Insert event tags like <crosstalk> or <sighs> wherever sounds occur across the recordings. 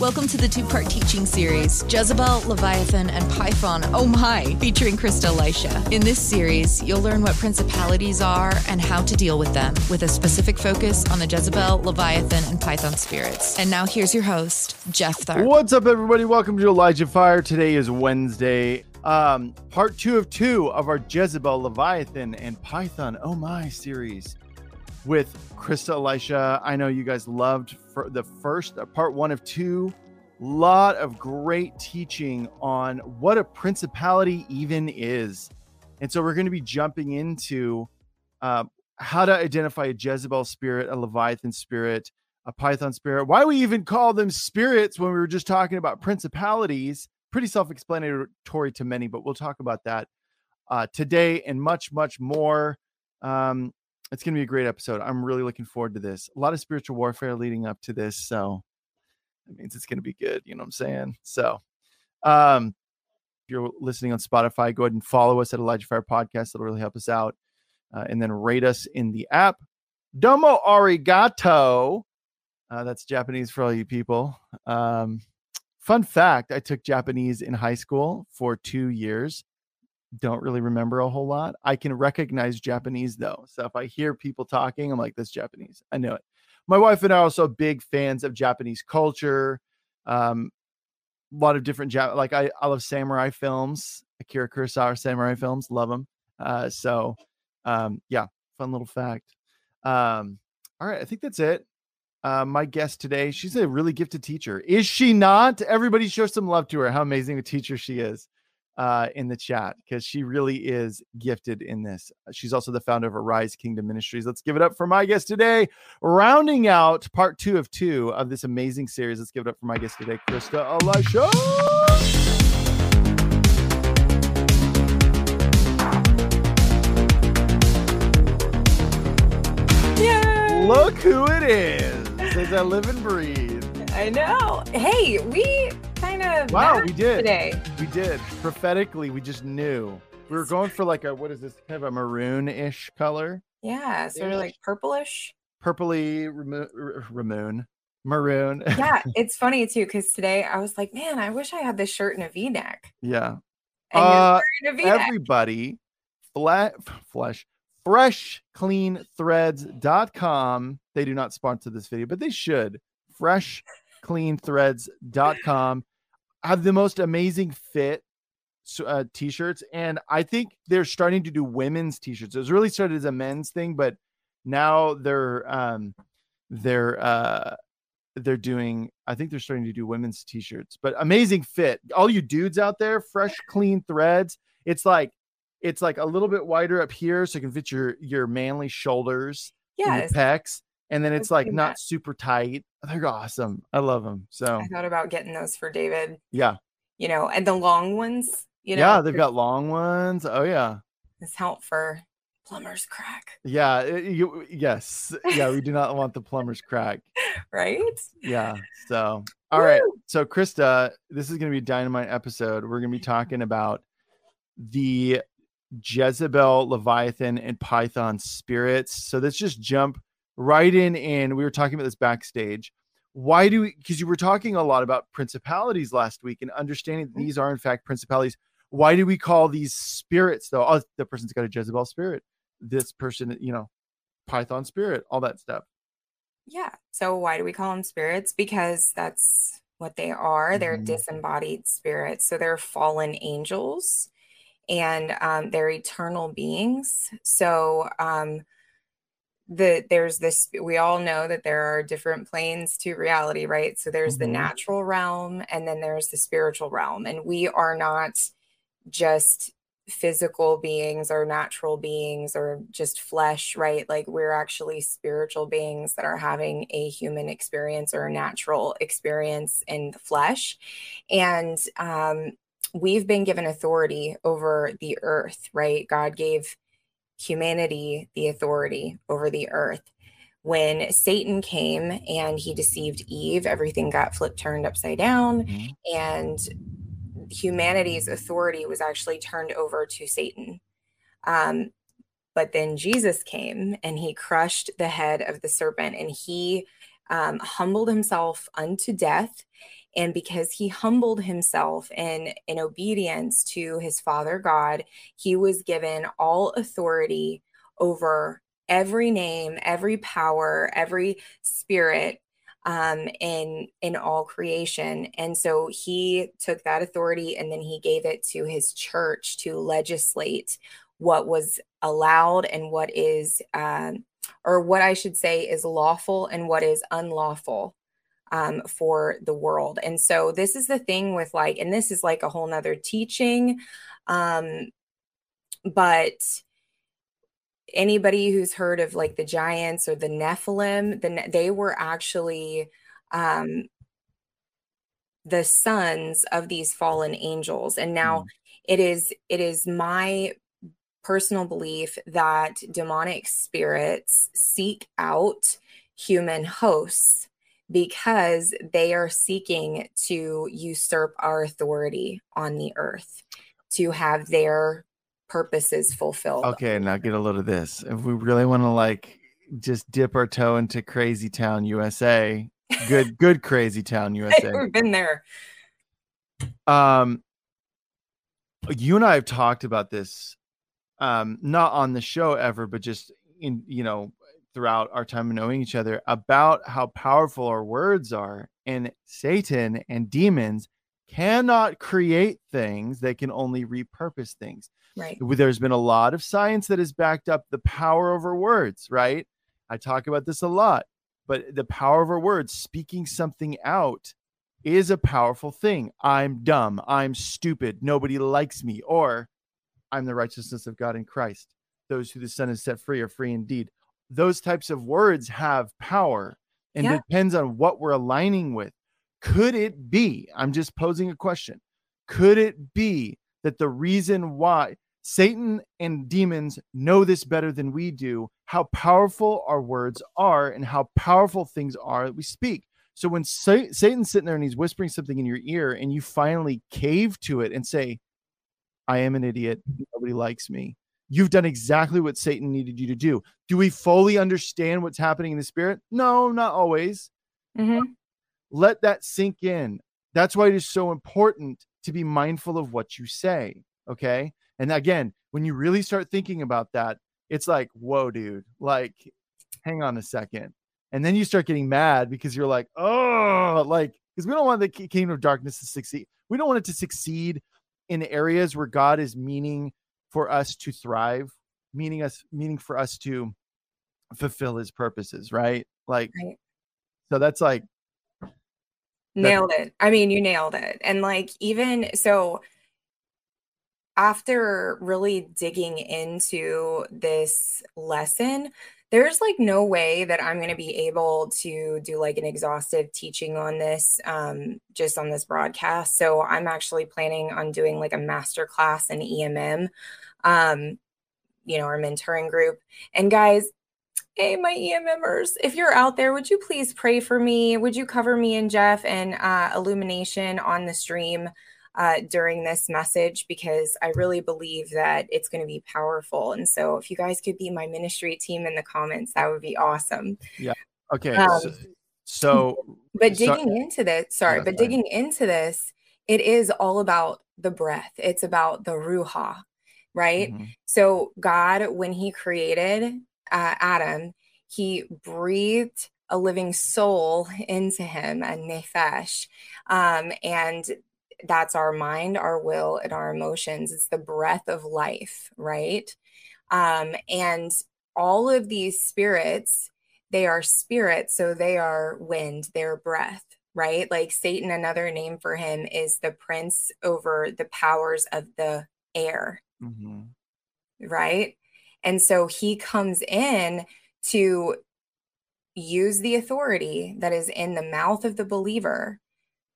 Welcome to the two part teaching series Jezebel, Leviathan, and Python, oh my, featuring Christa Elisha. In this series, you'll learn what principalities are and how to deal with them, with a specific focus on the Jezebel, Leviathan, and Python spirits. And now here's your host, Jeff Tharp. What's up, everybody? Welcome to Elijah Fire. Today is Wednesday, um, part two of two of our Jezebel, Leviathan, and Python, oh my series with Christa Elisha. I know you guys loved the first uh, part one of two. Lot of great teaching on what a principality even is. And so we're going to be jumping into uh, how to identify a Jezebel spirit, a Leviathan spirit, a Python spirit, why we even call them spirits when we were just talking about principalities. Pretty self explanatory to many, but we'll talk about that uh, today and much, much more. Um, it's going to be a great episode. I'm really looking forward to this. A lot of spiritual warfare leading up to this. So that means it's going to be good. You know what I'm saying? So, um, if you're listening on Spotify, go ahead and follow us at Elijah Fire Podcast. It'll really help us out. Uh, and then rate us in the app. Domo arigato. Uh, that's Japanese for all you people. Um, fun fact I took Japanese in high school for two years don't really remember a whole lot. I can recognize Japanese though. So if I hear people talking, I'm like, that's Japanese. I know it. My wife and I are also big fans of Japanese culture. Um, a lot of different Jap- like I, I love samurai films, Akira Kurosawa samurai films, love them. Uh, so um, yeah, fun little fact. Um, all right, I think that's it. Uh, my guest today, she's a really gifted teacher. Is she not? Everybody show some love to her. How amazing a teacher she is uh, in the chat because she really is gifted in this. She's also the founder of Arise Kingdom Ministries. Let's give it up for my guest today, rounding out part two of two of this amazing series. Let's give it up for my guest today, Christa Elisha. Look who it is. As I live and breathe. I know. Hey, we kind of wow, we did today. We did prophetically. We just knew we were going for like a what is this kind of a maroon-ish color? Yeah, sort of like purplish, purpley maroon, maroon. <laughs> yeah, it's funny too because today I was like, man, I wish I had this shirt in a V-neck. Yeah. Uh, everybody, flat flesh fresh clean threads.com they do not sponsor this video but they should fresh clean threads.com have the most amazing fit uh, t-shirts and i think they're starting to do women's t-shirts. It was really started as a men's thing but now they're um they're uh they're doing i think they're starting to do women's t-shirts but amazing fit. All you dudes out there fresh clean threads it's like it's like a little bit wider up here so it can fit your your manly shoulders yeah pecs and then it's like not super tight. They're awesome. I love them. So I thought about getting those for David. Yeah. You know, and the long ones, you know. Yeah, they've got long ones. Oh yeah. This help for plumber's crack. Yeah, it, you, yes. Yeah, we do not want the plumber's crack. <laughs> right? Yeah. So, all Woo! right. So, Christa, this is going to be a dynamite episode. We're going to be talking about the Jezebel, Leviathan, and Python spirits. So, let's just jump right in and we were talking about this backstage. Why do we because you were talking a lot about principalities last week and understanding that mm-hmm. these are in fact principalities. Why do we call these spirits though? Oh the person's got a jezebel spirit. This person you know python spirit all that stuff. Yeah. So why do we call them spirits? Because that's what they are. They're mm-hmm. disembodied spirits. So they're fallen angels and um, they're eternal beings. So um, the there's this we all know that there are different planes to reality right? So there's mm-hmm. the natural realm and then there's the spiritual realm. And we are not just physical beings or natural beings or just flesh right? Like we're actually spiritual beings that are having a human experience or a natural experience in the flesh. And um we've been given authority over the earth right? God gave humanity the authority over the earth. When Satan came and he deceived Eve, everything got flipped turned upside down, mm-hmm. and humanity's authority was actually turned over to Satan. Um, but then Jesus came and he crushed the head of the serpent and he um, humbled himself unto death. And because he humbled himself in, in obedience to his Father God, he was given all authority over every name, every power, every spirit um, in in all creation. And so he took that authority and then he gave it to his church to legislate what was allowed and what is, um, or what I should say is lawful and what is unlawful um, for the world. And so this is the thing with like, and this is like a whole nother teaching. Um, but anybody who's heard of like the giants or the Nephilim, the, they were actually um, the sons of these fallen angels. And now mm. it is it is my personal belief that demonic spirits seek out human hosts because they are seeking to usurp our authority on the earth to have their purposes fulfilled. Okay, now get a load of this. If we really want to like just dip our toe into crazy town USA, good good crazy town <laughs> USA. We've been there. Um you and I have talked about this um not on the show ever but just in you know throughout our time of knowing each other about how powerful our words are and Satan and demons cannot create things they can only repurpose things Right. There's been a lot of science that has backed up the power over words, right? I talk about this a lot, but the power of our words, speaking something out, is a powerful thing. I'm dumb. I'm stupid. Nobody likes me. Or I'm the righteousness of God in Christ. Those who the Son has set free are free indeed. Those types of words have power and yeah. depends on what we're aligning with. Could it be? I'm just posing a question. Could it be that the reason why Satan and demons know this better than we do, how powerful our words are and how powerful things are that we speak. So when Sa- Satan's sitting there and he's whispering something in your ear and you finally cave to it and say, I am an idiot, nobody likes me. You've done exactly what Satan needed you to do. Do we fully understand what's happening in the spirit? No, not always. Mm-hmm. Let that sink in. That's why it is so important to be mindful of what you say. Okay. And again, when you really start thinking about that, it's like, whoa, dude, like, hang on a second. And then you start getting mad because you're like, oh, like, because we don't want the kingdom of darkness to succeed. We don't want it to succeed in areas where God is meaning for us to thrive, meaning us, meaning for us to fulfill his purposes, right? Like, right. so that's like, nailed it. I mean, you nailed it. And like, even so, after really digging into this lesson, there's like no way that I'm going to be able to do like an exhaustive teaching on this um, just on this broadcast. So I'm actually planning on doing like a master class in EMM, um, you know, our mentoring group. And guys, hey, my EMMers, if you're out there, would you please pray for me? Would you cover me and Jeff and uh, illumination on the stream? Uh, during this message because I really believe that it's going to be powerful. And so, if you guys could be my ministry team in the comments, that would be awesome. Yeah. Okay. Um, so, so, <laughs> but digging so, into this, sorry, yeah, but digging into this, it is all about the breath. It's about the ruach, right? Mm-hmm. So, God, when He created uh, Adam, He breathed a living soul <laughs> into him, a nefesh. Um, and that's our mind, our will, and our emotions. It's the breath of life, right? Um, and all of these spirits, they are spirits, so they are wind, they're breath, right? Like Satan, another name for him is the prince over the powers of the air, mm-hmm. right? And so he comes in to use the authority that is in the mouth of the believer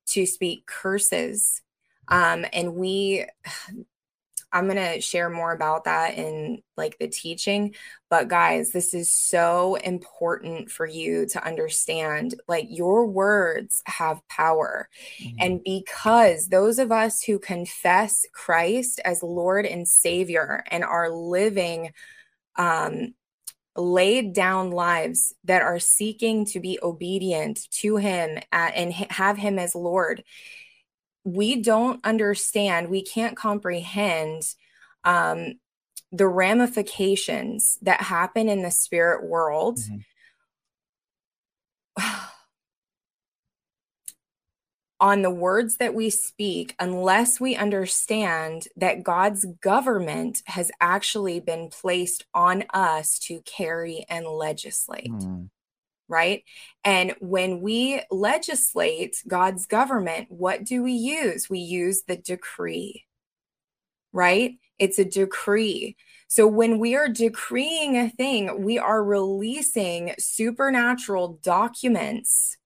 to speak curses. Um, and we, <sighs> I'm going to share more about that in like the teaching. But guys, this is so important for you to understand. Like your words have power. Mm-hmm. And because those of us who confess Christ as Lord and Savior and are living um, laid down lives that are seeking to be obedient to him and have him as Lord, we don't understand, we can't comprehend um, the ramifications that happen in the spirit world. Mm-hmm. <sighs> <sighs> on the words that we speak unless we understand that God's government has actually been placed on us to carry and legislate. Mm. Right. And when we legislate God's government, what do we use? We use the decree. Right. It's a decree. So when we are decreeing a thing, we are releasing supernatural documents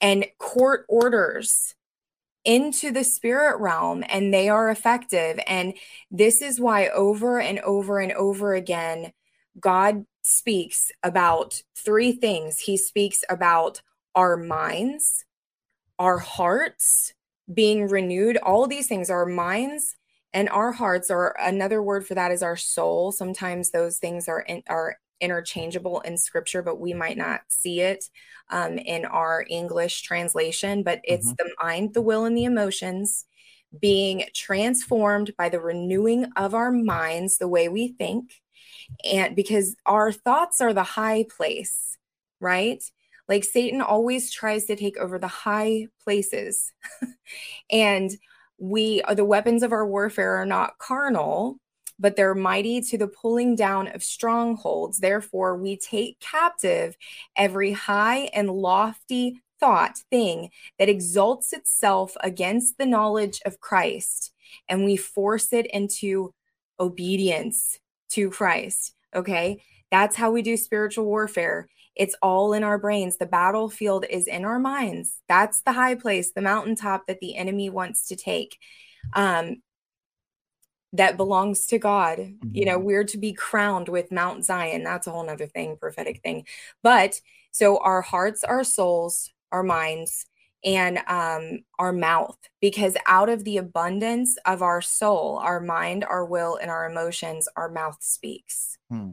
and court orders into the spirit realm and they are effective. And this is why over and over and over again, God speaks about three things. He speaks about our minds, our hearts being renewed, all these things, our minds and our hearts, or another word for that is our soul. Sometimes those things are in, are interchangeable in scripture, but we might not see it um, in our English translation. But it's mm-hmm. the mind, the will, and the emotions being transformed by the renewing of our minds, the way we think. And because our thoughts are the high place, right? Like Satan always tries to take over the high places. <laughs> and we, the weapons of our warfare are not carnal, but they're mighty to the pulling down of strongholds. Therefore, we take captive every high and lofty thought, thing that exalts itself against the knowledge of Christ, and we force it into obedience to Christ. Okay. That's how we do spiritual warfare. It's all in our brains. The battlefield is in our minds. That's the high place, the mountaintop that the enemy wants to take. Um, that belongs to God. Mm-hmm. You know, mm-hmm. we're to be crowned with Mount Zion. That's a whole nother thing, prophetic thing. But so our hearts, our souls, our minds, and um, our mouth, because out of the abundance of our soul, our mind, our will, and our emotions, our mouth speaks. Hmm.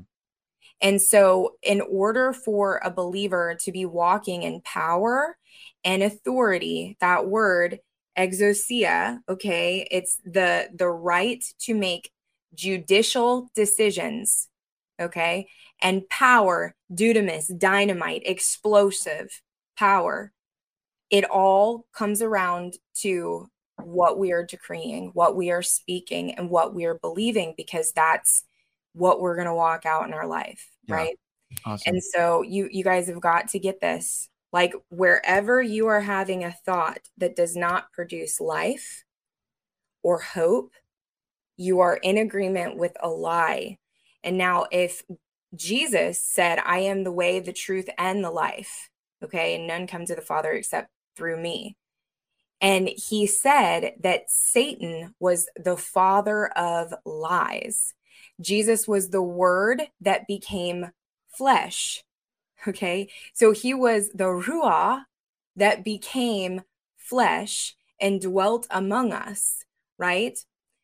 And so, in order for a believer to be walking in power and authority, that word exousia okay? It's the the right to make judicial decisions okay? And power dunamis dynamite explosive power. It all comes around to what we are decreeing what we are speaking and what we are believing because that's what we're going to walk out in our life yeah. right? Awesome. and so you you guys have got to get this like wherever you are having a thought that does not produce life or hope, you are in agreement with a lie. And now, if Jesus said, I am the way, the truth, and the life, okay, and none come to the Father except through me. And he said that Satan was the father of lies. Jesus was the word that became flesh. Okay. So he was the Ruah that became flesh and dwelt among us, right?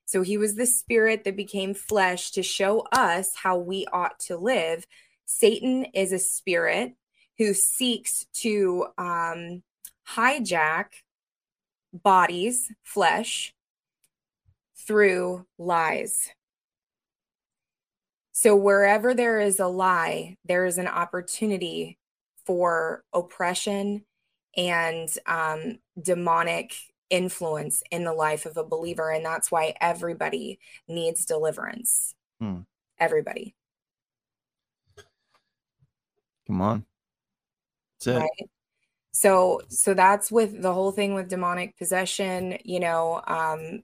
So he was the spirit that became flesh to show us how we ought to live. Satan is a spirit who seeks to um, hijack bodies, flesh, through lies. So, wherever there is a lie, there is an opportunity for oppression and um, demonic influence in the life of a believer. And that's why everybody needs deliverance. Hmm. Everybody. Come on. That's it. Right? So, so that's with the whole thing with demonic possession, you know, um,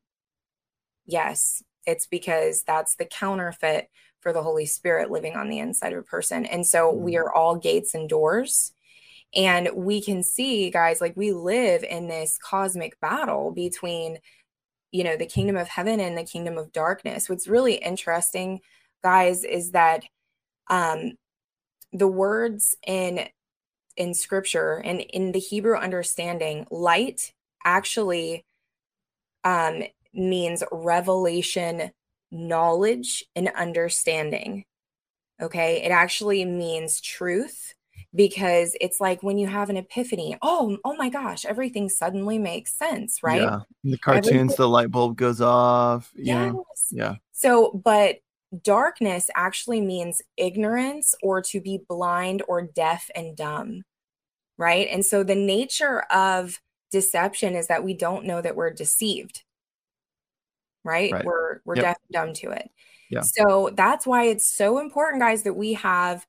yes, it's because that's the counterfeit for the Holy Spirit living on the inside of a person. And so we mm-hmm. are all gates and doors. And we can see, guys, like we live in this cosmic battle between, you know, the kingdom of heaven and the kingdom of darkness. What's really interesting, guys, is that um, the words in in scripture and in the Hebrew understanding, light actually um, means revelation knowledge and understanding. Okay. It actually means truth because it's like when you have an epiphany, oh, oh my gosh, everything suddenly makes sense, right? Yeah. In the cartoons, everything... the light bulb goes off. Yes. Know? Yeah. So, but darkness actually means ignorance or to be blind or deaf and dumb, right? And so the nature of deception is that we don't know that we're deceived, right? right. We're we're yep. deaf and dumb to it. Yeah. So that's why it's so important, guys, that we have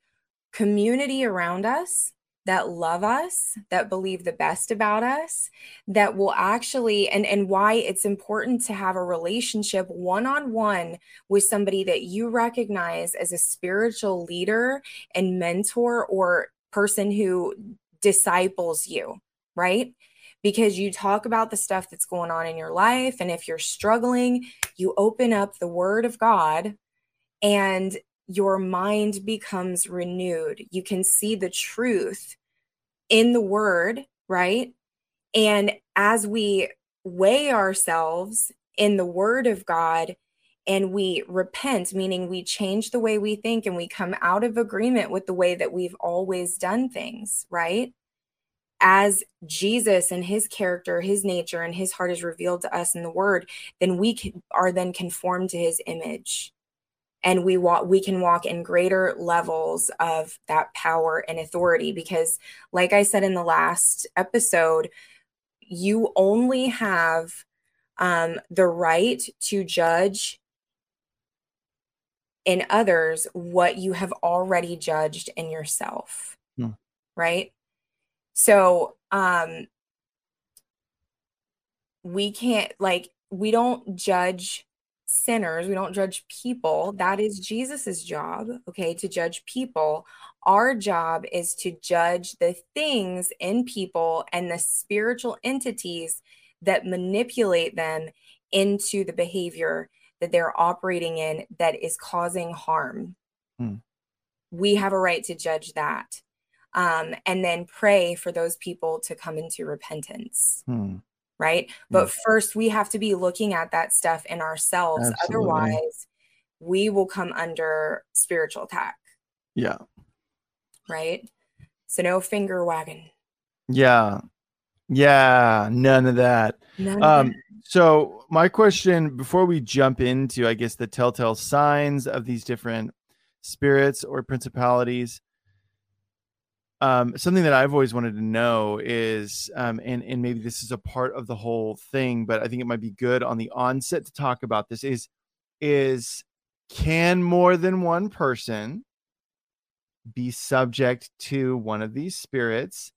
community around us that love us, that believe the best about us, that will actually, and, and why it's important to have a relationship one on one with somebody that you recognize as a spiritual leader and mentor or person who disciples you, right? Because you talk about the stuff that's going on in your life. And if you're struggling, you open up the word of God and your mind becomes renewed. You can see the truth in the word, right? And as we weigh ourselves in the word of God and we repent, meaning we change the way we think and we come out of agreement with the way that we've always done things, right? As Jesus and his character, his nature, and his heart is revealed to us in the word, then we can, are then conformed to his image and we walk we can walk in greater levels of that power and authority because like i said in the last episode you only have um, the right to judge in others what you have already judged in yourself hmm. right so um we can't like we don't judge sinners. We don't judge people. That is Jesus's job, okay, to judge people. Our job is to judge the things in people and the spiritual entities that manipulate them into the behavior that they're operating in that is causing harm. Hmm. We have a right to judge that. Um, and then pray for those people to come into repentance. Hmm right? But first, we have to be looking at that stuff in ourselves. Absolutely. Otherwise, we will come under spiritual attack. Yeah. Right. So, no finger wagging. Yeah. Yeah. None of that. None um, of that. So, my question before we jump into, I guess, the telltale signs of these different spirits or principalities um, something that I've always wanted to know is, um, and and maybe this is a part of the whole thing, but I think it might be good on the onset to talk about this. Is is can more than one person be subject to one of these spirits,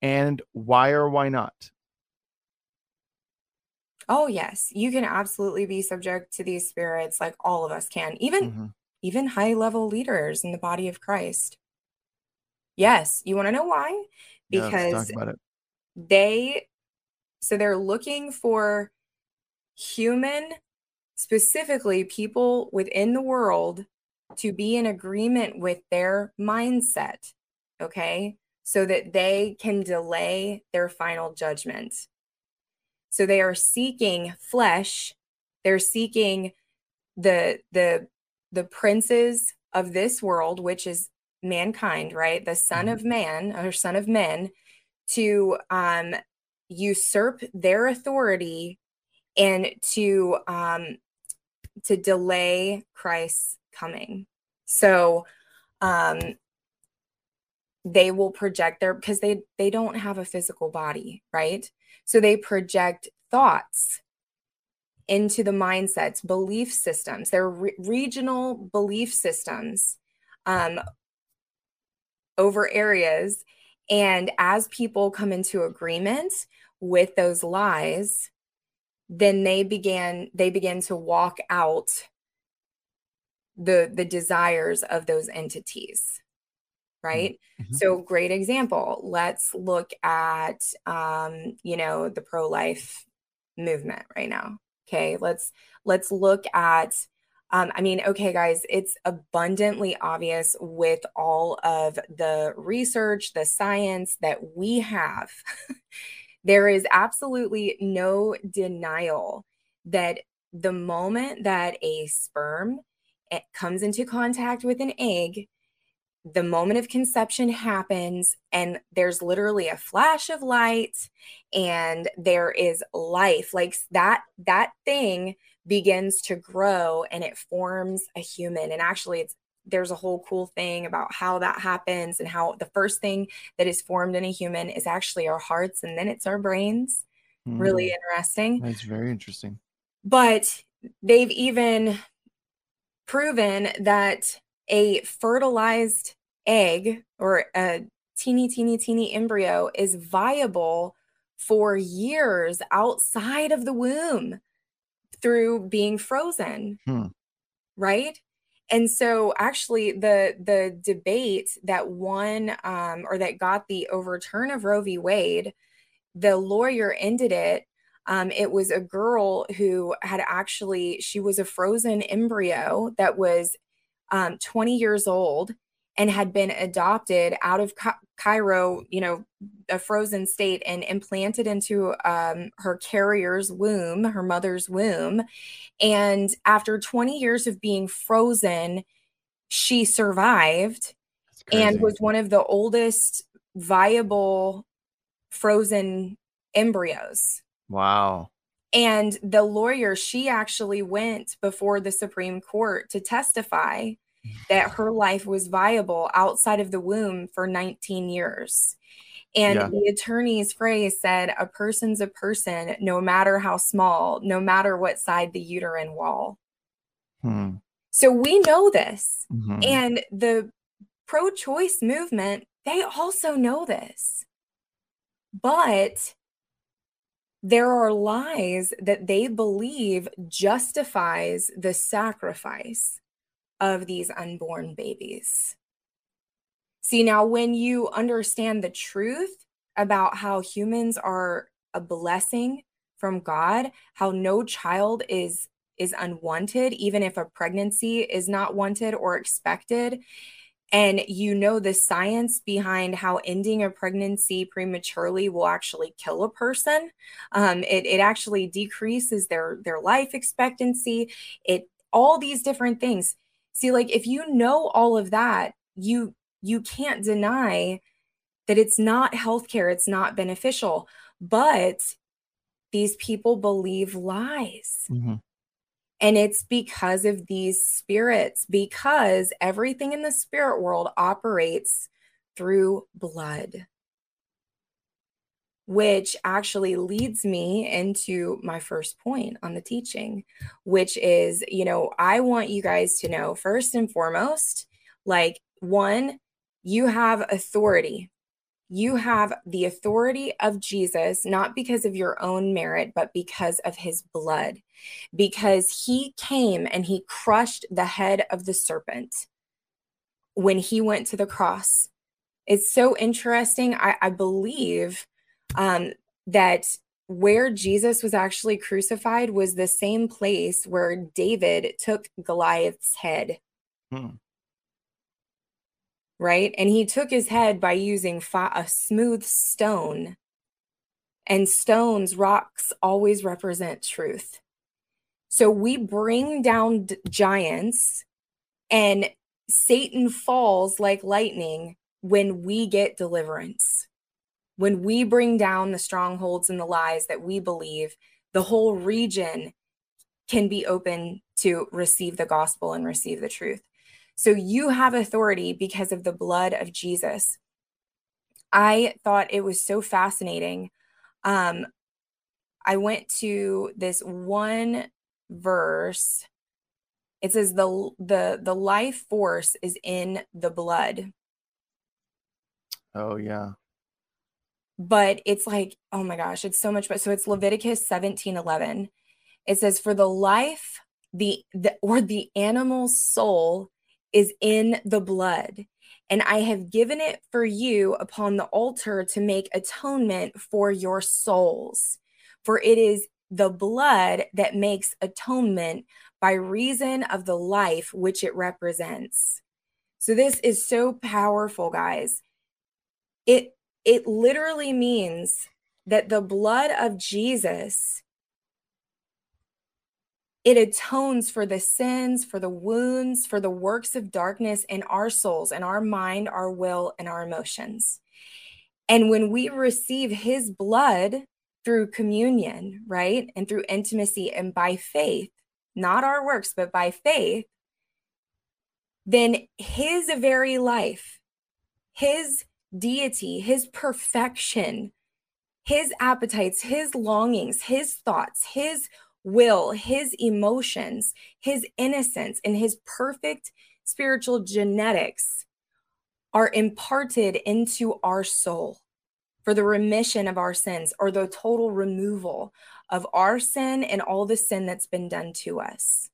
and why or why not? Oh yes, you can absolutely be subject to these spirits, like all of us can, even mm-hmm. even high level leaders in the body of Christ. Yes. You want to know why? Because yeah, they, so they're looking for human, specifically people within the world, to be in agreement with their mindset. Okay. So that they can delay their final judgment. So they are seeking flesh. They're seeking the, the, the princes of this world, which is mankind, right? The son mm-hmm. of man or son of men to um, usurp their authority and to um, to delay Christ's coming. So um, they will project their because they they don't have a physical body, right? So they project thoughts into the mindsets, belief systems, their re- regional belief systems um, over areas. And as people come into agreement with those lies, then they began they begin to walk out the the desires of those entities right mm-hmm. so great example let's look at um you know the pro-life movement right now okay let's let's look at um, I mean, okay, guys, it's abundantly obvious with all of the research, the science that we have. <laughs> there is absolutely no denial that the moment that a sperm eh, comes into contact with an egg, the moment of conception happens and there's literally a flash of light and there is life like that that thing begins to grow and it forms a human. And actually it's there's a whole cool thing about how that happens and how the first thing that is formed in a human is actually our hearts and then it's our brains. Mm. really interesting. That's very interesting. But they've even proven that a fertilized egg or a teeny, teeny, teeny embryo is viable for years outside of the womb through being frozen. Hmm. Right. And so actually the the debate that won um, or that got the overturn of Roe v. Wade, the lawyer ended it um, it was a girl who had actually, she was a frozen embryo that was um, 20 years old and had been adopted out of cryo, you know, a frozen state and implanted into um, her carrier's womb, her mother's womb. And after 20 years of being frozen, she survived and was one of the oldest viable frozen embryos. Wow. And the lawyer, she actually went before the Supreme Court to testify that her life was viable outside of the womb for 19 years. And yeah. the attorney's phrase said, a person's a person, no matter how small, no matter what side the uterine wall. Hmm. So we know this. Mm-hmm. And the pro choice movement, they also know this. But there are lies that they believe justifies the sacrifice of these unborn babies. See, now when you understand the truth about how humans are a blessing from God, how no child is is unwanted even if a pregnancy is not wanted or expected, and you know the science behind how ending a pregnancy prematurely will actually kill a person um, it, it actually decreases their their life expectancy it all these different things see like if you know all of that you you can't deny that it's not healthcare it's not beneficial but these people believe lies mm-hmm. And it's because of these spirits, because everything in the spirit world operates through blood. Which actually leads me into my first point on the teaching, which is, you know, I want you guys to know first and foremost, like, one, you have authority you have the authority of Jesus, not because of your own merit, but because of his blood, because he came and he crushed the head of the serpent when he went to the cross. It's so interesting. I, I believe um, that where Jesus was actually crucified was the same place where David took Goliath's head. Hmm right? And he took his head by using fi- a smooth stone. And stones, rocks always represent truth. So we bring down d- giants, and Satan falls like lightning when we get deliverance. When we bring down the strongholds and the lies that we believe, the whole region can be open to receive the gospel and receive the truth. So you have authority because of the blood of Jesus. I thought it was so fascinating. Um, I went to this one verse. It says the the the life force is in the blood. Oh yeah. But it's like, oh my gosh, it's so much but so it's Leviticus 17 11. It says, For the life, the, the or the animal's soul is in the blood, and I have given it for you upon the altar to make atonement for your souls. For it is the blood that makes atonement by reason of the life which it represents. So this is so powerful, guys. It it literally means that the blood of Jesus It atones for the sins, for the wounds, for the works of darkness in our souls, in our mind, our will, and our emotions. And when we receive his blood through communion, right? And through intimacy and by faith, not our works, but by faith, then his very life, his deity, his perfection, his appetites, his longings, his thoughts, his will, his emotions, his innocence, and his perfect spiritual genetics are imparted into our soul for the remission of our sins or the total removal of our sin and all the sin that's been done to us.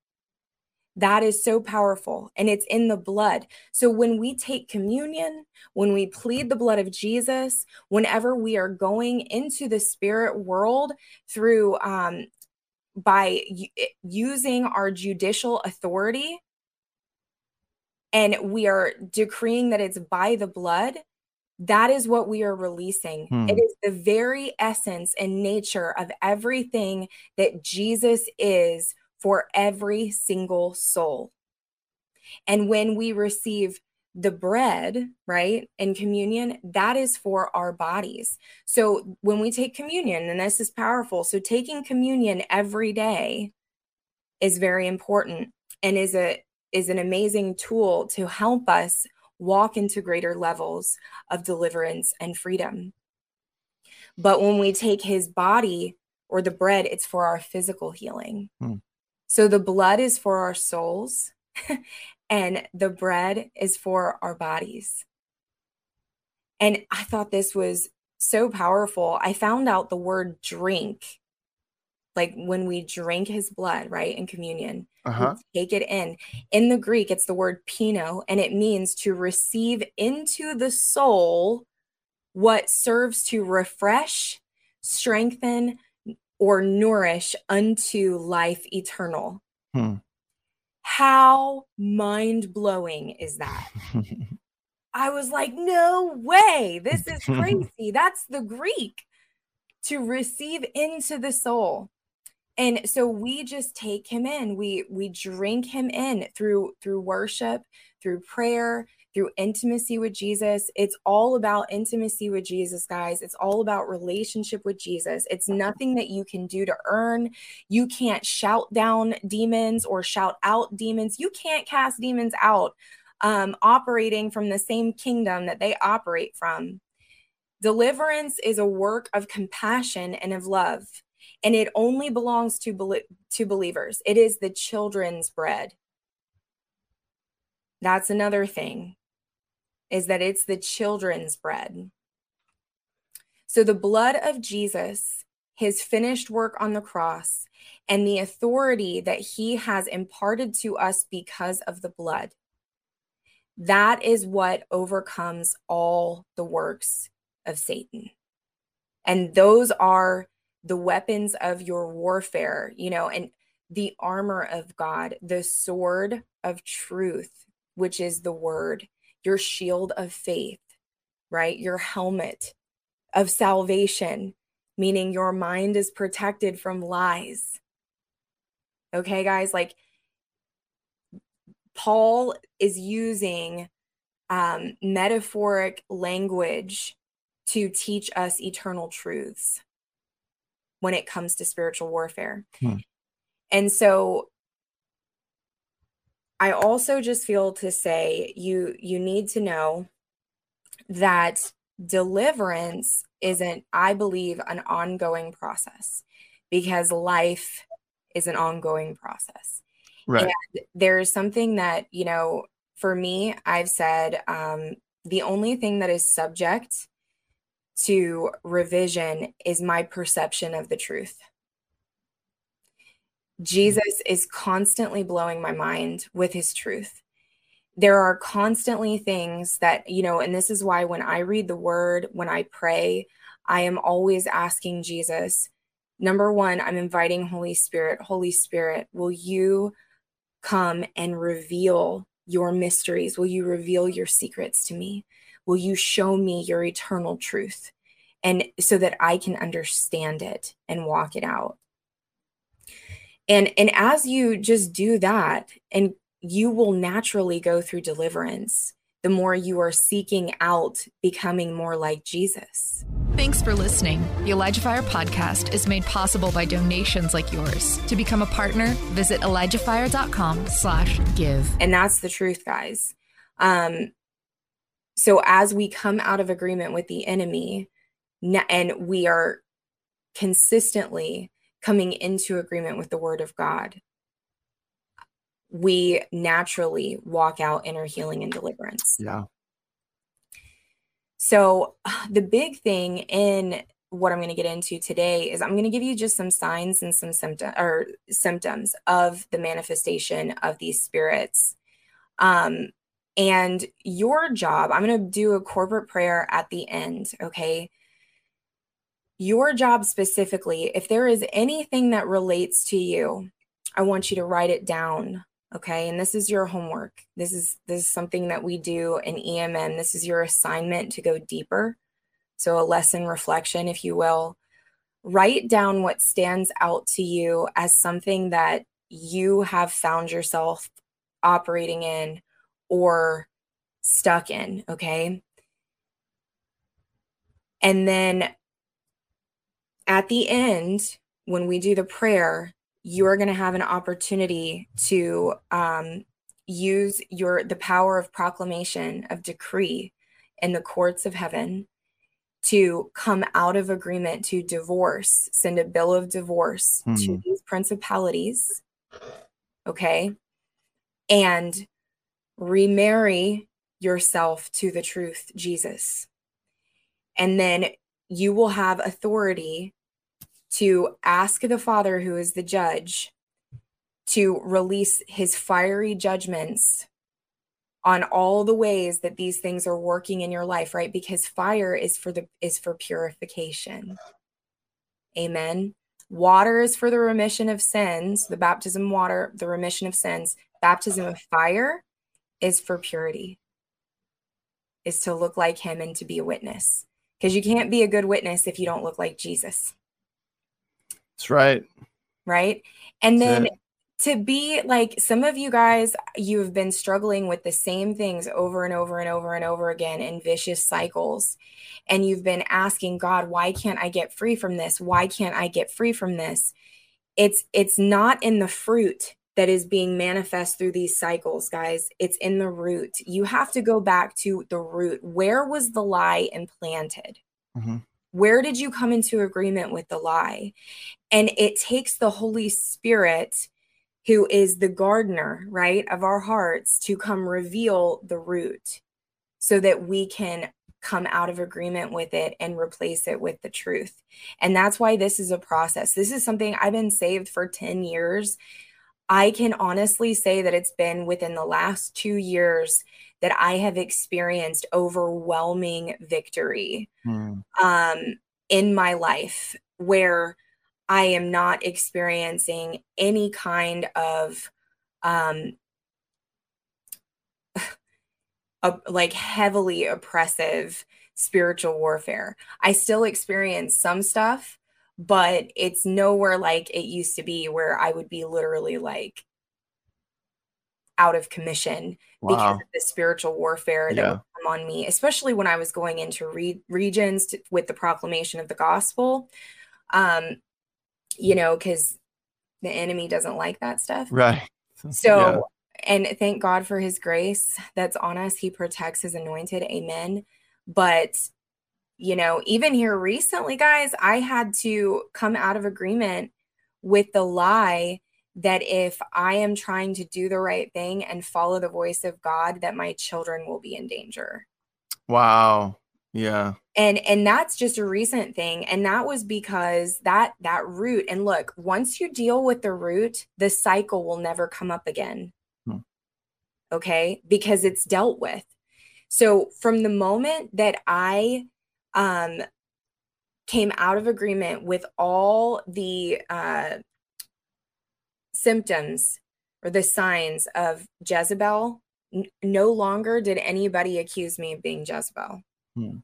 That is so powerful and it's in the blood. So when we take communion, when we plead the blood of Jesus, whenever we are going into the spirit world through um, by eh, using our judicial authority and we are decreeing that it's by the blood, that is what we are releasing. Hmm. It is the very essence and nature of everything that Jesus is for every single soul. And when we receive the bread, right, in communion, that is for our bodies. So when we take communion, and this is powerful, so taking communion every day is very important and is a is an amazing tool to help us walk into greater levels of deliverance and freedom. But when we take his body or the bread, it's for our physical healing. Hmm. So the blood is for our souls <laughs> and the bread is for our bodies. And I thought this was so powerful. I found out the word drink, like when we drink his blood, right, in communion, uh-huh. take it in. In the Greek, it's the word pino, and it means to receive into the soul what serves to refresh, strengthen, or nourish unto life eternal. Hmm. How mind blowing is that? <laughs> I was like, no way. This is <laughs> crazy. That's the Greek to receive into the soul. And so we just take him in. We we drink him in through through worship, through prayer, through intimacy with Jesus. It's all about intimacy with Jesus, guys. It's all about relationship with Jesus. It's nothing that you can do to earn. You can't shout down demons or shout out demons. You can't cast demons out um, operating from the same kingdom that they operate from. Deliverance is a work of compassion and of love, and it only belongs to, to believers. It is the children's bread. That's another thing is that it's the children's bread. So the blood of Jesus, his finished work on the cross, and the authority that he has imparted to us because of the blood, that is what overcomes all the works of Satan. And those are the weapons of your warfare, you know, and the armor of God, the sword of truth, which is the word, your shield of faith, right? Your helmet of salvation, meaning your mind is protected from lies. Okay, guys, like Paul is using um, metaphoric language to teach us eternal truths when it comes to spiritual warfare. Hmm. And so I also just feel to say you you need to know that deliverance isn't I believe an ongoing process because life is an ongoing process. Right. And there's something that, you know, for me, I've said um, the only thing that is subject to revision is my perception of the truth. Mm-hmm. Jesus is constantly blowing my mind with his truth. There are constantly things that, you know, and this is why when I read the word, when I pray, I am always asking Jesus, number one, I'm inviting Holy Spirit, Holy Spirit, will you come and reveal your mysteries? Will you reveal your secrets to me? Will you show me your eternal truth? And so that I can understand it and walk it out. And and as you just do that and you will naturally go through deliverance the more you are seeking out becoming more like Jesus. Thanks for listening. The Elijah Fire podcast is made possible by donations like yours. To become a partner, visit elijahfire.com slash give. And that's the truth, guys. Um, so as we come out of agreement with the enemy and we are consistently coming into agreement with the word of God, we naturally walk out inner healing and deliverance. Yeah. So, <sighs> the big thing in what I'm going to get into today is I'm going to give you just some signs and some symptoms or symptoms of the manifestation of these spirits. Um, and your job, I'm going to do a corporate prayer at the end, okay? Your job specifically, if there is anything that relates to you, I want you to write it down okay? And this is your homework. This is this is something that we do in emm this is your assignment to go deeper. So a lesson reflection if you will. Write down what stands out to you as something that you have found yourself operating in or stuck in okay? And then at the end when we do the prayer you're going to have an opportunity to um, use your the power of proclamation of decree in the courts of heaven to come out of agreement to divorce send a bill of divorce mm-hmm. to these principalities okay and remarry yourself to the truth jesus and then you will have authority to ask the Father, who is the judge, to release his fiery judgments on all the ways that these things are working in your life right? Because fire is for the is for purification. Amen. Water is for the remission of sins. The baptism water the remission of sins. Baptism of fire is for purity is to look like him and to be a witness. Because you can't be a good witness if you don't look like jesus that's right. Right. And That's then it. to be like some of you guys, you have been struggling with the same things over and over and over and over again in vicious cycles. And you've been asking God, why can't I get free from this? Why can't I get free from this? It's it's not in the fruit that is being manifest through these cycles, guys. It's in the root. You have to go back to the root. Where was the lie implanted? Mm-hmm. Where did you come into agreement with the lie? And it takes the Holy Spirit, who is the gardener, right, of our hearts, to come reveal the root so that we can come out of agreement with it and replace it with the truth. And that's why this is a process. This is something I've been saved for 10 years. I can honestly say that it's been within the last two years that I have experienced overwhelming victory mm. um, in my life where I am not experiencing any kind of um, <sighs> a, like heavily oppressive spiritual warfare. I still experience some stuff, but it's nowhere like it used to be where I would be literally like out of commission wow. because of the spiritual warfare that yeah. would come on me, especially when I was going into re- regions to, with the proclamation of the gospel. Um, you know, because the enemy doesn't like that stuff. Right. <laughs> So, yeah. and thank God for his grace that's on us. He protects his anointed. Amen. But, you know, even here recently, guys, I had to come out of agreement with the lie that if I am trying to do the right thing and follow the voice of God, that my children will be in danger. Wow. Yeah. And and that's just a recent thing and that was because that that root and look, once you deal with the root, the cycle will never come up again. Hmm. Okay? Because it's dealt with. So from the moment that I um came out of agreement with all the uh symptoms or the signs of Jezebel, n- no longer did anybody accuse me of being Jezebel. Hmm.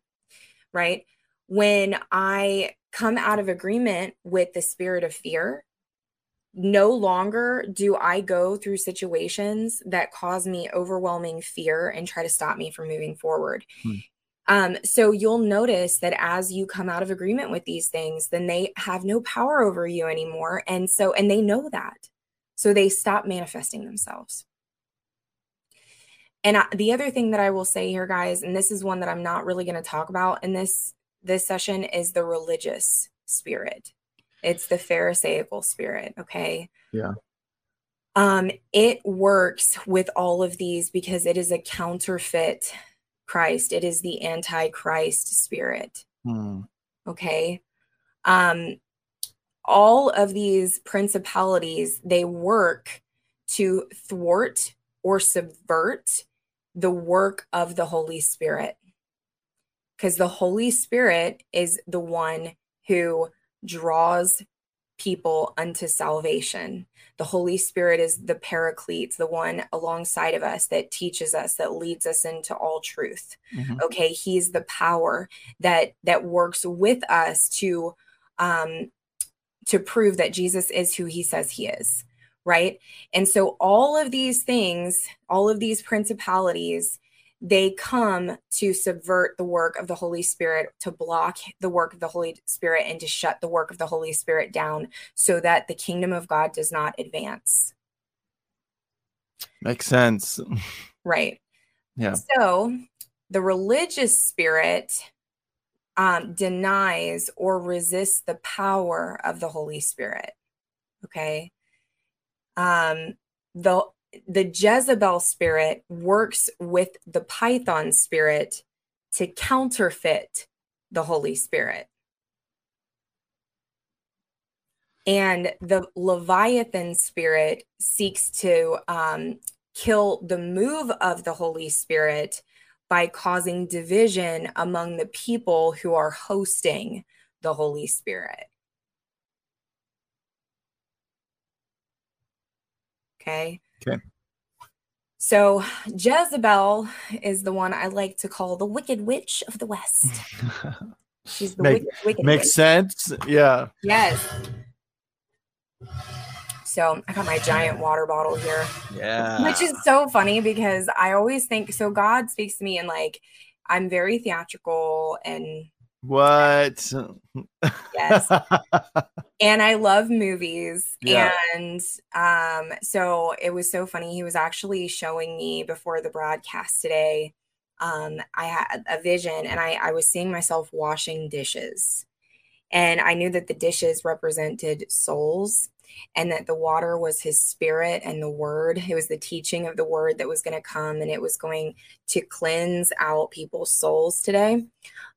Right. When I come out of agreement with the spirit of fear, no longer do I go through situations that cause me overwhelming fear and try to stop me from moving forward. Hmm. Um, so you'll notice that as you come out of agreement with these things, then they have no power over you anymore. And so, and they know that. So they stop manifesting themselves. And I, the other thing that I will say here, guys, and this is one that I'm not really going to talk about in this this session, is the religious spirit. It's the Pharisaical spirit. Okay. Yeah. Um, it works with all of these because it is a counterfeit Christ. It is the antichrist spirit. Hmm. Okay. Um, all of these principalities, they work to thwart or subvert the work of the Holy Spirit. Because the Holy Spirit is the one who draws people unto salvation. The Holy Spirit is the paraclete, the one alongside of us that teaches us, that leads us into all truth. Mm-hmm. Okay, he's the power that that works with us to um to prove that Jesus is who he says he is, right? And so all of these things, all of these principalities they come to subvert the work of the Holy Spirit, to block the work of the Holy Spirit, and to shut the work of the Holy Spirit down so that the kingdom of God does not advance. Makes sense. <laughs> Right. Yeah. So the religious spirit um, denies or resists the power of the Holy Spirit. Okay. Um, the the Jezebel spirit works with the Python spirit to counterfeit the Holy Spirit. And the Leviathan spirit seeks to um, kill the move of the Holy Spirit by causing division among the people who are hosting the Holy Spirit. Okay. Okay. So Jezebel is the one I like to call the Wicked Witch of the West. <laughs> She's the Make, wicked, wicked makes witch. sense. Yeah. Yes. So I got my giant water bottle here. Yeah. Which is so funny because I always think so God speaks to me and like I'm very theatrical and what? yes. <laughs> and I love movies. Yeah. And um, so it was so funny. He was actually showing me before the broadcast today. Um, I had a vision and I, I was seeing myself washing dishes. And I knew that the dishes represented souls and that the water was his spirit and the word. It was the teaching of the word that was going to come and it was going to cleanse out people's souls today.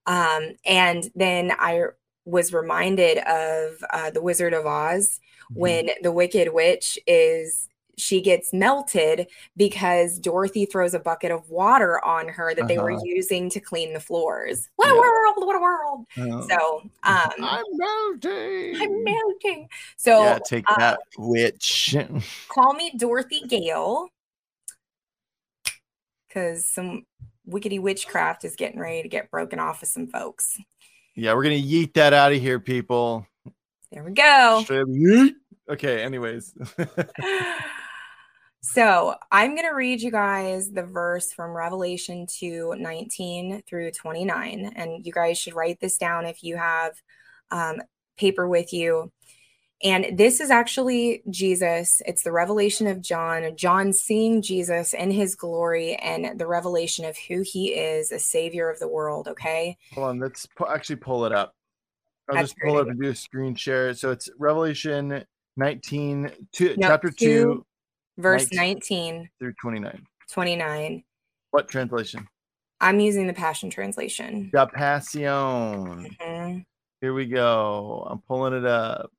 Um, and then I was reminded of uh, the Wizard of Oz mm-hmm. when the Wicked Witch is she gets melted because Dorothy throws a bucket of water on her that uh-huh. they were uh-huh. using to clean the floors. What yeah. a world! What a world! Uh, so um, <laughs> I'm melting. I'm melting. So yeah, take uh, that, witch. <laughs> call me Dorothy Gale because some wickedy witchcraft is getting ready to get broken off of some folks. Yeah, we're gonna yeet that out of here, people. There we go. Okay, anyways. <laughs> <sighs> so I'm gonna read you guys the verse from Revelation 2 19 through 29. And you guys should write this down if you have um, paper with you. And this is actually Jesus. It's the revelation of John, John seeing Jesus in his glory and the revelation of who he is, a savior of the world. Okay. Hold on. Let's actually pull it up. I'll That's just pull it up and do a screen share. So it's Revelation 19, two, no, chapter 2, 2, verse 19, 19 through 29. 29. What translation? I'm using the Passion Translation. The Passion. Mm-hmm. Here we go. I'm pulling it up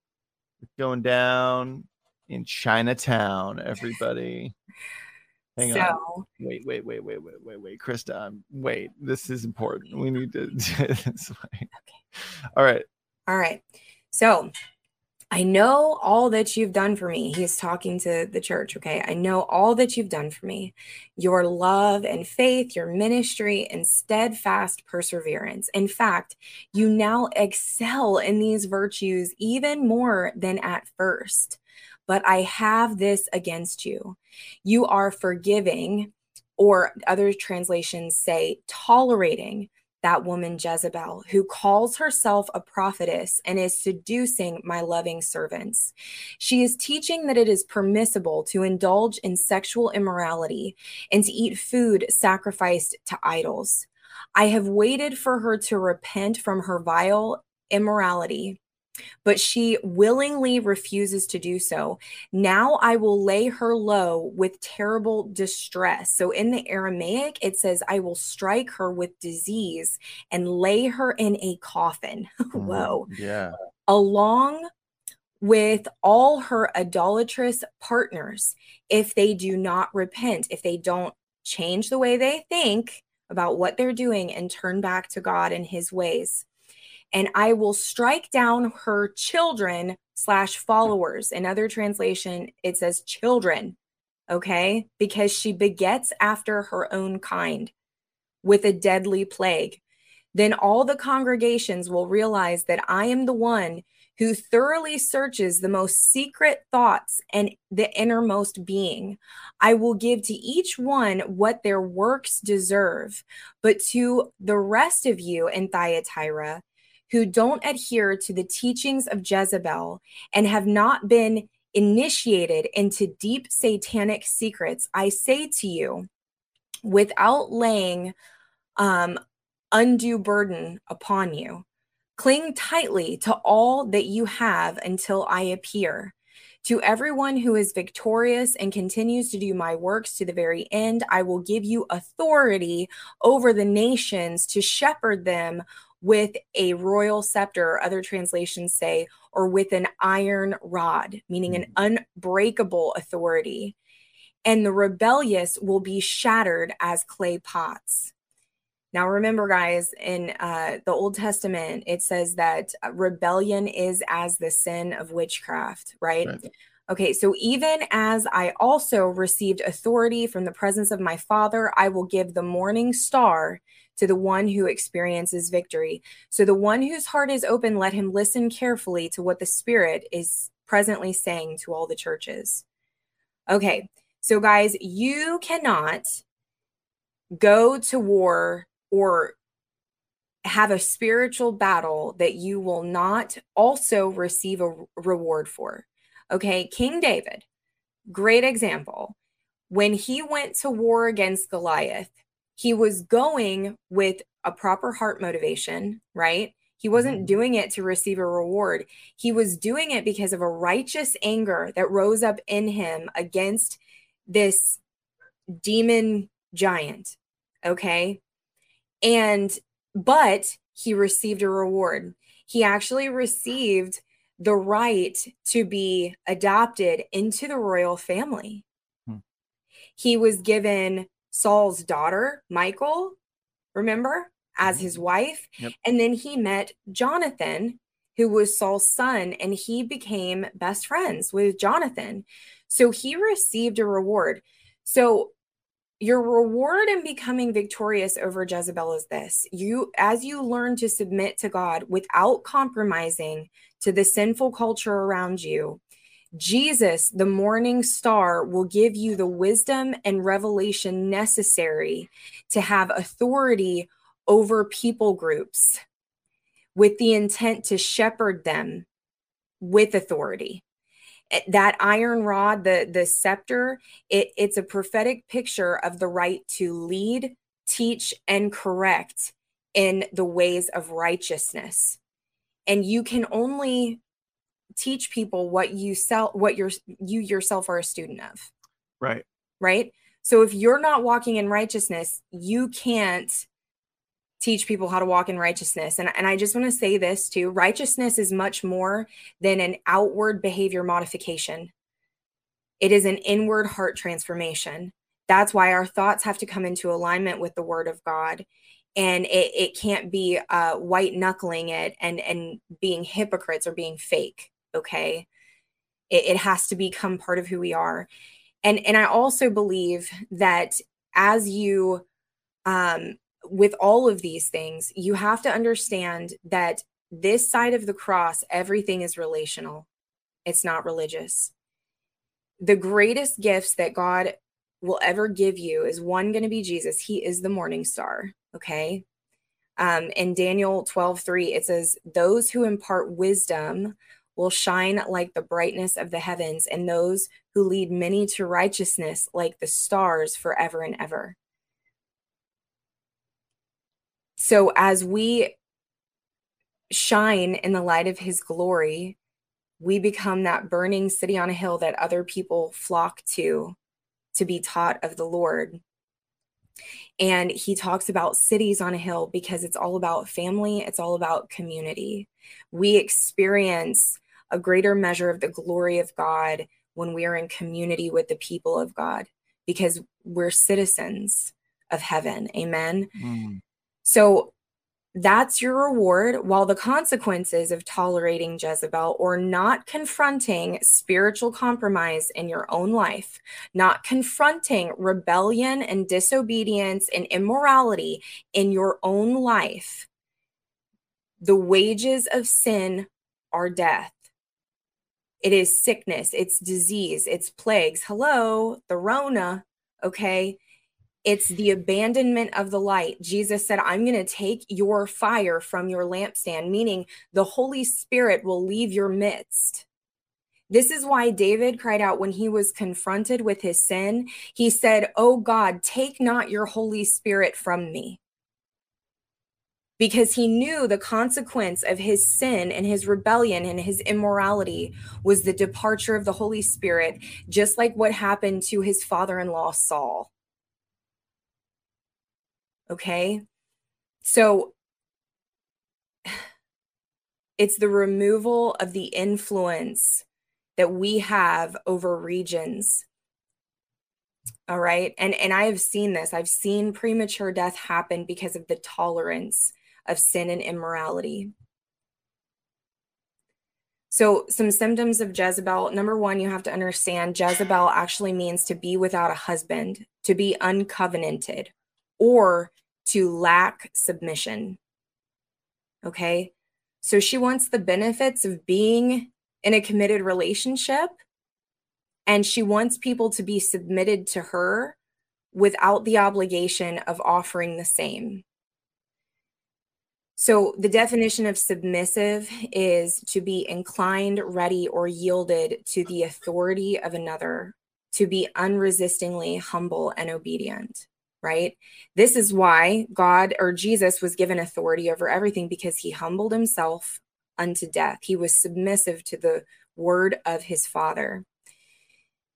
It's going down in Chinatown, everybody. <laughs> Hang so, on. Wait, wait, wait, wait, wait, wait, wait. Christa, wait. This is important. We need to <laughs> do this way. Okay. All right. All right. So I know all that you've done for me. He's talking to the church, okay? I know all that you've done for me your love and faith, your ministry, and steadfast perseverance. In fact, you now excel in these virtues even more than at first. But I have this against you. You are forgiving, or other translations say tolerating that woman Jezebel, who calls herself a prophetess and is seducing my loving servants. She is teaching that it is permissible to indulge in sexual immorality and to eat food sacrificed to idols. I have waited for her to repent from her vile immorality but she willingly refuses to do so. Now I will lay her low with terrible distress. So in the Aramaic, it says, I will strike her with disease and lay her in a coffin. <laughs> Whoa. Mm, yeah. Along with all her idolatrous partners, if they do not repent, if they don't change the way they think about what they're doing and turn back to God and his ways and I will strike down her children slash followers. In other translation, it says children, okay? Because she begets after her own kind with a deadly plague. Then all the congregations will realize that I am the one who thoroughly searches the most secret thoughts and the innermost being. I will give to each one what their works deserve. But to the rest of you in Thyatira, who don't adhere to the teachings of Jezebel and have not been initiated into deep satanic secrets, I say to you, without laying um, undue burden upon you, cling tightly to all that you have until I appear. To everyone who is victorious and continues to do my works to the very end, I will give you authority over the nations to shepherd them with a royal scepter, other translations say, or with an iron rod, meaning an hmm. unbreakable authority. And the rebellious will be shattered as clay pots. Now, remember, guys, in uh, the Old Testament, it says that rebellion is as the sin of witchcraft, right? right? Okay, so even as I also received authority from the presence of my Father, I will give the morning star to the one who experiences victory. So the one whose heart is open, let him listen carefully to what the Spirit is presently saying to all the churches. Okay, so guys, you cannot go to war or have a spiritual battle that you will not also receive a reward for. Okay, King David, great example. When he went to war against Goliath, he was going with a proper heart motivation, right? He wasn't mm-hmm. doing it to receive a reward. He was doing it because of a righteous anger that rose up in him against this demon giant. Okay. And, but he received a reward. He actually received the right to be adopted into the royal family. Hmm. He was given Saul's daughter, Michal, remember, as his mm-hmm. wife. Yep. And then he met Jonathan, who was Saul's son, and he became best friends with Jonathan. So he received a reward. So your reward in becoming victorious over Jezebel is this. You as you learn to submit to God without compromising to the sinful culture around you, Jesus, the morning star, will give you the wisdom and revelation necessary to have authority over people groups with the intent to shepherd them with authority. Eh, that iron rod, the, the scepter, it, it's a prophetic picture of the right to lead, teach, and correct in the ways of righteousness. And you can only teach people what you sell what you're you yourself are a student of. Right. Right? So if you're not walking in righteousness you can't teach people how to walk in righteousness. And, and i just want to say this too righteousness is much more than an outward behavior modification. It is an inward heart transformation. That's why our thoughts have to come into alignment with the word of god. And it, it can't be uh, white knuckling it and and being hypocrites or being fake Okay. It, it has to become part of who we are. And and I also believe that as you um with all of these things, you have to understand that this side of the cross, everything is relational. It's not religious. The greatest gifts that God will ever give you is one going to be Jesus. He is the morning star. Okay. Um, in Daniel 12, 3, it says, Those who impart wisdom will shine like the brightness of the heavens, and those who lead many to righteousness like the stars forever and ever. So as we shine in the light of his glory, we become that burning city on a hill that other people flock to to be taught of the Lord. And he talks about cities on a hill because it's all about family, it's all about community. We experience a greater measure of the glory of God when we are in community with the people of God because we're citizens of heaven. Amen. Mm. So that's your reward, while the consequences of tolerating Jezebel or not confronting spiritual compromise in your own life, not confronting rebellion and disobedience and immorality in your own life, the wages of sin are death. It is sickness, it's disease, it's plagues. Hello, the Rona, okay? It's the abandonment of the light. Jesus said, I'm going to take your fire from your lampstand, meaning the Holy Spirit will leave your midst. This is why David cried out when he was confronted with his sin. He said, Oh God, take not your Holy Spirit from me. Because he knew the consequence of his sin and his rebellion and his immorality was the departure of the Holy Spirit, just like what happened to his father in law, Saul. Okay. So <sighs> it's the removal of the influence that we have over regions. All right. And and I have seen this. I've seen premature death happen because of the tolerance of sin and immorality. So, some symptoms of Jezebel. Number one, you have to understand Jezebel actually means to be without a husband, to be uncovenanted, or to lack submission. Okay. So she wants the benefits of being in a committed relationship and she wants people to be submitted to her without the obligation of offering the same. So, the definition of submissive is to be inclined, ready, or yielded to the authority of another, to be unresistingly humble and obedient right? This is why God or Jesus was given authority over everything because he humbled himself unto death. He was submissive to the word of his Father.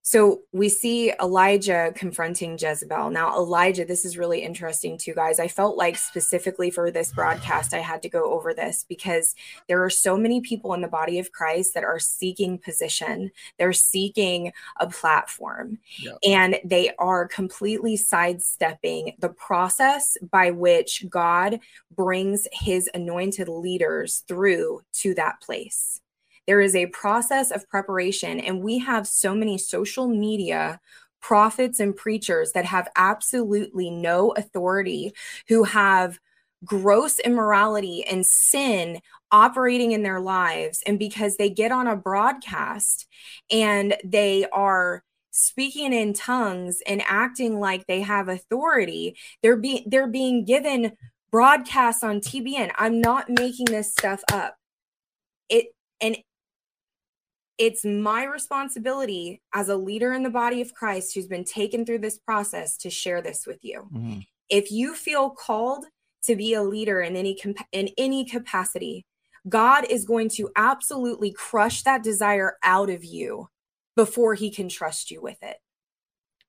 So we see Elijah confronting Jezebel. Now, Elijah, this is really interesting too, guys. I felt like specifically for this broadcast, I had to go over this because there are so many people in the body of Christ that are seeking position, they're seeking a platform, and they are completely sidestepping the process by which God brings his anointed leaders through to that place. There is a process of preparation, and we have so many social media prophets and preachers that have absolutely no authority, who have gross immorality and sin operating in their lives. And because they get on a broadcast and they are speaking in tongues and acting like they have authority, they're being they're being given broadcasts on TBN. I'm not making this stuff up. It and it's my responsibility as a leader in the body of Christ who's been taken through this process to share this with you. Mm-hmm. If you feel called to be a leader in any comp- in any capacity, God is going to absolutely crush that desire out of you before he can trust you with it.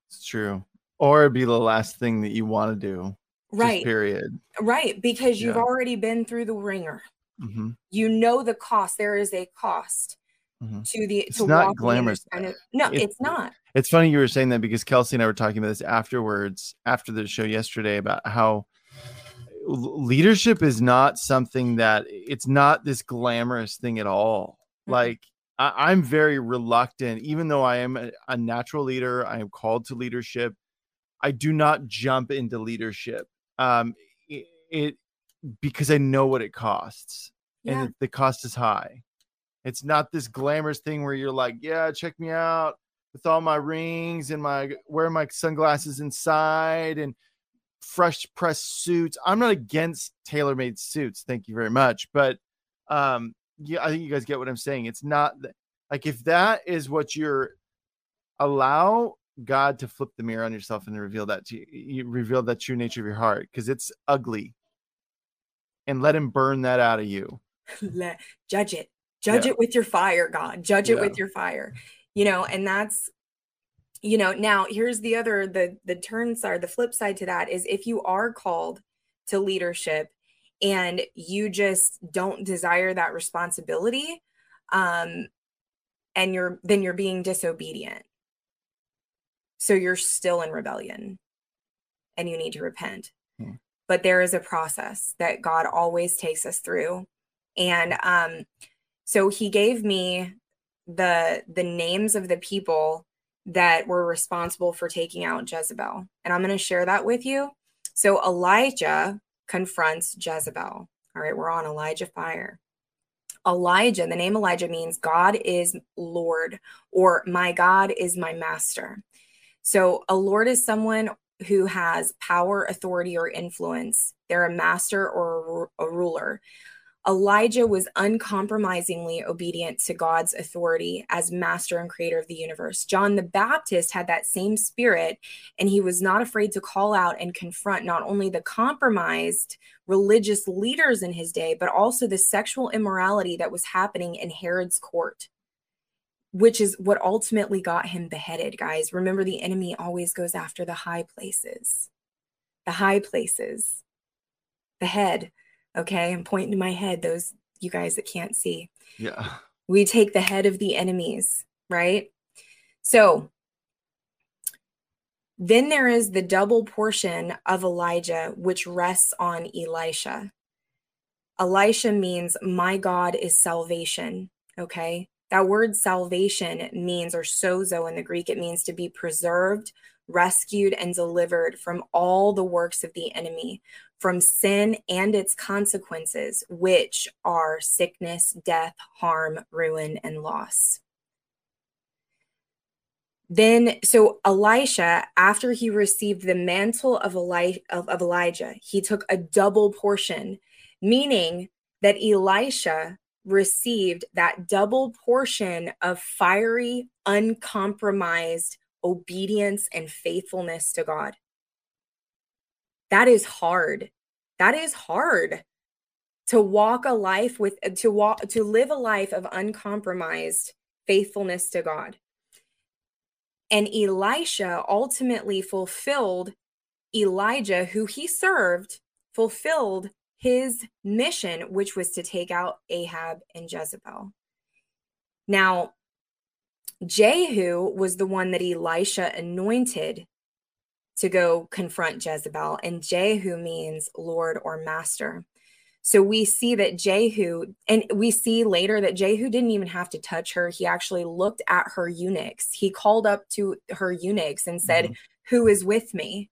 It's true. Or be the last thing that you want to do. Right. period. Right. Because you've already been through the ringer. Mm-hmm. You know the cost. There is a cost mm-hmm. to the it's to not glamorous kind of no it, it's not it's funny you were saying that because kelsey and i were talking about this afterwards after the show yesterday about how leadership is not something that it's not this glamorous thing at all mm-hmm. like I, am very reluctant, even though I am a, a natural leader, I am called to leadership. I do not jump into leadership. Um, it, it because I know what it costs, yeah. and the cost is high. It's not this glamorous thing where you're like, yeah, check me out with all my rings and my wear my sunglasses inside and fresh press suits. I'm not against tailor-made suits, thank you very much, but um yeah, I think you guys get what I'm saying. It's not like if that is what you're allow God to flip the mirror on yourself and reveal that to you, you reveal that true nature of your heart because it's ugly. And let him burn that out of you. <laughs> let judge it. Judge yeah. it with your fire, God. Judge it yeah. with your fire. You know, and that's you know, now here's the other the the turn side, the flip side to that is if you are called to leadership and you just don't desire that responsibility, um, and you're then you're being disobedient. So you're still in rebellion and you need to repent. Hmm. But there is a process that God always takes us through. And um, so he gave me the the names of the people that were responsible for taking out Jezebel. And I'm going to share that with you. So Elijah confronts Jezebel. All right, we're on Elijah fire. Elijah, the name Elijah means God is Lord or my God is my master. So a Lord is someone who has power, authority, or influence. They're a master or a ruler. Elijah was uncompromisingly obedient to God's authority as master and creator of the universe. John the Baptist had that same spirit, and he was not afraid to call out and confront not only the compromised religious leaders in his day, but also the sexual immorality that was happening in Herod's court, which is what ultimately got him beheaded, guys. Remember, the enemy always goes after the high places, the high places, the head Okay. I'm pointing to my head, those you guys that can't see. Yeah. <laughs> We take the head of the enemies, right? So then there is the double portion of Elijah, which rests on Elisha. Elisha means my God is salvation. Okay. That word salvation means, or sozo in the Greek, it means to be preserved, rescued, and delivered from all the works of the enemy, from sin and its consequences, which are sickness, death, harm, ruin, and loss. Then, so Elisha, after he received the mantle of, Eli- of, of Elijah, he took a double portion, meaning that Elisha received that double portion of fiery, uncompromised obedience and faithfulness to God that is hard. That is hard to walk a life with uh, to walk to live a life of uncompromised faithfulness to God. And Elisha ultimately fulfilled Elijah, who he served, fulfilled his mission, which was to take out Ahab and Jezebel. Now, Jehu was the one that Elisha anointed to go confront Jezebel, and Jehu means Lord or Master. So we see that Jehu, and we see later that Jehu didn't even have to touch her. He actually looked at her eunuchs. He called up to her eunuchs and said, mm-hmm. Who is with me?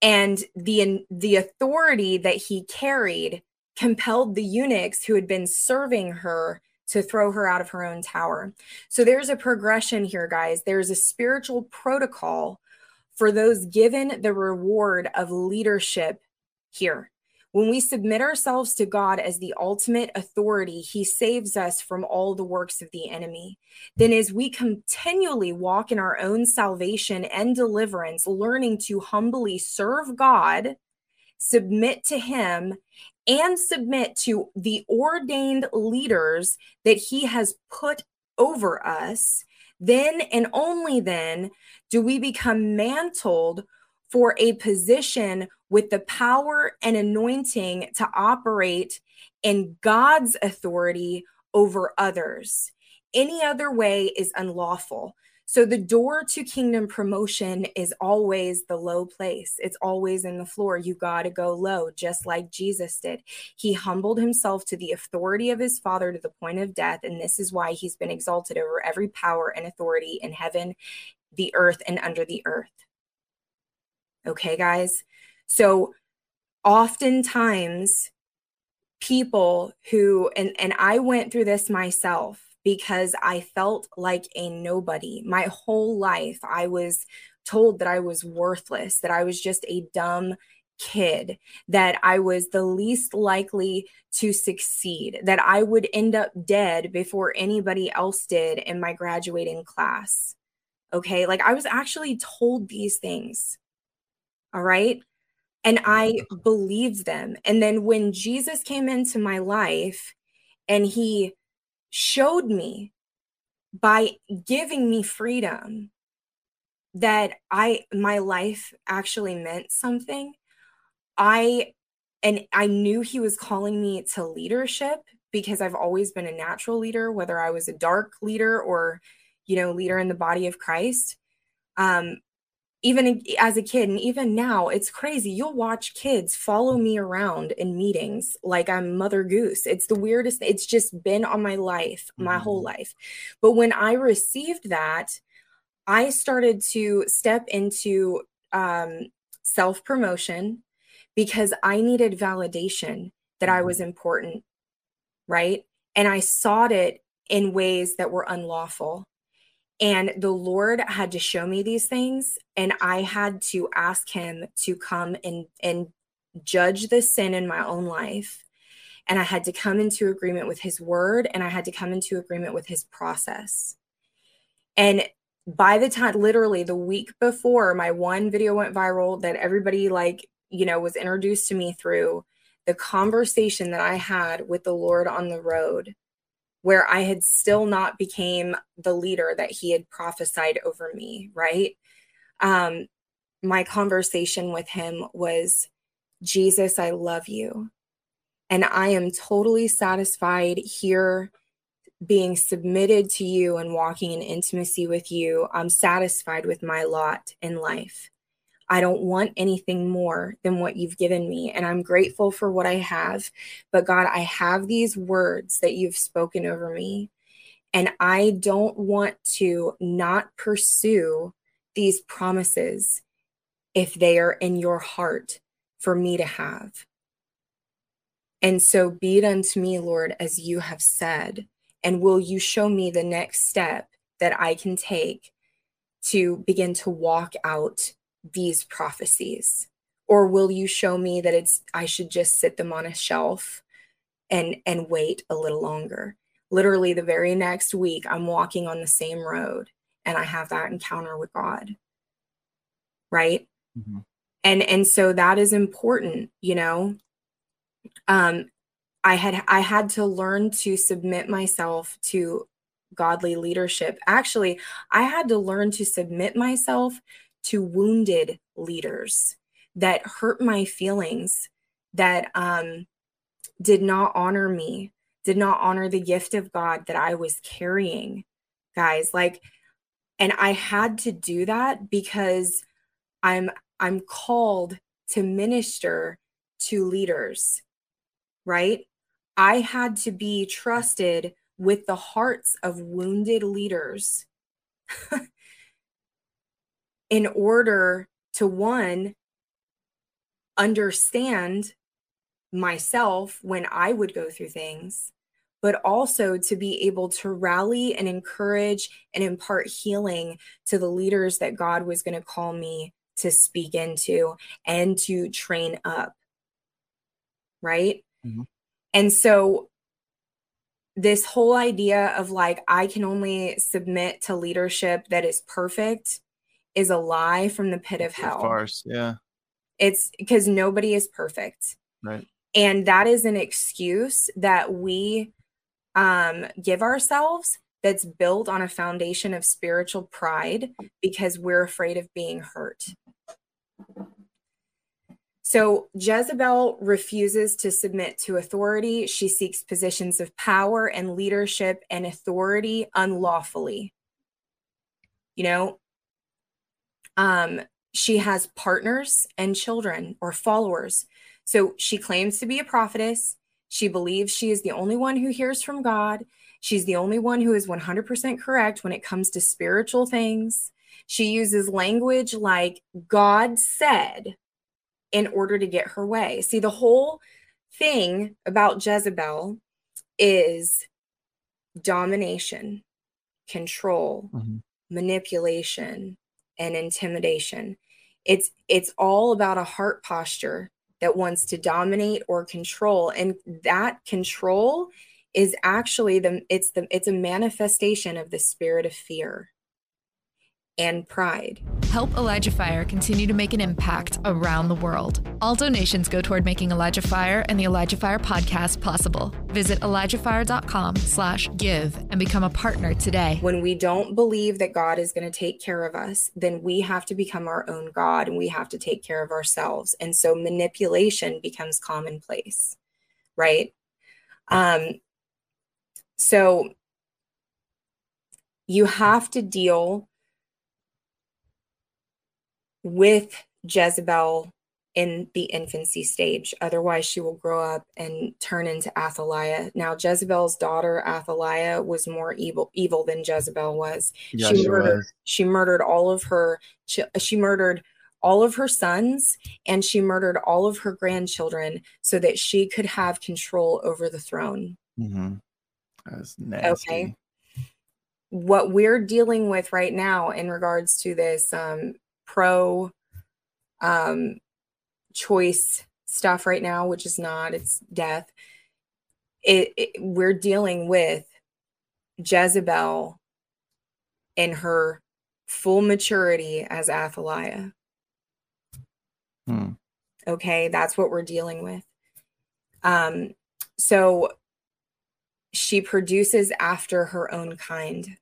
And the the authority that he carried compelled the eunuchs who had been serving her to throw her out of her own tower. So there's a progression here, guys. There's a spiritual protocol for those given the reward of leadership here. When we submit ourselves to God as the ultimate authority, He saves us from all the works of the enemy. Then, as we continually walk in our own salvation and deliverance, learning to humbly serve God, submit to Him, and submit to the ordained leaders that He has put over us, then and only then do we become mantled for a position with the power and anointing to operate in God's authority over others. Any other way is unlawful. So the door to kingdom promotion is always the low place. It's always in the floor. You got to go low, just like Jesus did. He humbled himself to the authority of his Father to the point of death. And this is why he's been exalted over every power and authority in heaven, the earth, and under the earth. Okay, guys? So oftentimes, people who, and, and I went through this myself because I felt like a nobody. My whole life, I was told that I was worthless, that I was just a dumb kid, that I was the least likely to succeed, that I would end up dead before anybody else did in my graduating class. Okay. Like I was actually told these things. All right. And I mm-hmm. believed them. And then when Jesus came into my life and he showed me by giving me freedom that I my life actually meant something. I and I knew he was calling me to leadership because I've always been a natural leader, whether I was a dark leader or, you know, leader in the body of Christ. Um, even as a kid and even now it's crazy. You'll watch kids follow me around in meetings like i'm mother goose. It's the weirdest it's just been on my life my mm-hmm. whole life. But when i received that i started to step into um, self promotion because i needed validation that i was mm-hmm. important right? And i sought it in ways that were unlawful and the Lord had to show me these things, and I had to ask Him to come and, and judge the sin in my own life. And I had to come into agreement with His word, and I had to come into agreement with His process. And by the time, literally the week before my one video went viral that everybody, like, you know, was introduced to me through, the conversation that I had with the Lord on the road where I had still not became the leader that he had prophesied over me, right? Um, my conversation with him was, Jesus, I love you. And I am totally satisfied here being submitted to you and walking in intimacy with you. I'm satisfied with my lot in life. I don't want anything more than what you've given me. And I'm grateful for what I have. But God, I have these words that you've spoken over me. And I don't want to not pursue these promises if they are in your heart for me to have. And so be it unto me, Lord, as you have said. And will you show me the next step that I can take to begin to walk out these prophecies? Or will you show me that it's I should just sit them on a shelf and and wait a little longer? Literally the very next week I'm walking on the same road and I have that encounter with God. Right? Mm-hmm. And and so that is important, you know. Um I had I had to learn to submit myself to godly leadership. Actually, I had to learn to submit myself to wounded leaders that hurt my feelings, that um, did not honor me, did not honor the gift of God that I was carrying, guys. Like, and I had to do that because I'm I'm called to minister to leaders, right? I had to be trusted with the hearts of wounded leaders <laughs> in order to one, understand myself when I would go through things, but also to be able to rally and encourage and impart healing to the leaders that God was going to call me to speak into and to train up. Right. Mm-hmm. And so, this whole idea of like, I can only submit to leadership that is perfect is a lie from the pit of hell. Farce, yeah. It's because nobody is perfect. Right. And that is an excuse that we um, give ourselves that's built on a foundation of spiritual pride because we're afraid of being hurt. So Jezebel refuses to submit to authority. She seeks positions of power and leadership and authority unlawfully. you know um she has partners and children or followers. So she claims to be a prophetess. She believes she is the only one who hears from god. She's the only one who is 100% correct when it comes to spiritual things. She uses language like god said in order to get her way. See the whole thing about jezebel is domination control, mm-hmm. manipulation, and intimidation. It's it's all about a heart posture that wants to dominate or control and that control is actually the it's the it's a manifestation of the spirit of fear and pride. Help Elijah Fire continue to make an impact around the world. All donations go toward making Elijah Fire and the Elijah Fire podcast possible. Visit ElijahFire.com slash give and become a partner today. When we don't believe that God is going to take care of us, then we have to become our own God and we have to take care of ourselves. And so manipulation becomes commonplace, right? Um, so you have to deal with Jezebel in the infancy stage. Otherwise, she will grow up and turn into Athaliah. Now, Jezebel's daughter Athaliah was more evil evil than Jezebel was. Yeah, she, she murdered was. she murdered all of her she, she murdered all of her sons and she murdered all of her grandchildren so that she could have control over the throne. Mm-hmm. That's nasty. Okay. What we're dealing with right now in regards to this um, pro um, choice stuff right now, which is not, it's death. It, it, we're dealing with Jezebel in her full maturity as Athaliah. Hmm. Okay, that's what we're dealing with. Um, so she produces after her own kind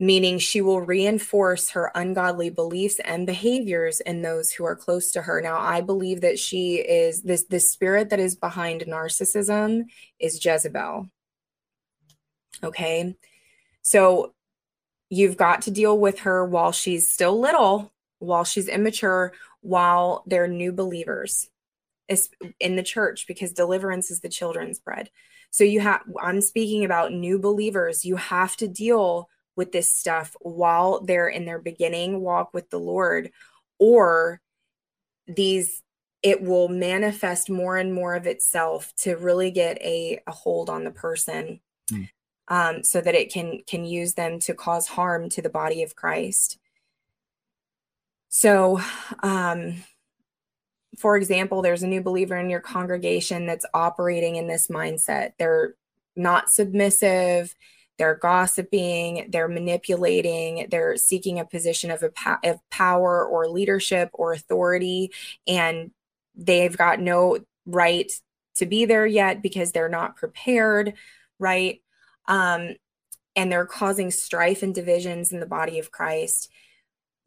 meaning she will reinforce her ungodly beliefs and behaviors in those who are close to her. Now, I believe that she is this the spirit that is behind narcissism is Jezebel. Okay. So you've got to deal with her while she's still little, while she's immature, while they're new believers in the church because deliverance is the children's bread. So you have I'm speaking about new believers. You have to deal with this stuff while they're in their beginning walk with the Lord, or these it will manifest more and more of itself to really get a, a hold on the person mm. um, so that it can can use them to cause harm to the body of christ. So um, for example there's a new believer in your congregation that's operating in this mindset. They're not submissive they're gossiping, they're manipulating, they're seeking a position of, a, of power or leadership or authority, and they've got no right to be there yet because they're not prepared, right? Um, and they're causing strife and divisions in the body of Christ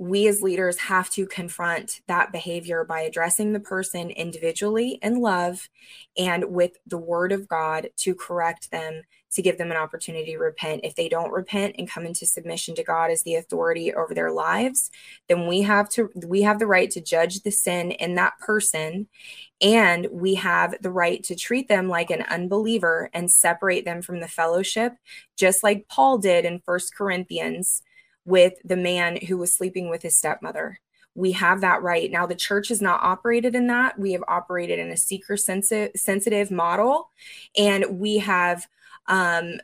we as leaders have to confront that behavior by addressing the person individually in love and with the word of God to correct them, to give them an opportunity to repent. If they don't repent and come into submission to God as the authority over their lives, then we have to we have the right to judge the sin in that person and we have the right to treat them like an unbeliever and separate them from the fellowship just like Paul did in First Corinthians with the man who was sleeping with his stepmother. We have that right. Now, the church has not operated in that. We have operated in a seeker sensitive, sensitive model, and we have, um,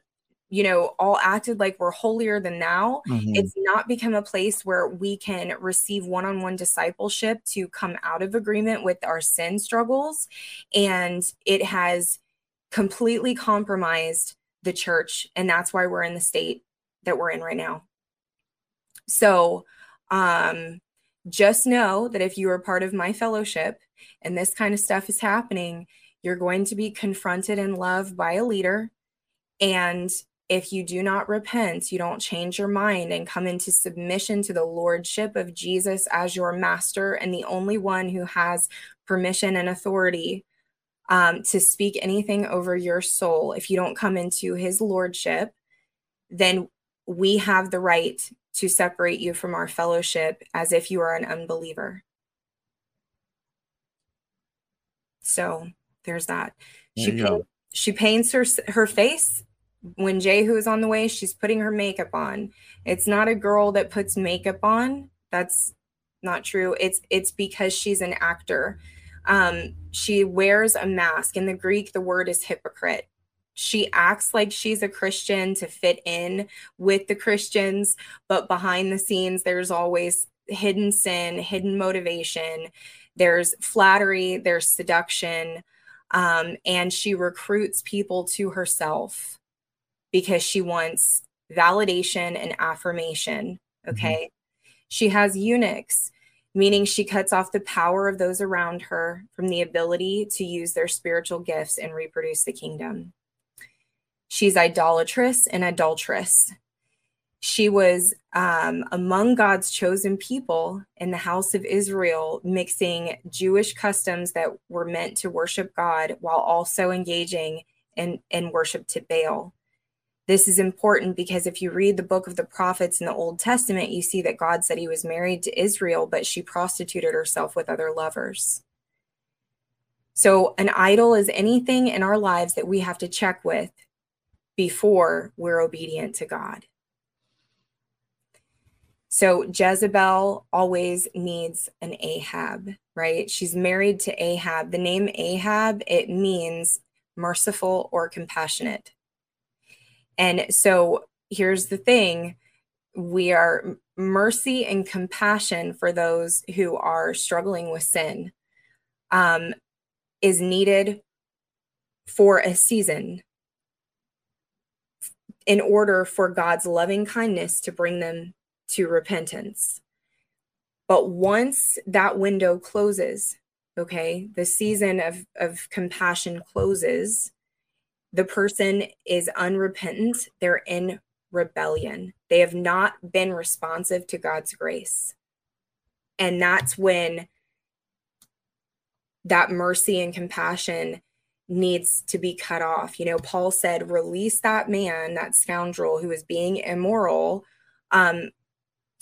you know, all acted like we're holier than now. Mm-hmm. It's not become a place where we can receive one on one discipleship to come out of agreement with our sin struggles. And it has completely compromised the church. And that's why we're in the state that we're in right now. So um, just know that if you are part of my fellowship and this kind of stuff is happening, you're going to be confronted in love by a leader. And if you do not repent, you don't change your mind and come into submission to the lordship of Jesus as your master and the only one who has permission and authority um, to speak anything over your soul. If you don't come into his lordship, then we have the right to separate you from our fellowship as if you are an unbeliever. So there's that. She paint, she paints her her face when Jehu is on the way. She's putting her makeup on. It's not a girl that puts makeup on. That's not true. It's it's because she's an actor. Um, she wears a mask. In the Greek, the word is hypocrite. She acts like she's a Christian to fit in with the Christians, but behind the scenes, there's always hidden sin, hidden motivation. There's flattery, there's seduction, um, and she recruits people to herself because she wants validation and affirmation. Mm-hmm. Okay. Mm-hmm. She has eunuchs meaning she cuts off the power of those around her from the ability to use their spiritual gifts and reproduce the kingdom. She's idolatrous and adulteress. She was um, among God's chosen people in the house of Israel, mixing Jewish customs that were meant to worship God while also engaging in, in worship to Baal. This is important because if you read the book of the prophets in the Old Testament, you see that God said he was married to Israel, but she prostituted herself with other lovers. So, an idol is anything in our lives that we have to check with before we're obedient to God. So, Jezebel always needs an Ahab, right? She's married to Ahab. The name Ahab, it means merciful or compassionate. And so here's the thing we are mercy and compassion for those who are struggling with sin um, is needed for a season in order for God's loving kindness to bring them to repentance. But once that window closes, okay, the season of, of compassion closes, the person is unrepentant, they're in rebellion. They have not been responsive to God's grace. And that's when that mercy and compassion needs to be cut off. You know, Paul said, release that man, that scoundrel who is being immoral, um,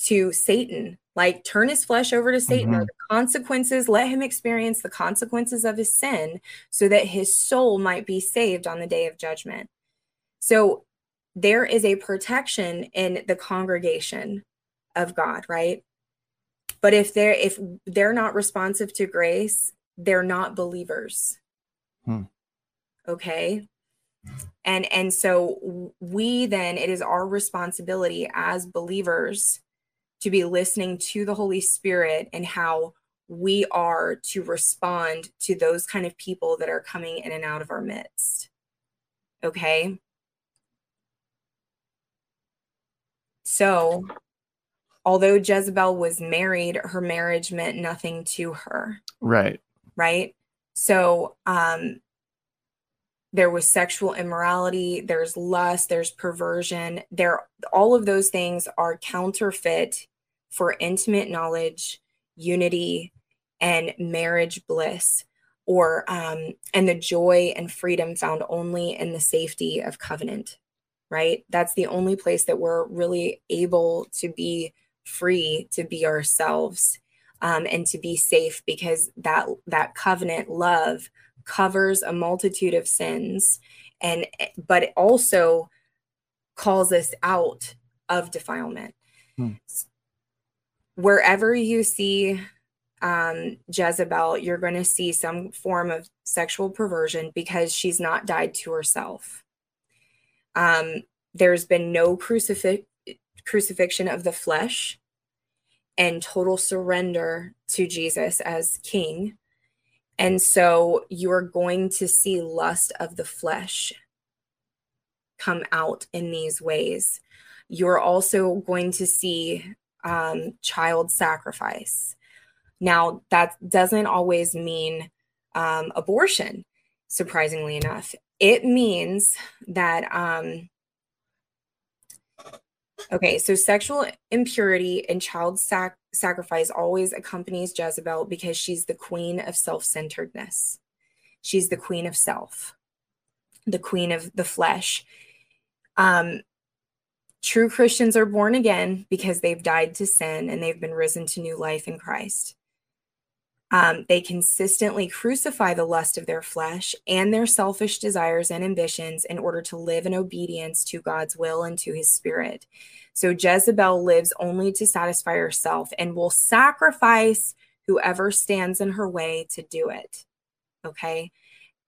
to Satan. Like turn his flesh over to Satan mm-hmm. or the consequences, let him experience the consequences of his sin so that his soul might be saved on the day of judgment. So there is a protection in the congregation of God, right? But if they're if they're not responsive to grace, they're not believers. Hmm. Okay? And and so we then it is our responsibility as believers to be listening to the Holy Spirit and how we are to respond to those kind of people that are coming in and out of our midst. Okay. So, although Jezebel was married, her marriage meant nothing to her. Right. Right. So, um, there was sexual immorality there's lust there's perversion. There all of those things are counterfeit for intimate knowledge unity and marriage bliss or um, and the joy and freedom found only in the safety of covenant right? That's the only place that we're really able to be free to be ourselves um, and to be safe because that that covenant love covers a multitude of sins and but it also calls us out of defilement hmm. wherever you see um, Jezebel, you're going to see some form of sexual perversion because she's not died to herself. Um, there's been no crucifix crucifixion of the flesh and total surrender to Jesus as king. And so you're going to see lust of the flesh come out in these ways. You're also going to see um, child sacrifice. Now, that doesn't always mean um, abortion, surprisingly enough. It means that um, Okay, so sexual impurity and child sac- sacrifice always accompanies Jezebel because she's the queen of self centeredness. She's the queen of self, the queen of the flesh. Um, True Christians are born again because they've died to sin and they've been risen to new life in Christ. Um, they consistently crucify the lust of their flesh and their selfish desires and ambitions in order to live in obedience to God's will and to his spirit. So Jezebel lives only to satisfy herself and will sacrifice whoever stands in her way to do it. Okay.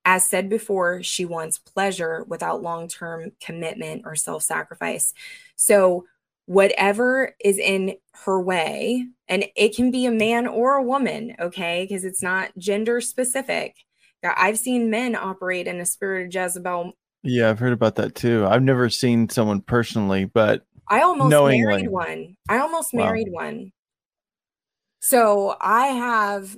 As said before, she wants pleasure without long term commitment or self sacrifice. So, whatever is in her way, and it can be a man or a woman, okay, because it's not gender specific. I've seen men operate in a spirit of Jezebel. Yeah, I've heard about that too. I've never seen someone personally, but I almost knowingly. married one. I almost wow. married one. So I have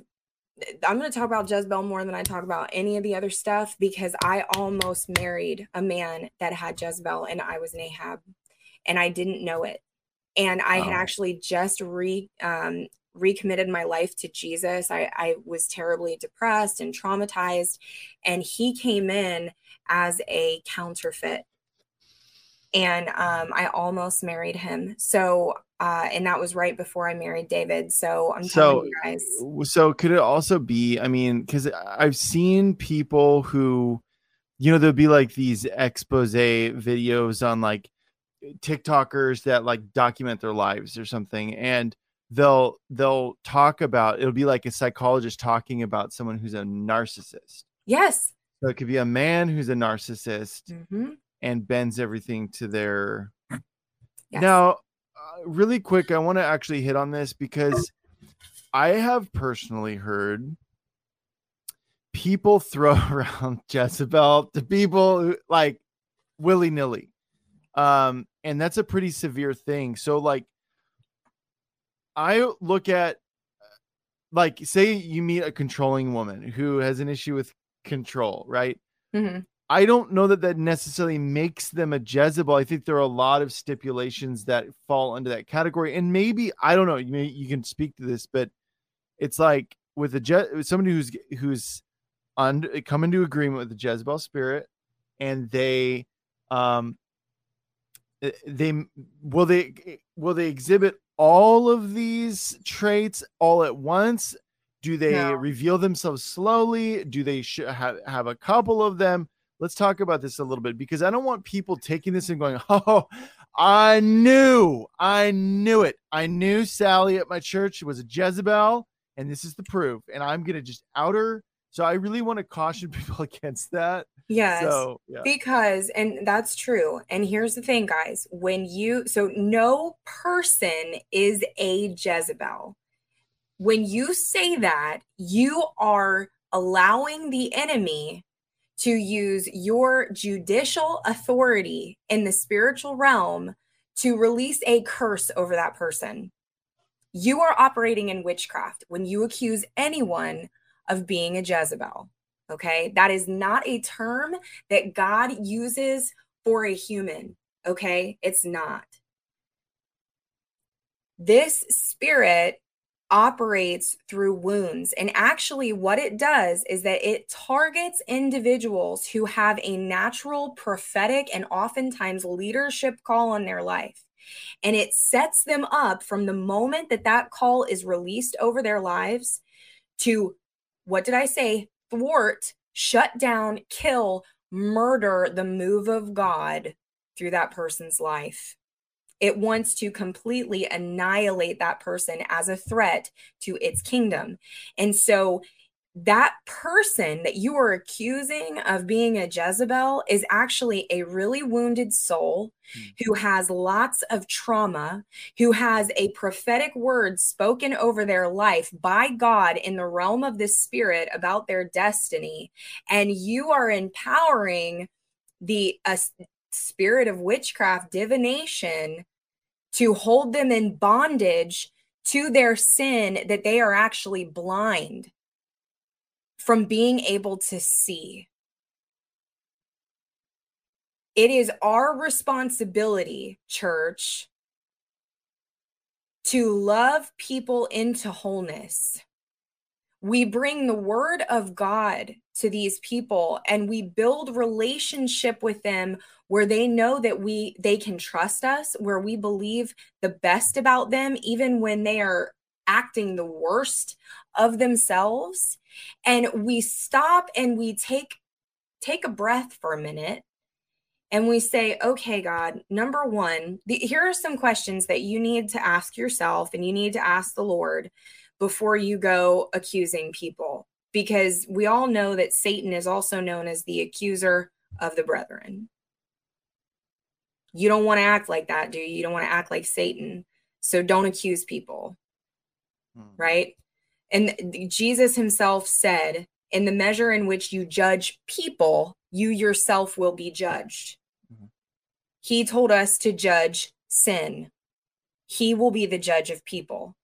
I'm going to talk about Jezebel more than I talk about any of the other stuff because I almost married a man that had Jezebel and I was an Ahab and I didn't know it. And I had actually just re um, recommitted my life to Jesus. I, I was terribly depressed and traumatized, and he came in as a counterfeit. And um, I almost married him. So, uh, and that was right before I married David. So I'm so, telling you guys. So could it also be? I mean, because I've seen people who, you know, there'll be like these expose videos on like TikTokers that like document their lives or something, and they'll they'll talk about it'll be like a psychologist talking about someone who's a narcissist. Yes. So it could be a man who's a narcissist mm-hmm. and bends everything to their. Yes. Now, uh, really quick, I want to actually hit on this because I have personally heard people throw <laughs> around Jezebel to people who, like willy nilly. Um, and that's a pretty severe thing. So, like, I look at, like, say you meet a controlling woman who has an issue with control, right? Mm-hmm. I don't know that that necessarily makes them a Jezebel. I think there are a lot of stipulations that fall under that category, and maybe I don't know. You may, you can speak to this, but it's like with a Je- somebody who's who's on come into agreement with the Jezebel spirit, and they um Uh, they will they eh, will they exhibit all of these traits all at once? Do they no. reveal themselves slowly? Do they sh- have, have a couple of them? Let's talk about this a little bit because i don't want people taking this and going <laughs> oh i knew i knew it. I knew sally at my church was a jezebel and this is the proof and i'm gonna just out her so I really want to caution <laughs> people against that. Yes. So, yeah. Because, and that's true. And here's the thing, guys when you, so no person is a Jezebel. When you say that, you are allowing the enemy to use your judicial authority in the spiritual realm to release a curse over that person. You are operating in witchcraft when you accuse anyone of being a Jezebel. Okay. That is not a term that God uses for a human. Okay. It's not. This spirit operates through wounds. And actually, what it does is that it targets individuals who have a natural prophetic and oftentimes leadership call on their life. And it sets them up from the moment that that call is released over their lives to what did I say? Thwart, shut down, kill, murder the move of God through that person's life. It wants to completely annihilate that person as a threat to its kingdom. And so that person that you are accusing of being a Jezebel is actually a really wounded soul mm. who has lots of trauma, who has a prophetic word spoken over their life by God in the realm of the spirit about their destiny. And you are empowering the uh, spirit of witchcraft, divination to hold them in bondage to their sin that they are actually blind from being able to see. It is our responsibility, church, to love people into wholeness. We bring the word of God to these people and we build relationship with them where they know that we they can trust us where we believe the best about them even when they are acting the worst of themselves. And we stop and we take take a breath for a minute and we say okay god number 1 the, here are some questions that you need to ask yourself and you need to ask the lord before you go accusing people. Because we all know that satan is also known as the accuser of the brethren. You don't want to act like that do you? You don't want to act like satan. So don't accuse people hmm. right and Jesus himself said, in the measure in which you judge people, you yourself will be judged. Mm-hmm. He told us to judge sin. He will be the judge of people.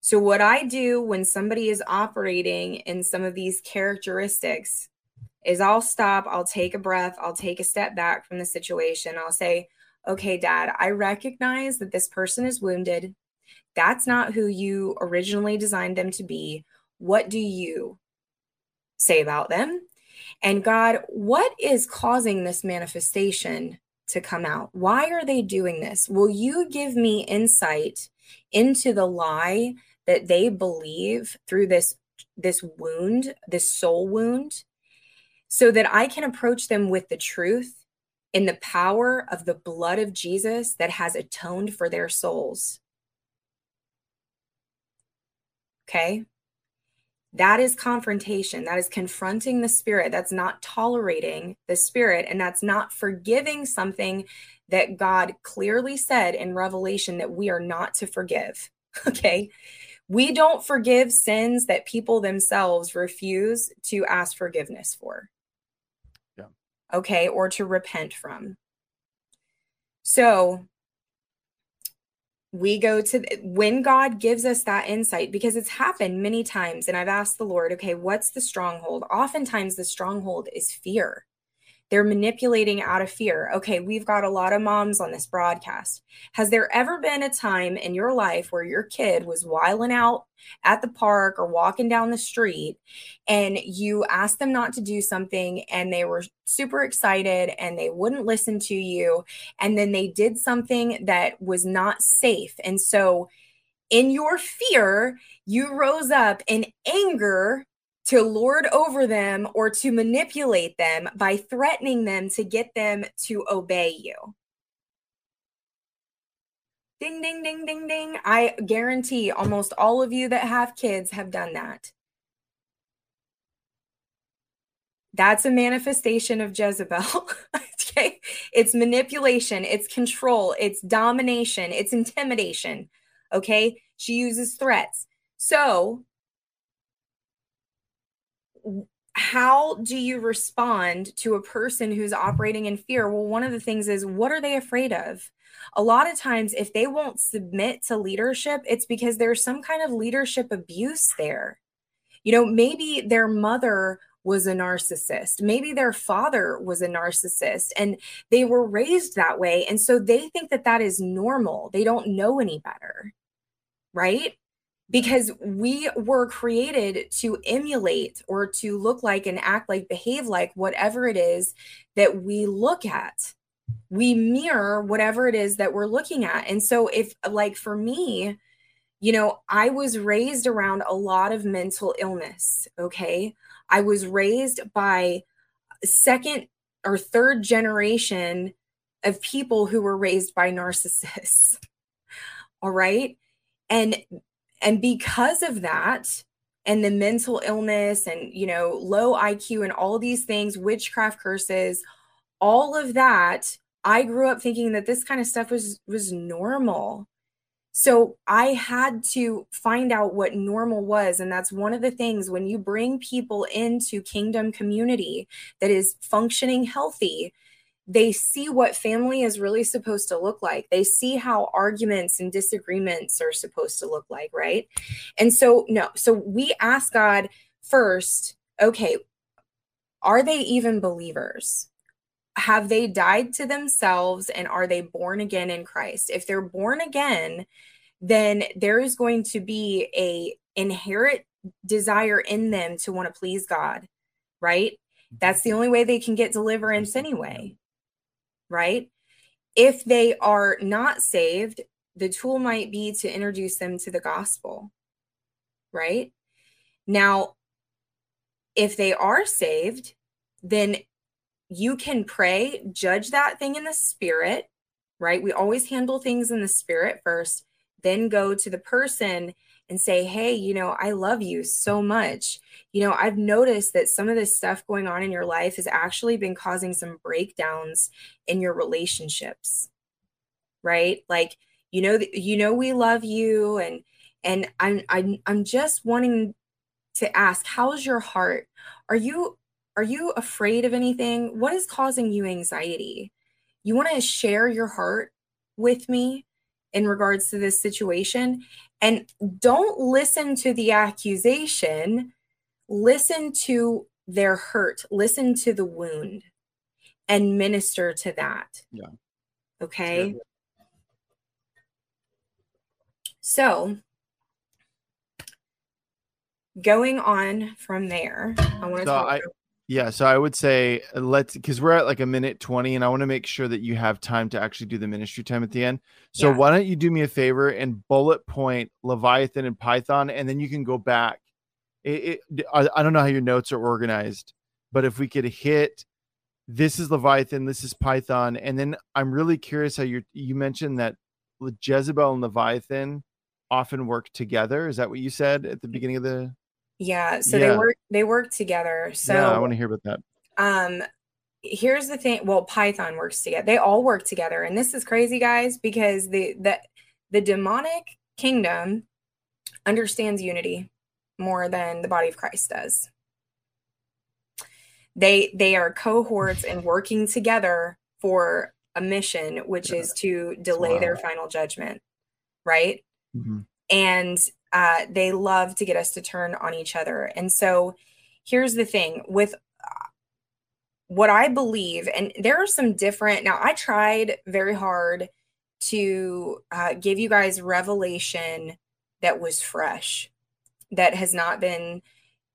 So, what I do when somebody is operating in some of these characteristics is I'll stop, I'll take a breath, I'll take a step back from the situation. I'll say, okay, dad, I recognize that this person is wounded. That's not who you originally designed them to be. What do you say about them? And God, what is causing this manifestation to come out? Why are they doing this? Will you give me insight into the lie that they believe through this this wound, this soul wound, so that I can approach them with the truth in the power of the blood of Jesus that has atoned for their souls. Okay. That is confrontation. That is confronting the spirit. That's not tolerating the spirit. And that's not forgiving something that God clearly said in Revelation that we are not to forgive. <laughs> Okay. We don't forgive sins that people themselves refuse to ask forgiveness for. Yeah. Okay. Or to repent from. So we go to when God gives us that insight because it's happened many times and I've asked the Lord, okay, what's the stronghold? Oftentimes the stronghold is fear. They're manipulating out of fear. Okay, we've got a lot of moms on this broadcast. Has there ever been a time in your life where your kid was wiling out at the park or walking down the street and you asked them not to do something and they were super excited and they wouldn't listen to you and then they did something that was not safe. And so in your fear, you rose up in anger to lord over them or to manipulate them by threatening them to get them to obey you. Ding, ding, ding, ding, ding. I guarantee almost all of you that have kids have done that. That's a manifestation of Jezebel. <laughs> okay. It's manipulation, it's control, it's domination, it's intimidation. Okay. She uses threats. So how do you respond to a person who's operating in fear? Well, one of the things is what are they afraid of? A lot of times, if they won't submit to leadership, it's because there's some kind of leadership abuse there. You know, maybe their mother was a narcissist. Maybe their father was a narcissist and they were raised that way. And so they think that that is normal. They don't know any better. Right because we were created to emulate or to look like and act like, behave like whatever it is that we look at. We mirror whatever it is that we're looking at. And so, if, like, for me, you know, I was raised around a lot of mental illness. Okay. I was raised by second or third generation of people who were raised by narcissists. <laughs> All right. And and because of that and the mental illness and you know low iq and all these things witchcraft curses all of that i grew up thinking that this kind of stuff was was normal. So i had to find out what normal was and that's one of the things when you bring people into kingdom community that is functioning healthy they see what family is really supposed to look like. They see how arguments and disagreements are supposed to look like, right? And so, no, so we ask God first, okay, are they even believers? Have they died to themselves and are they born again in Christ? If they're born again, then there is going to be a inherent desire in them to want to please God, right? That's the only way they can get deliverance anyway right? If they are not saved, the tool might be to introduce them to the gospel, right? Now, if they are saved, then you can pray, judge that thing in the spirit, right? We always handle things in the spirit first, then go to the person and say, Hey, you know, I love you so much. You know, I've noticed that some of this stuff going on in your life has actually been causing some breakdowns in your relationships, right? Like, you know, you know, we love you and, and I'm, I'm, I'm just wanting to ask, how's your heart? Are you, are you afraid of anything? What is causing you anxiety? You want to share your heart with me in regards to this situation and don't listen to the accusation, listen to their hurt, listen to the wound and minister to that. Yeah. Okay. So, going on from there, I want to So talk. I- Yeah, so I would say uh, let's because we're at like a minute 20, and I want to make sure that you have time to actually do the ministry time at the end. So Yeah. why don't you do me a favor and bullet point Leviathan and Python, and then you can go back. It, it, I, I don't know how your notes are organized, but if we could hit this is Leviathan, this is Python, and then I'm really curious how you you mentioned that Jezebel and Leviathan often work together. Is that what you said at the beginning of the? Yeah, so Yeah. they work they work together. So yeah, I want to hear about that. um here's the thing well python works together they all work together and this is crazy guys because the the the demonic kingdom understands unity more than the body of christ does they they are cohorts and working together for a mission which is to delay their final judgment right Mhm. and uh, they love to get us to turn on each other. And so here's the thing with uh, what I believe, and there are some different, now I tried very hard to uh, give you guys revelation that was fresh, that has not been,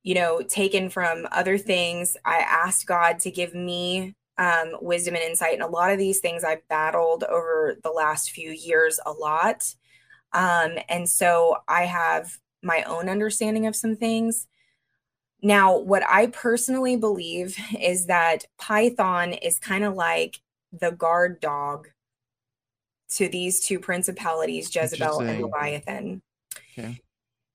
you know, taken from other things. I asked God to give me um, wisdom and insight. And a lot of these things I've battled over the last few years a lot. Um, and so I have my own understanding of some things. Now, what I personally believe is that Python is kind of like the guard dog to these two principalities, Jezebel and Leviathan. Okay.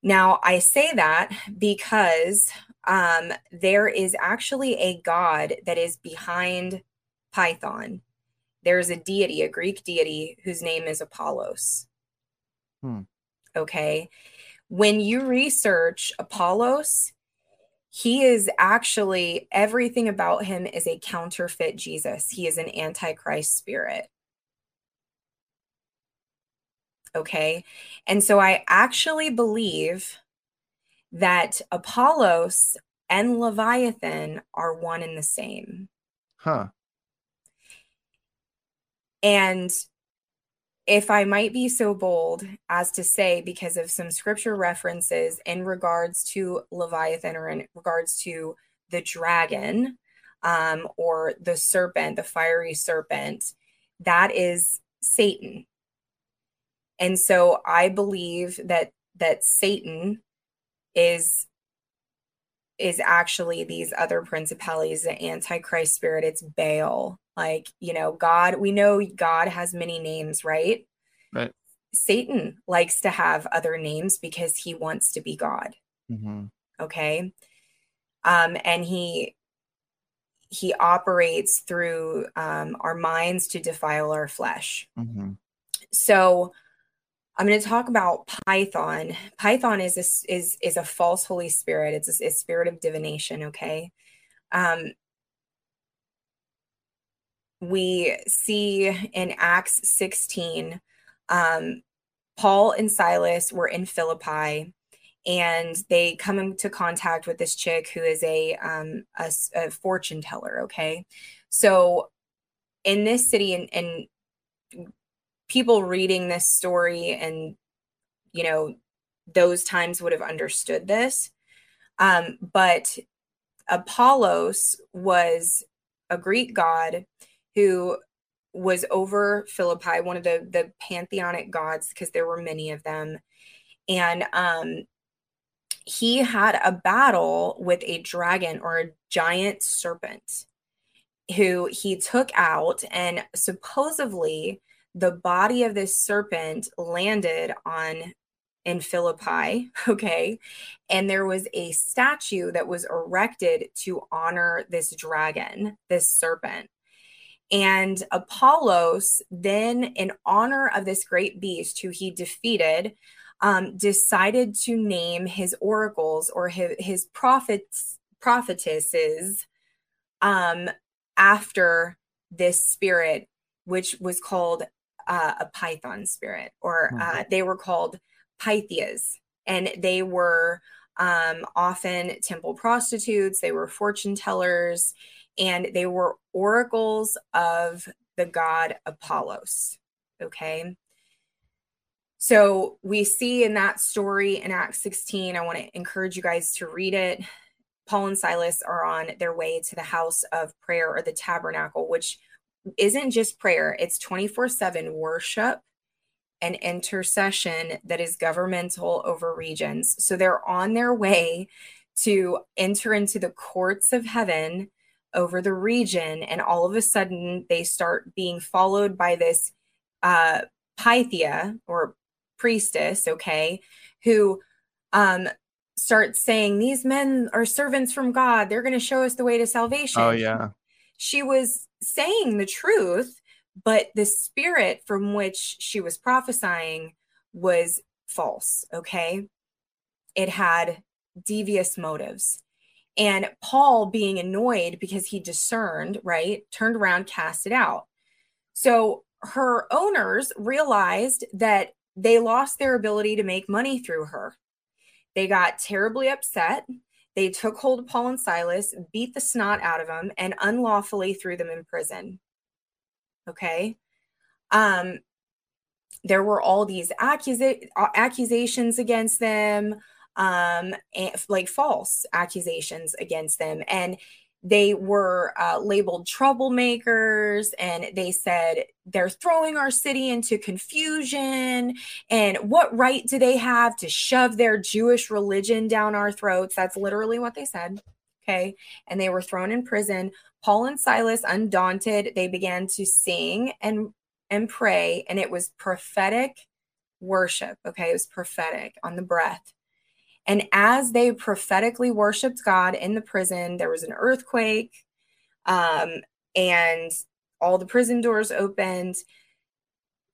Now, I say that because um, there is actually a god that is behind Python. There's a deity, a Greek deity, whose name is Apollos. Hmm. Okay. When you research Apollos, he is actually everything about him is a counterfeit Jesus. He is an antichrist spirit. Okay. And so I actually believe that Apollos and Leviathan are one and the same. Huh. And if I might be so bold as to say, because of some scripture references in regards to Leviathan or in regards to the dragon um, or the serpent, the fiery serpent, that is Satan. And so I believe that that Satan is is actually these other principalities, the antichrist spirit, it's Baal. Like, you know, God, we know God has many names, right? Right. Satan likes to have other names because he wants to be God. hmm Okay. Um, and he he operates through um, our minds to defile our flesh. hmm So I'm going to talk about Python. Python is is is a false holy spirit. It's a, a spirit of divination. Okay, um, we see in Acts 16, um, Paul and Silas were in Philippi, and they come into contact with this chick who is a um, a, a fortune teller. Okay, so in this city, and, and people reading this story and you know those times would have understood this. Um, but apollos was a greek god who was over Philippi, one of the the pantheonic gods, because there were many of them, and um, he had a battle with a dragon or a giant serpent, who he took out, and supposedly the body of this serpent landed on in Philippi, <laughs> okay? And there was a statue that was erected to honor this dragon, this serpent. And Apollos, then, in honor of this great beast who he defeated, um, decided to name his oracles or his, his prophets, prophetesses um, after this spirit, which was called uh, a python spirit, or uh, mm-hmm. they were called Pythias, and they were um, often temple prostitutes, they were fortune tellers, and they were oracles of the god Apollos. Okay. So we see in that story in Acts 16, I want to encourage you guys to read it. Paul and Silas are on their way to the house of prayer or the tabernacle, which isn't just prayer, it's 24 7 worship and intercession that is governmental over regions. So they're on their way to enter into the courts of heaven over the region. And all of a sudden, they start being followed by this uh, Pythia or priestess, okay, who um, starts saying, These men are servants from God. They're going to show us the way to salvation. Oh, yeah. She was saying the truth, but the spirit from which she was prophesying was false. Okay. It had devious motives. And Paul, being annoyed because he discerned, right, turned around, cast it out. So her owners realized that they lost their ability to make money through her. They got terribly upset. They took hold of Paul and Silas, beat the snot out of them, and unlawfully threw them in prison. Okay. Um, there were all these accusa- accusations against them, um, and, like false accusations against them. And they were uh, labeled troublemakers and they said they're throwing our city into confusion and what right do they have to shove their jewish religion down our throats that's literally what they said okay and they were thrown in prison Paul and Silas, undaunted, they began to sing and and pray, and it was prophetic worship. Okay, it was prophetic on the breath. And as they prophetically worshiped God in the prison, there was an earthquake, um, and all the prison doors opened.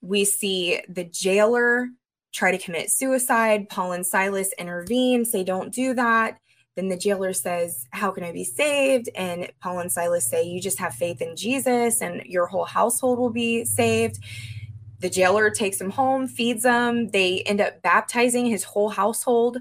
We see the jailer try to commit suicide. Paul and Silas intervene, say, Don't do that. Then the jailer says, How can I be saved? And Paul and Silas say, You just have faith in Jesus and your whole household will be saved. The jailer takes him home, feeds him. They end up baptizing his whole household.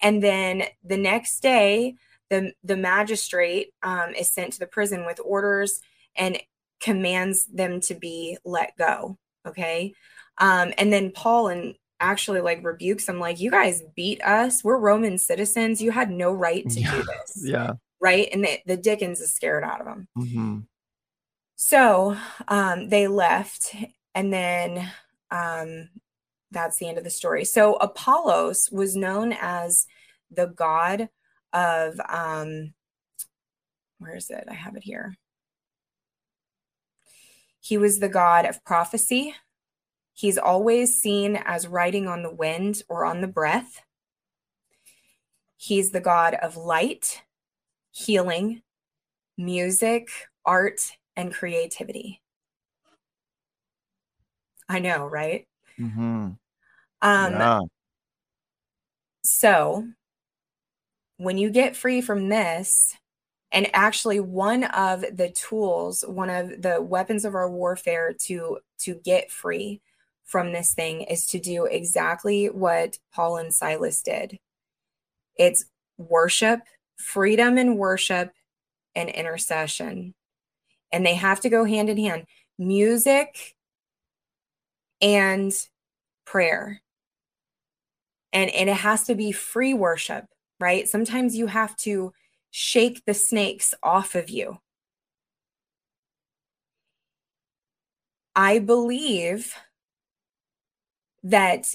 And then the next day, the, the magistrate um, is sent to the prison with orders and commands them to be let go. Okay. Um, and then Paul and actually like rebukes them like you guys beat us we're roman citizens you had no right to yeah. do this <laughs> yeah right and the, the dickens is scared out of them mm-hmm. so um they left and then um that's the end of the story so apollos was known as the god of um where is it i have it here he was the god of prophecy He's always seen as riding on the wind or on the breath. He's the God of light, healing, music, art, and creativity. I know, right? Mm-hmm. Um, yeah. So, when you get free from this, and actually one of the tools, one of the weapons of our warfare to to get free from this thing is to do exactly what Paul and Silas did it's worship, freedom and worship, and intercession. And they have to go hand in hand music and prayer. And, and it has to be free worship, right? Sometimes you have to shake the snakes off of you I believe that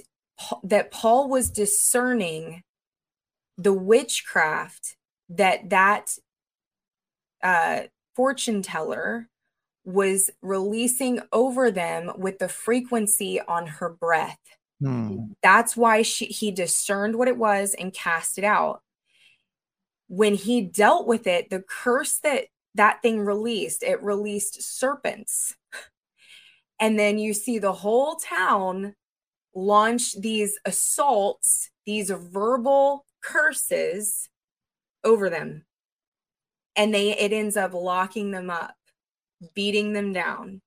that Paul was discerning the witchcraft that that uh, fortune teller was releasing over them with the frequency on her breath. Hmm. That's why she, he discerned what it was and cast it out. When he dealt with it, the curse that that thing released, it released serpents. <laughs> And then you see the whole town launch these assaults, these verbal curses over them. And they it ends up locking them up, beating them down,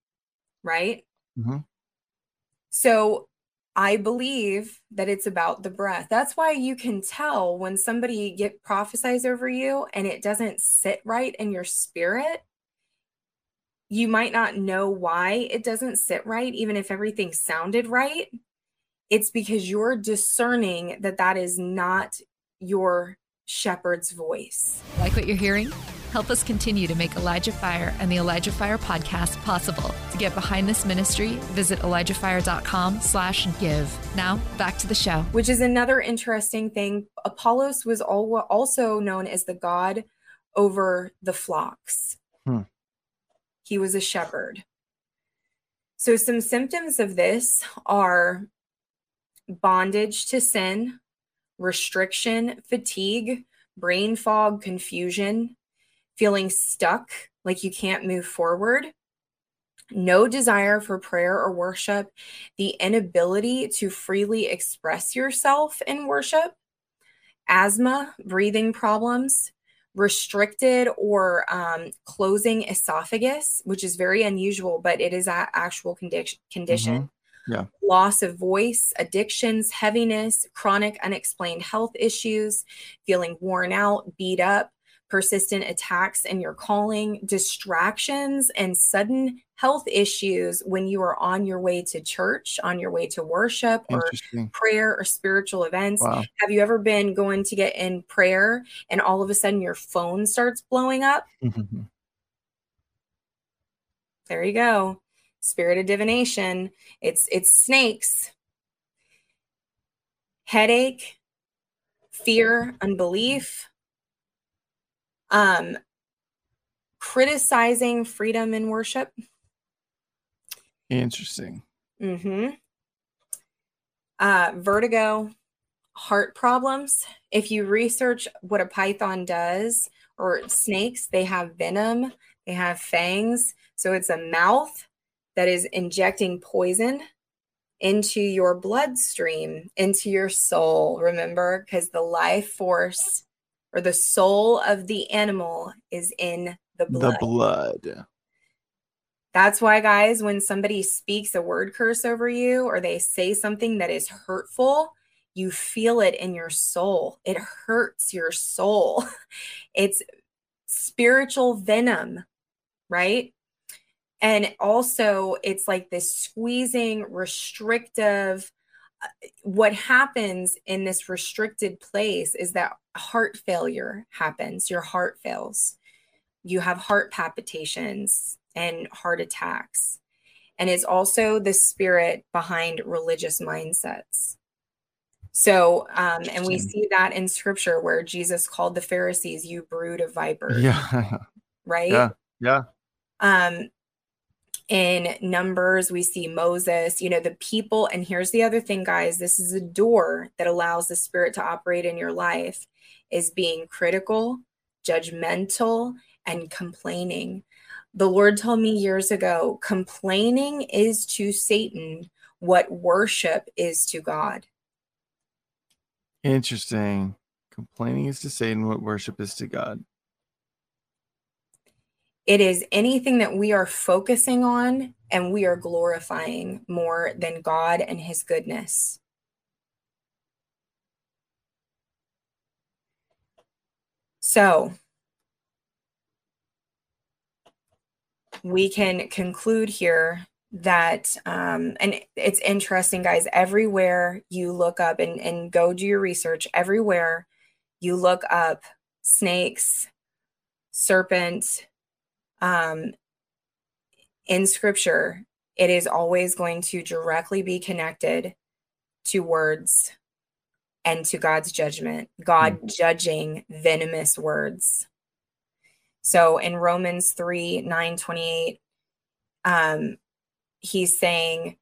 right? Mm-hmm. So I believe that it's about the breath. That's why you can tell when somebody get prophesies over you and it doesn't sit right in your spirit. You might not know why it doesn't sit right, even if everything sounded right. It's because you're discerning that that is not your shepherd's voice. Like what you're hearing? Help us continue to make Elijah Fire and the Elijah Fire podcast possible. To get behind this ministry, visit elijahfire.com slash give. Now, back to the show. Which is another interesting thing. Apollos was also known as the god over the flocks. Hmm. He was a shepherd. So some symptoms of this are bondage to sin, restriction, fatigue, brain fog, confusion, feeling stuck, like you can't move forward, no desire for prayer or worship, the inability to freely express yourself in worship, asthma, breathing problems, restricted or um, closing esophagus, which is very unusual, but it is an actual condi- condition. Mm-hmm. Yeah. Loss of voice, addictions, heaviness, chronic unexplained health issues, feeling worn out, beat up, persistent attacks in your calling, distractions, and sudden health issues when you are on your way to church, on your way to worship or prayer or spiritual events. Wow. Have you ever been going to get in prayer and all of a sudden your phone starts blowing up? Mm-hmm. There you go. Spirit of divination. It's it's snakes. Headache, fear, unbelief, um, criticizing freedom in worship. Interesting. Mm-hmm. Uh, vertigo, heart problems. If you research what a python does, or snakes, they have venom, they have fangs. So it's a mouth that is injecting poison into your bloodstream, into your soul. Remember, because the life force or the soul of the animal is in the blood. The blood. That's why, guys, when somebody speaks a word curse over you or they say something that is hurtful, you feel it in your soul. It hurts your soul. <laughs> It's spiritual venom, right? And also, it's like this squeezing, restrictive, what happens in this restricted place is that heart failure happens. Your heart fails. You have heart palpitations and heart attacks. And it's also the spirit behind religious mindsets. So, um, and we see that in scripture where Jesus called the Pharisees, you brood of vipers. Yeah. <laughs> Right? Yeah. Yeah. Um, in Numbers, we see Moses, you know, the people. And here's the other thing, guys this is a door that allows the Spirit to operate in your life, is being critical, judgmental, and complaining. The Lord told me years ago complaining is to Satan what worship is to God. Interesting. Complaining is to Satan what worship is to God. It is anything that we are focusing on and we are glorifying more than God and his goodness. So, we can conclude here that um, and it's interesting guys everywhere you look up and, and go do your research everywhere you look up snakes serpent um, in scripture, it is always going to directly be connected to words and to God's judgment, God mm-hmm. judging venomous words. So in Romans 3 9 28, um, he's saying,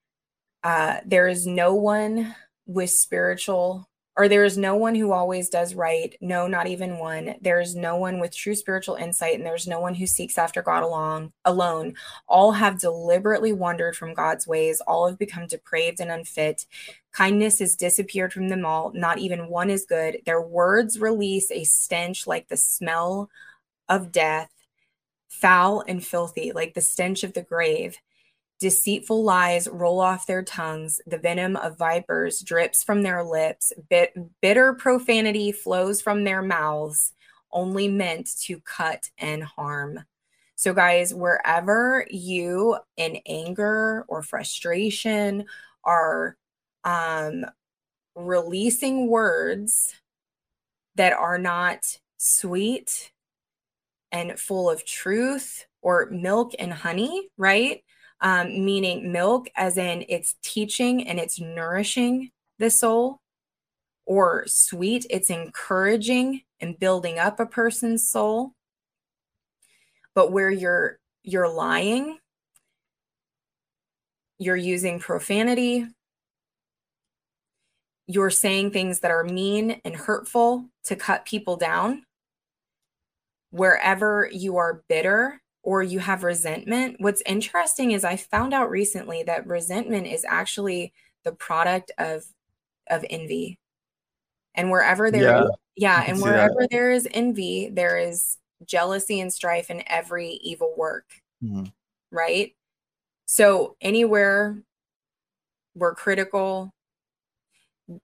uh, There is no one with spiritual or there is no one who always does right. No, not even one. There is no one with true spiritual insight, and there's no one who seeks after God along alone. All have deliberately wandered from God's ways. All have become depraved and unfit. Kindness has disappeared from them all. Not even one is good. Their words release a stench like the smell of death, foul and filthy, like the stench of the grave. Deceitful lies roll off their tongues. The venom of vipers drips from their lips. Bit- bitter profanity flows from their mouths, only meant to cut and harm. So, guys, wherever you in anger or frustration are um, releasing words that are not sweet and full of truth or milk and honey, right? Um, meaning milk, as in it's teaching and it's nourishing the soul, or sweet, it's encouraging and building up a person's soul. But where you're you're lying, you're using profanity, you're saying things that are mean and hurtful to cut people down. Wherever you are bitter, or you have resentment, what's interesting is I found out recently that resentment is actually the product of of envy. And wherever there yeah, is, yeah and wherever there is envy, there is jealousy and strife in every evil work. Mm-hmm. Right? So anywhere we're critical,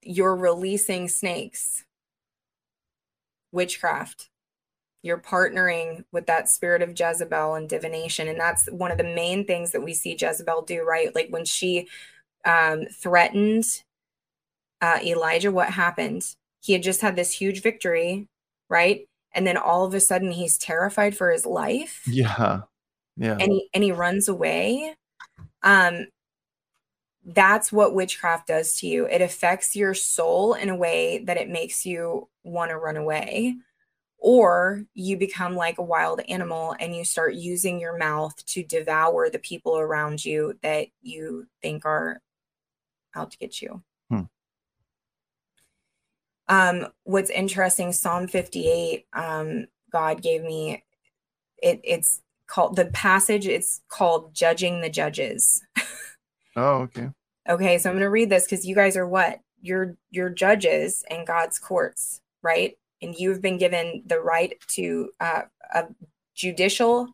you're releasing snakes, witchcraft, you're partnering with that spirit of Jezebel and divination. And that's one of the main things that we see Jezebel do, right? Like when she um, threatened uh, Elijah, what happened? He had just had this huge victory, right? And then all of a sudden he's terrified for his life. Yeah. Yeah. And he and he runs away. Um that's what witchcraft does to you. It affects your soul in a way that it makes you want to run away or you become like a wild animal and you start using your mouth to devour the people around you that you think are out to get you. Hmm. Um, what's interesting, Psalm 58, um, God gave me it, it's called the passage, it's called Judging the Judges. <laughs> oh, okay. Okay, so I'm gonna read this because you guys are what? You're you're judges in God's courts, right? And you've been given the right to uh, a judicial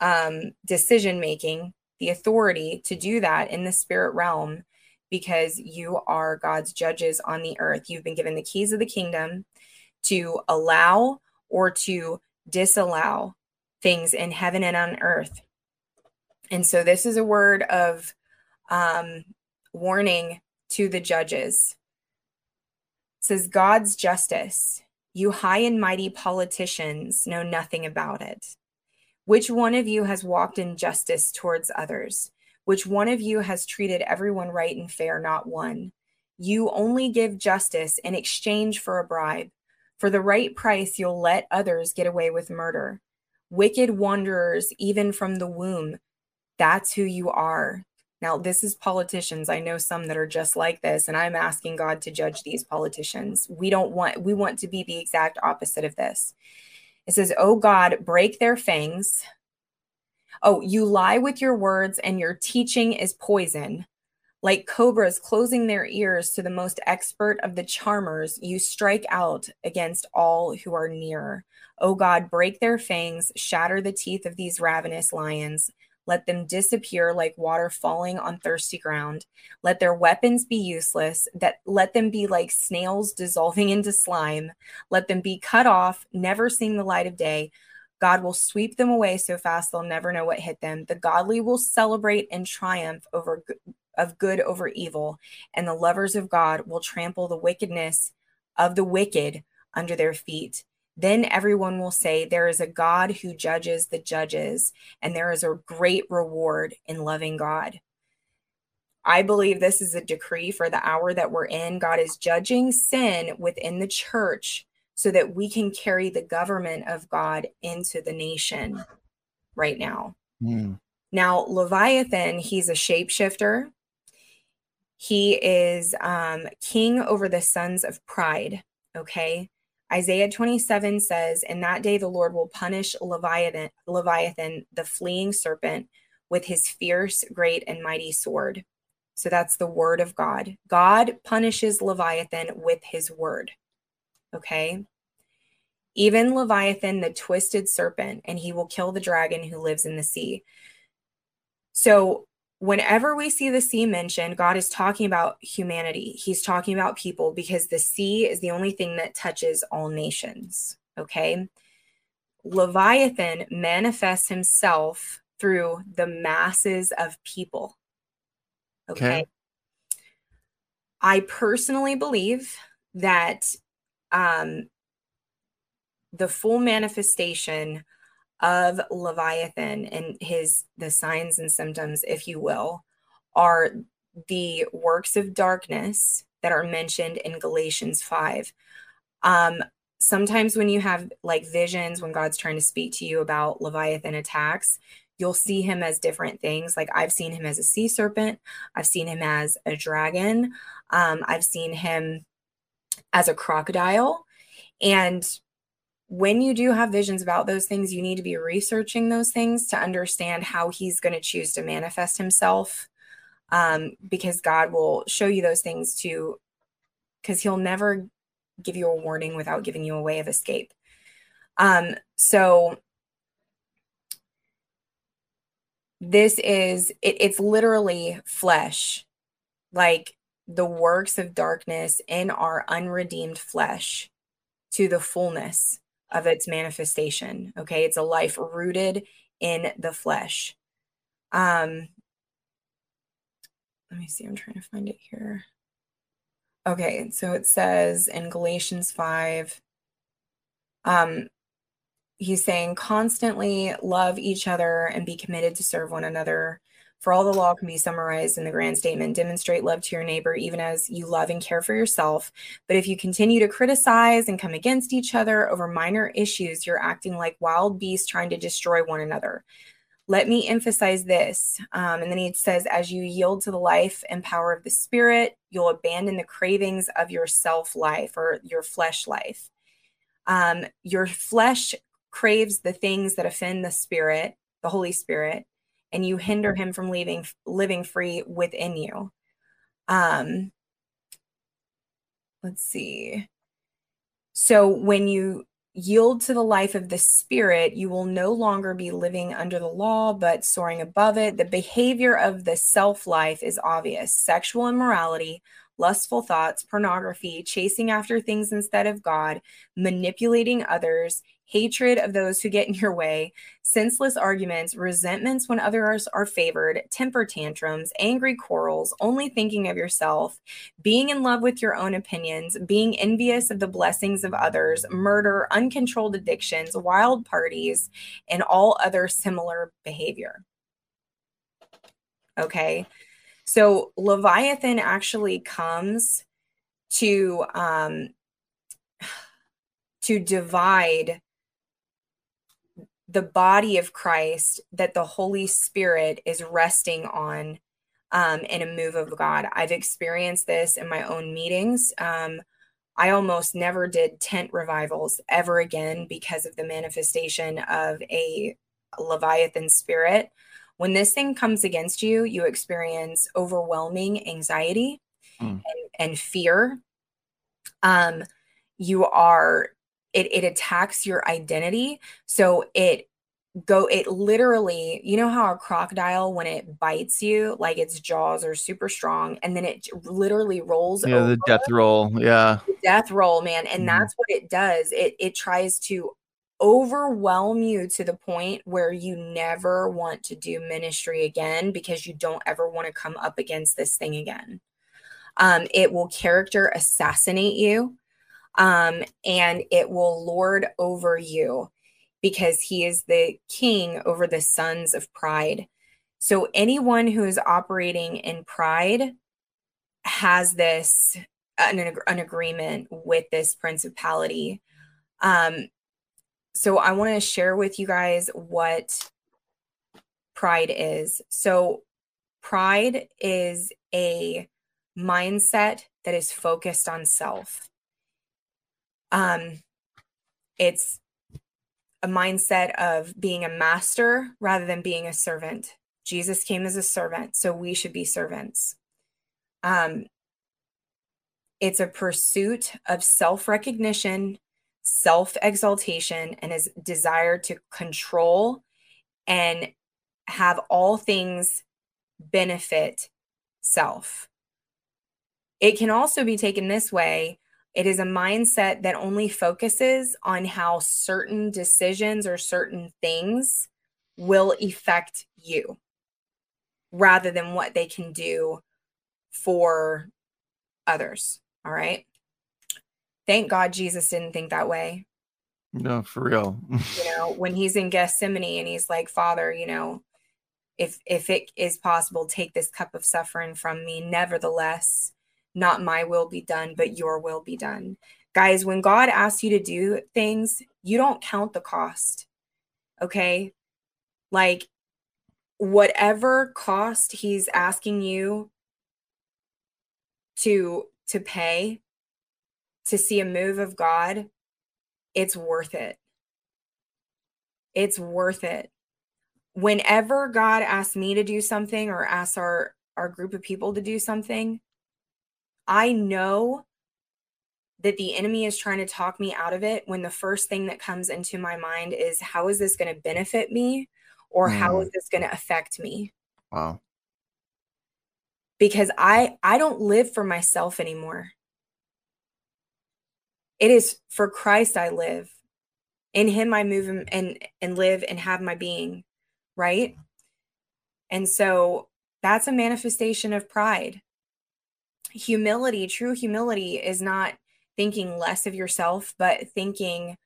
um, decision making, the authority to do that in the spirit realm because you are God's judges on the earth. You've been given the keys of the kingdom to allow or to disallow things in heaven and on earth. And so this is a word of um, warning to the judges. It says God's justice you high and mighty politicians know nothing about it. Which one of you has walked in justice towards others? Which one of you has treated everyone right and fair? Not one. You only give justice in exchange for a bribe. For the right price, you'll let others get away with murder. Wicked wanderers, even from the womb. That's who you are. Now, this is politicians. I know some that are just like this, and I'm asking God to judge these politicians. We don't want, we want to be the exact opposite of this. It says, Oh God, break their fangs. Oh, you lie with your words, and your teaching is poison. Like cobras closing their ears to the most expert of the charmers, you strike out against all who are near. O God, break their fangs, shatter the teeth of these ravenous lions. Let them disappear like water falling on thirsty ground. Let their weapons be useless. That let them be like snails dissolving into slime. Let them be cut off, never seeing the light of day. God will sweep them away so fast they'll never know what hit them. The godly will celebrate and triumph over of good over evil, and the lovers of God will trample the wickedness of the wicked under their feet. Then everyone will say, There is a God who judges the judges, and there is a great reward in loving God. I believe this is a decree for the hour that we're in. God is judging sin within the church so that we can carry the government of God into the nation right now. Mm. Now, Leviathan, he's a shapeshifter. He is um, king over the sons of pride. Okay. Isaiah 27 says, In that day the Lord will punish Leviathan, Leviathan, the fleeing serpent, with his fierce, great, and mighty sword. So that's the word of God. God punishes Leviathan with his word. Okay. Even Leviathan, the twisted serpent, and he will kill the dragon who lives in the sea. So whenever we see the sea mentioned, God is talking about humanity. He's talking about people because the sea is the only thing that touches all nations. Okay. Leviathan manifests himself through the masses of people. Okay. okay. I personally believe that um, the full manifestation of Leviathan and his the signs and symptoms, if you will, are the works of darkness that are mentioned in Galatians 5. Um, sometimes when you have like visions, when God's trying to speak to you about Leviathan attacks, you'll see him as different things. Like I've seen him as a sea serpent, I've seen him as a dragon, um, I've seen him as a crocodile. And when you do have visions about those things, you need to be researching those things to understand how he's going to choose to manifest himself. Um, because God will show you those things to, because he'll never give you a warning without giving you a way of escape. Um, so this is it, it's literally flesh like the works of darkness in our unredeemed flesh to the fullness of its manifestation. Okay. It's a life rooted in the flesh. Um, let me see. I'm trying to find it here. Okay. So it says in Galatians 5, um, he's saying constantly love each other and be committed to serve one another for all the law can be summarized in the grand statement demonstrate love to your neighbor, even as you love and care for yourself. But if you continue to criticize and come against each other over minor issues, you're acting like wild beasts trying to destroy one another. Let me emphasize this. Um, and then he says, as you yield to the life and power of the Spirit, you'll abandon the cravings of your self life or your flesh life. Um, your flesh craves the things that offend the Spirit, the Holy Spirit and you hinder him from leaving living free within you. Um let's see. So when you yield to the life of the spirit you will no longer be living under the law but soaring above it. The behavior of the self life is obvious. Sexual immorality lustful thoughts pornography chasing after things instead of god manipulating others hatred of those who get in your way, senseless arguments, resentments when others are favored, temper tantrums, angry quarrels, only thinking of yourself, being in love with your own opinions, being envious of the blessings of others, murder, uncontrolled addictions, wild parties, and all other similar behavior. Okay. So Leviathan actually comes to um <sighs> to divide the body of Christ that the Holy Spirit is resting on um, in a move of God. I've experienced this in my own meetings. Um, I almost never did tent revivals ever again because of the manifestation of a Leviathan spirit. When this thing comes against you, you experience overwhelming anxiety mm. and, and, fear. Um, you are it, it attacks your identity. So it go it literally you know how a crocodile when it bites you like its jaws are super strong and then it literally rolls yeah the death roll yeah death roll man and mm-hmm. that's what it does it it tries to overwhelm you to the point where you never want to do ministry again because you don't ever want to come up against this thing again um, it will character assassinate you um, and it will lord over you because he is the king over the sons of pride. So anyone who is operating in pride has this an, an agreement with this principality. Um, so I want to share with you guys what pride is. So pride is a mindset that is focused on self. Um, it's a mindset of being a master rather than being a servant. Jesus came as a servant, so we should be servants. Um, it's a pursuit of self recognition, self exaltation, and his desire to control and have all things benefit self. It can also be taken this way it is a mindset that only focuses on how certain decisions or certain things will affect you rather than what they can do for others. All right. Thank God Jesus didn't think that way. No, for real. you <laughs> know, when he's in Gethsemane and he's like, Father, you know, if if it is possible, take this cup of suffering from me. Nevertheless, not my will be done, but your will be done. Guys, when God asks you to do things, you don't count the cost. Okay? Like whatever cost he's asking you to to pay to see a move of God, it's worth it. It's worth it. Whenever God asks me to do something or asks our our group of people to do something, I know that the enemy is trying to talk me out of it when the first thing that comes into my mind is how is this going to benefit me or mm. how is this going to affect me? Wow. Because I I don't live for myself anymore. It is for Christ I live. In him I move and and live and have my being, right? And so that's a manifestation of pride humility, true humility is not thinking less of yourself, but thinking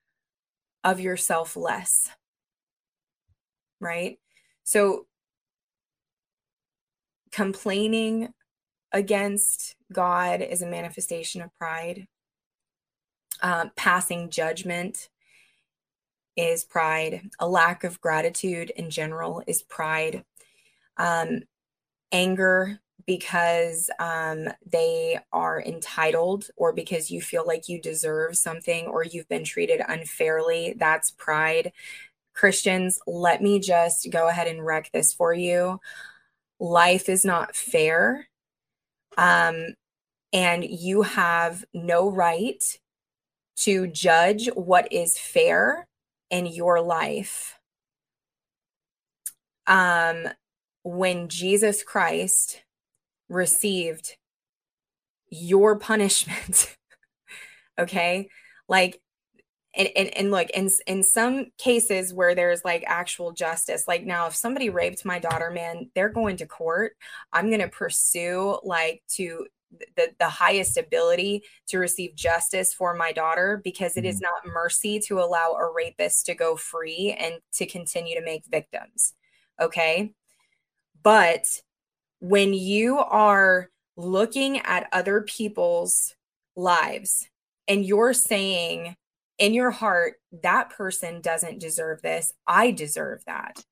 of yourself less. Right? So complaining against God is a manifestation of pride. Uh, passing judgment is pride. A lack of gratitude in general is pride. Um, anger because um, they are entitled or because you feel like you deserve something or you've been treated unfairly. That's pride. Christians, let me just go ahead and wreck this for you. Life is not fair. Um, and you have no right to judge what is fair in your life. Um, when Jesus Christ received your punishment. <laughs> okay? Like and, and, and look in in some cases where there's like actual justice like now if somebody raped my daughter man they're going to court i'm going to pursue like to the, the highest ability to receive justice for my daughter because it is mm-hmm. not mercy to allow a rapist to go free and to continue to make victims okay but when you are looking at other people's lives and you're saying in your heart, that person doesn't deserve this, I deserve that.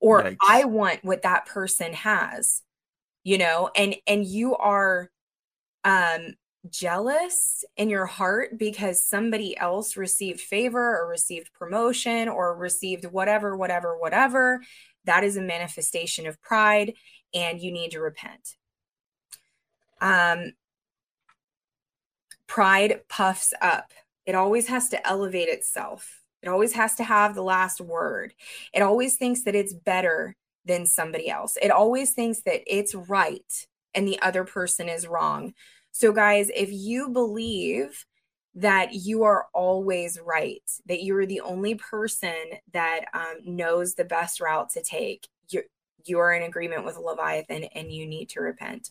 Or Yikes. I want what that person has, you know, and and you are um jealous in your heart because somebody else received favor or received promotion or received whatever, whatever, whatever, that is a manifestation of pride and you need to repent. Um, pride puffs up, it always has to elevate itself. It always has to have the last word. It always thinks that it's better than somebody else. It always thinks that it's right and the other person is wrong. So, guys, if you believe that you are always right, that you're the only person that um, knows the best route to take, you're, you are in agreement with Leviathan and you need to repent.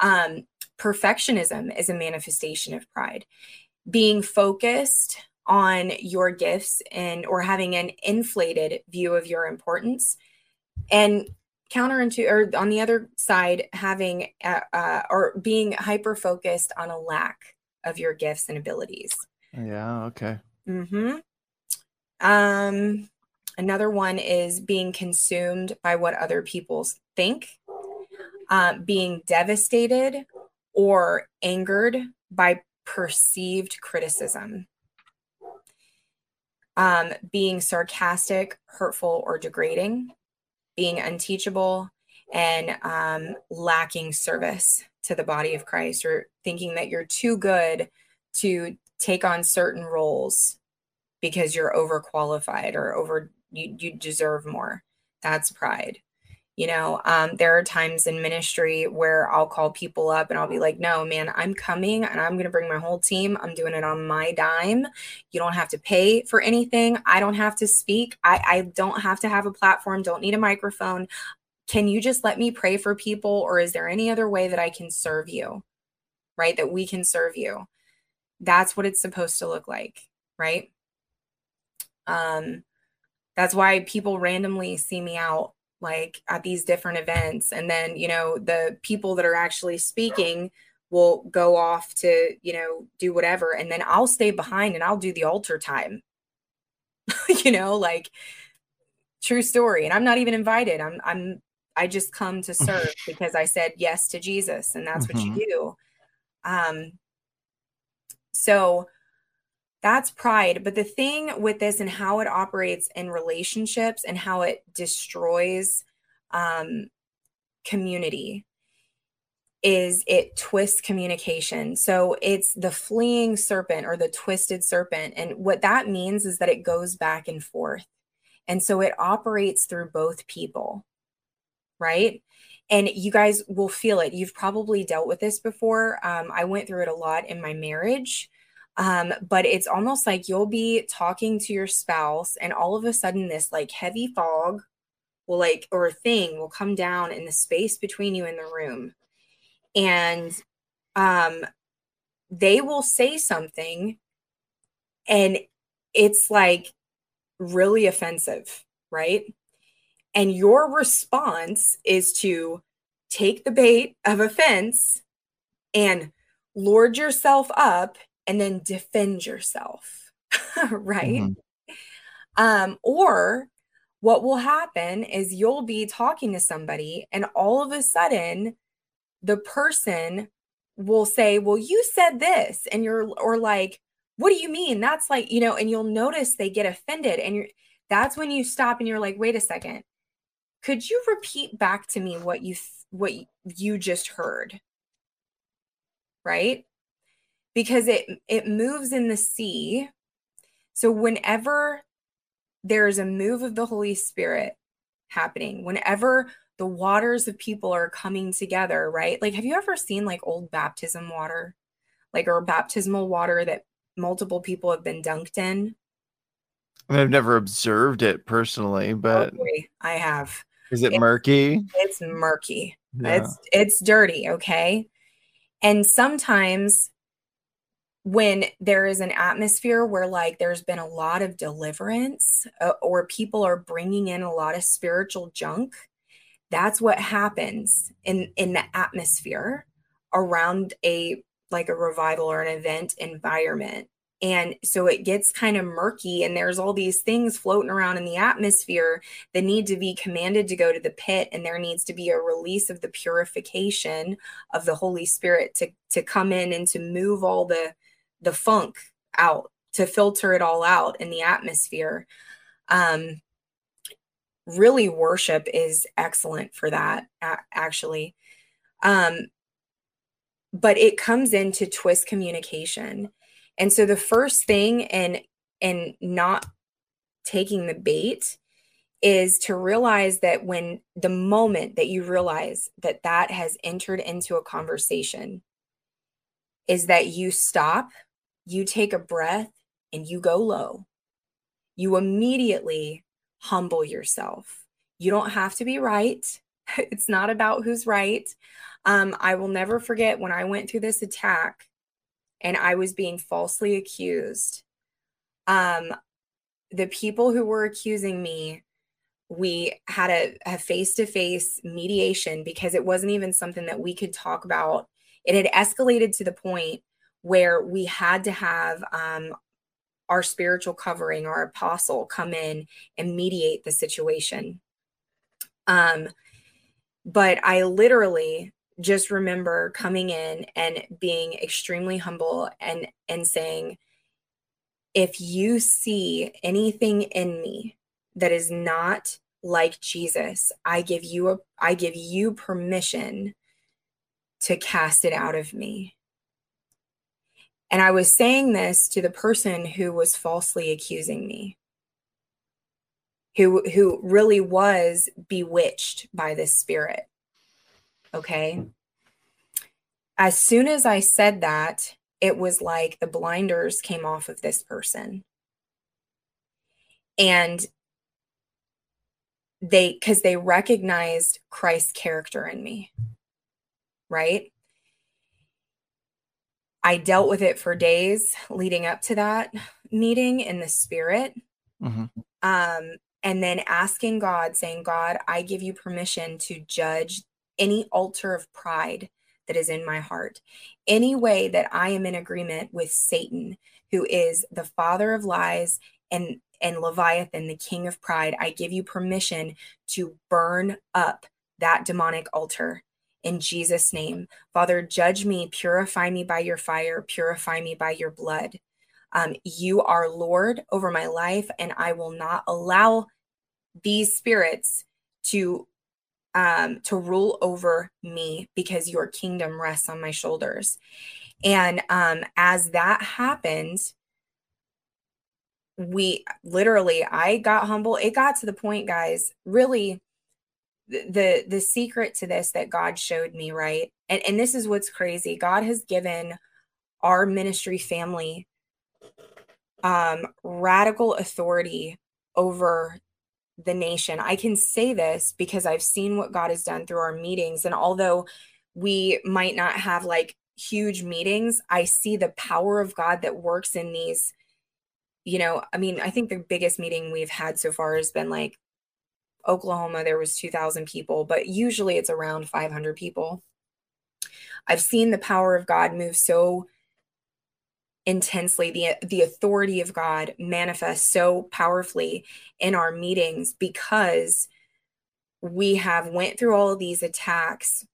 Um, perfectionism is a manifestation of pride. Being focused on your gifts and or having an inflated view of your importance. And counter counterintuitive or on the other side having uh, uh, or being hyper focused on a lack of your gifts and abilities yeah okay mm-hmm um another one is being consumed by what other people think uh, being devastated or angered by perceived criticism. Um, being sarcastic hurtful or degrading being unteachable and um, lacking service to the body of Christ or thinking that you're too good to take on certain roles because you're overqualified or over you, you deserve more. That's pride. You know, um, there are times in ministry where I'll call people up and I'll be like, no, man, I'm coming and I'm going to bring my whole team. I'm doing it on my dime. You don't have to pay for anything. I don't have to speak. I, I don't have to have a platform, don't need a microphone. Can you just let me pray for people? Or is there any other way that I can serve you? Right? That we can serve you. That's what it's supposed to look like. Right. Um, that's why people randomly see me out like at these different events. And then you know the people that are actually speaking will go off to you know do whatever and then i'll stay behind and i'll do the altar time. <laughs> You know like true story. And i'm not even invited. I'm i'm i just come to serve because i said yes to jesus and that's mm-hmm. what you do. Um so that's pride. But the thing with this and how it operates in relationships and how it destroys um, community is it twists communication. So it's the fleeing serpent or the twisted serpent. And what that means is that it goes back and forth. And so it operates through both people, right? And you guys will feel it. You've probably dealt with this before. Um, I went through it a lot in my marriage um, but it's almost like you'll be talking to your spouse, and all of a sudden, this like heavy fog will like, or thing will come down in the space between you in the room. And um, they will say something, and it's like really offensive, right? And your response is to take the bait of offense and lord yourself up and then defend yourself, <laughs> right? Mm-hmm. Um, or what will happen is you'll be talking to somebody, and all of a sudden, the person will say, Well, you said this, and you're, or like, What do you mean? That's like, you know, and you'll notice they get offended, and you're, that's when you stop and you're like, Wait a second. Could you repeat back to me what you, what you just heard? Right because it it moves in the sea. So whenever there's a move of the Holy Spirit happening, whenever the waters of people are coming together, right? Like have you ever seen like old baptism water? Like or baptismal water that multiple people have been dunked in? I've never observed it personally, oh but okay, I have. Is it murky? It's murky. Yeah. It's it's dirty, okay? And sometimes when there is an atmosphere where like there's been a lot of deliverance uh, or people are bringing in a lot of spiritual junk that's what happens in in the atmosphere around a like a revival or an event environment. And so it gets kind of murky and there's all these things floating around in the atmosphere that need to be commanded to go to the pit and there needs to be a release of the purification of the holy spirit to to come in and to move all the the funk out to filter it all out in the atmosphere. Um really worship is excellent for that actually. Um but it comes into twist communication. And so the first thing and and not taking the bait is to realize that when the moment that you realize that that has entered into a conversation is that you stop you take a breath and you go low. You immediately humble yourself. You don't have to be right. <laughs> It's not about who's right. Um, I will never forget when I went through this attack and I was being falsely accused. Um, the people who were accusing me we had a, a face-to-face mediation because it wasn't even something that we could talk about it had escalated to the point where we had to have um, our spiritual covering our apostle come in and mediate the situation um, but i literally just remember coming in and being extremely humble and and saying if you see anything in me that is not like Jesus, I give you a I give you permission to cast it out of me. And I was saying this to the person who was falsely accusing me. Who who really was bewitched by this spirit. Okay? As soon as I said that, it was like the blinders came off of this person. And they because they recognized Christ's character in me. Right? I dealt with it for days leading up to that meeting in the spirit. Mm-hmm. Um, and then asking God, saying, God, I give you permission to judge any altar of pride that is in my heart. Any way that I am in agreement with Satan, who is the father of lies and and Leviathan, the king of pride, I give you permission to burn up that demonic altar in Jesus' name. Father, judge me, purify me by your fire, purify me by your blood. Um, you are Lord over my life, and I will not allow these spirits to um, to rule over me because your kingdom rests on my shoulders. And um, as that happened, we literally i got humble it got to the point guys really the the secret to this that god showed me right? And and this is what's crazy. God has given our ministry family um radical authority over the nation. I can say this because i've seen what god has done through our meetings. And although we might not have like huge meetings i see the power of god that works in these you know, I mean, I think the biggest meeting we've had so far has been like Oklahoma, there was 2,000 people, but usually it's around 500 people. I've seen the power of God move so intensely the the authority of God manifest so powerfully in our meetings because we have went through all of these attacks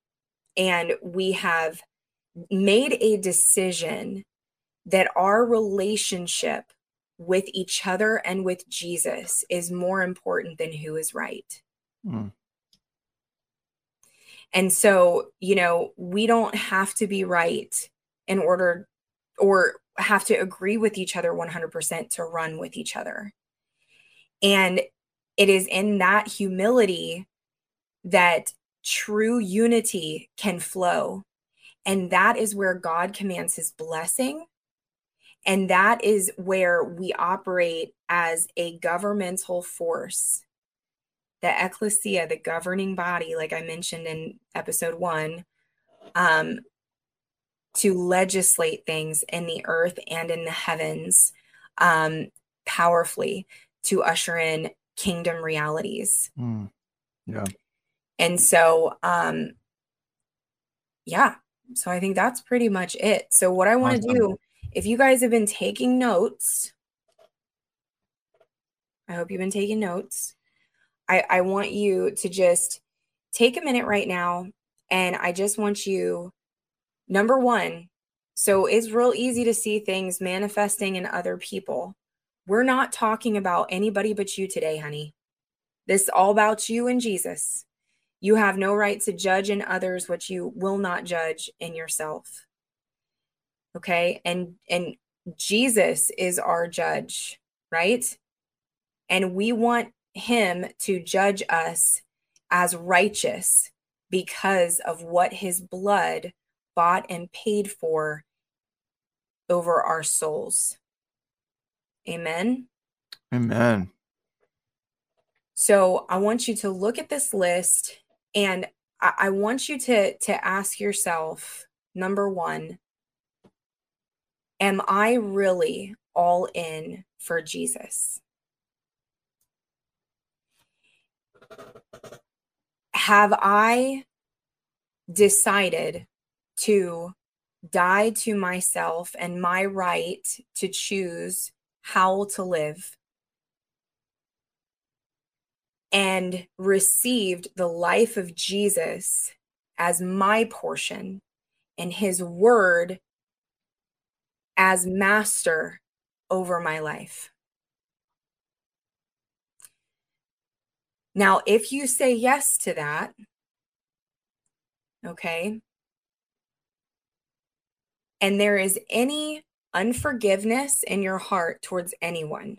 and we have made a decision that our relationship with each other and with Jesus is more important than who is right. Mm. And so, you know, we don't have to be right in order or have to agree with each other 100% to run with each other. And it is in that humility that true unity can flow. And that is where God commands his blessing and that is where we operate as a governmental force. The ecclesia, the governing body, like I mentioned in episode one, um, to legislate things in the earth and in the heavens um, powerfully to usher in kingdom realities. Mm. Yeah. And so, um, yeah. So I think that's pretty much it. So what I want to do if you guys have been taking notes, I hope you've been taking notes. I, I want you to just take a minute right now and I just want you, number one, so it's real easy to see things manifesting in other people. We're not talking about anybody but you today, honey. This is all about you and Jesus. You have no right to judge in others what you will not judge in yourself okay? And and jesus is our judge right? And we want him to judge us as righteous because of what his blood bought and paid for over our souls. Amen? Amen. So i want you to look at this list and I, I want you to to ask yourself number one Am I really all in for Jesus? have I decided to die to myself and my right to choose how to live and received the life of Jesus as my portion and his word as master over my life. Now, if you say yes to that, okay, and there is any unforgiveness in your heart towards anyone,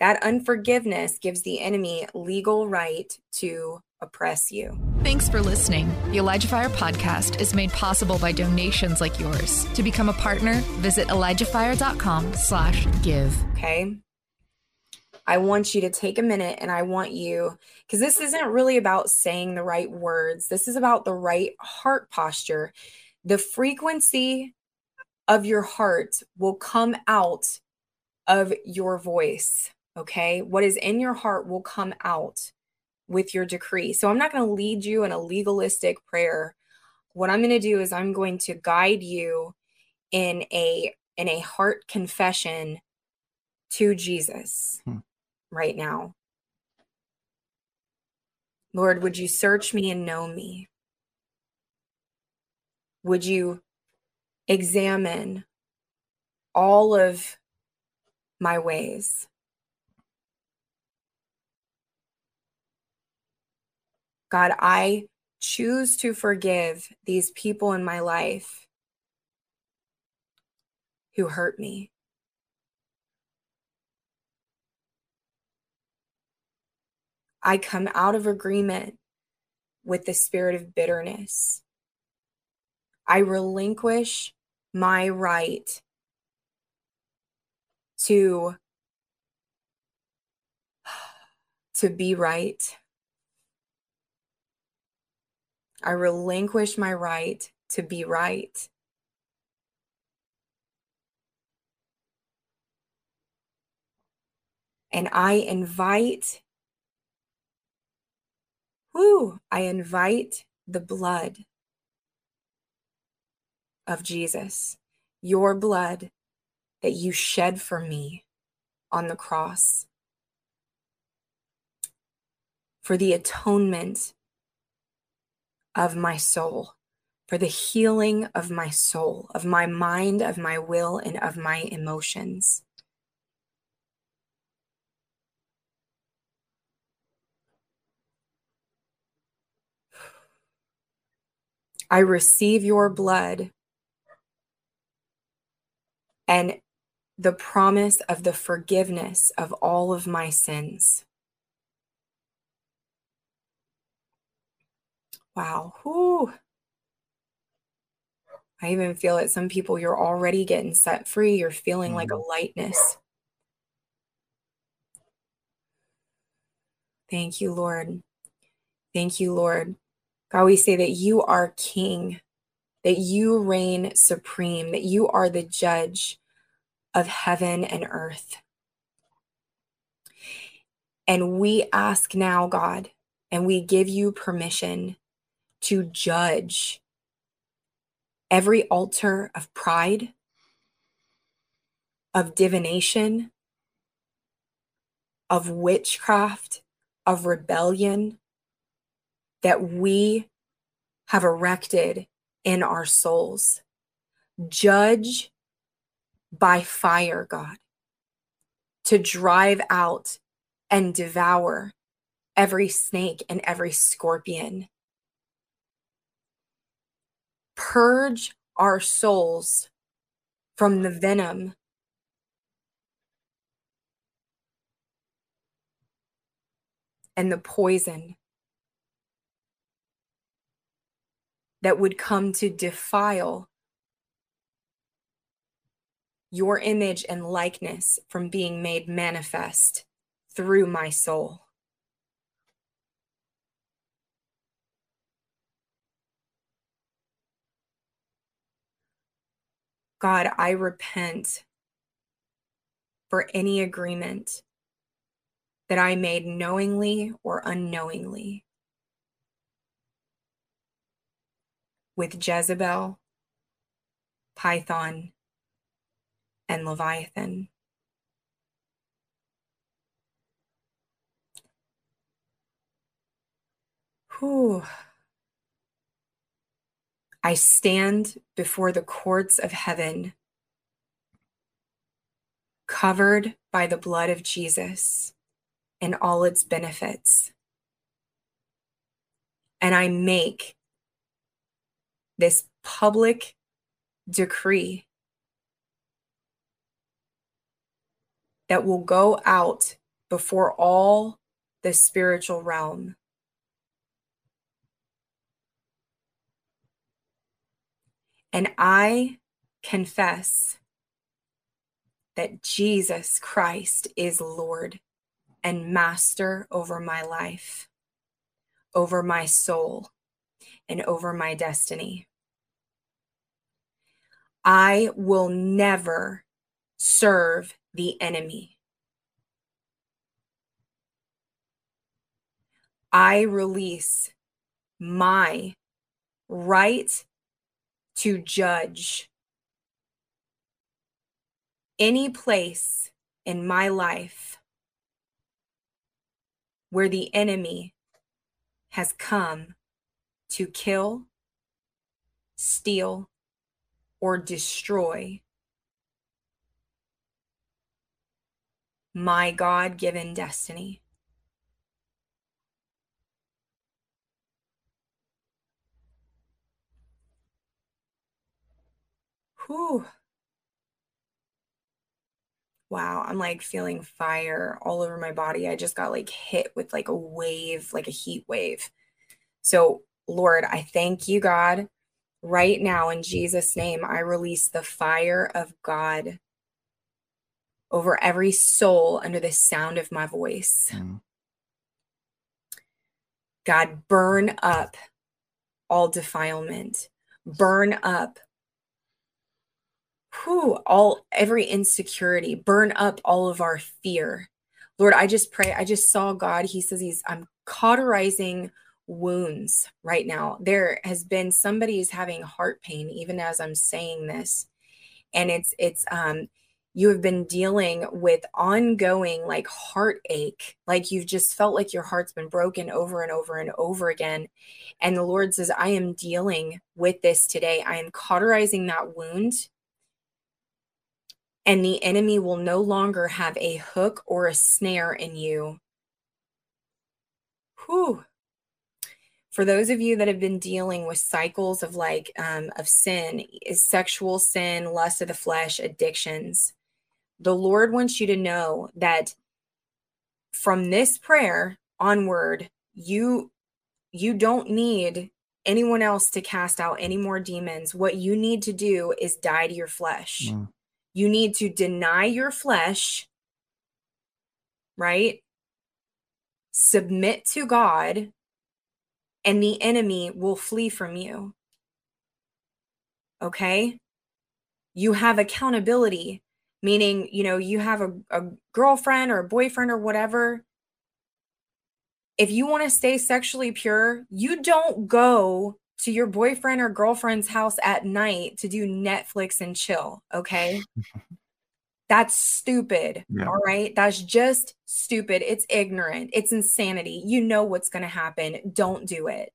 that unforgiveness gives the enemy legal right to oppress you. Thanks for listening. The Elijah Fire podcast is made possible by donations like yours. To become a partner, visit ElijahFire.com slash give. Okay. I want you to take a minute and I want you, because this isn't really about saying the right words. This is about the right heart posture. The frequency of your heart will come out of your voice. Okay. What is in your heart will come out with your decree. So I'm not going to lead you in a legalistic prayer. What I'm going to do is I'm going to guide you in a in a heart confession to Jesus hmm. right now. Lord, would you search me and know me? Would you examine all of my ways? God, I choose to forgive these people in my life who hurt me. I come out of agreement with the spirit of bitterness. I relinquish my right to <sighs> to be right I relinquish my right to be right. And I invite, whoo, I invite the blood of Jesus, your blood that you shed for me on the cross, for the atonement of my soul, for the healing of my soul, of my mind, of my will, and of my emotions. I receive your blood and the promise of the forgiveness of all of my sins. Wow. Whew. I even feel it. Some people, you're already getting set free. You're feeling mm-hmm. like a mm-hmm. lightness. Thank you, Lord. Thank you, Lord. God, we say that you are King, that you reign supreme, that you are the judge of heaven and earth. And we ask now, God, and we give you permission to judge every altar of pride, of divination, of witchcraft, of rebellion that we have erected in our souls. Judge by fire, God, to drive out and devour every snake and every scorpion purge our souls from the venom and the poison that would come to defile your image and likeness from being made manifest through my soul. God, I repent for any agreement that I made knowingly or unknowingly with Jezebel, Python, and Leviathan. Whew. I stand before the courts of heaven, covered by the blood of Jesus and all its benefits. And I make this public decree that will go out before all the spiritual realm. And I confess that Jesus Christ is Lord and master over my life, over my soul, and over my destiny. I will never serve the enemy. I release my right to judge any place in my life where the enemy has come to kill, steal, or destroy my God given destiny. Whew. Wow, I'm like feeling fire all over my body. I just got like hit with like a wave, like a heat wave. So, Lord, I thank you, God. Right now, in Jesus' name, I release the fire of God over every soul under the sound of my voice. Mm. God, burn up all defilement, burn up whew, all every insecurity, burn up all of our fear. Lord, I just pray. I just saw God. He says he's I'm cauterizing wounds right now. There has been somebody who's having heart pain even as I'm saying this. And it's it's um you have been dealing with ongoing like heartache like you've just felt like your heart's been broken over and over and over again and the lord says i am dealing with this today i am cauterizing that wound and the enemy will no longer have a hook or a snare in you. Whew. For those of you that have been dealing with cycles of like um, of sin, is sexual sin, lust of the flesh, addictions, the Lord wants you to know that from this prayer onward, you you don't need anyone else to cast out any more demons. What you need to do is die to your flesh. Mm. You need to deny your flesh, right? Submit to God, and the enemy will flee from you. Okay? You have accountability, meaning, you know, you have a, a girlfriend or a boyfriend or whatever. If you want to stay sexually pure, you don't go to your boyfriend or girlfriend's house at night to do Netflix and chill. Okay. That's stupid. Yeah. All right. That's just stupid. It's ignorant. It's insanity. You know what's going to happen. Don't do it.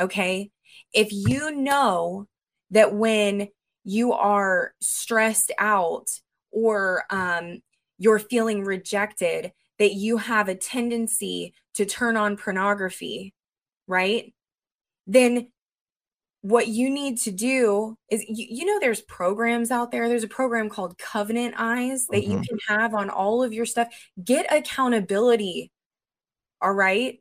Okay. If you know that when you are stressed out or um, you're feeling rejected, that you have a tendency to turn on pornography, right? Then what you need to do is you, you, know there's programs out there. There's a program called covenant eyes that mm-hmm. you can have on all of your stuff. Get accountability all right?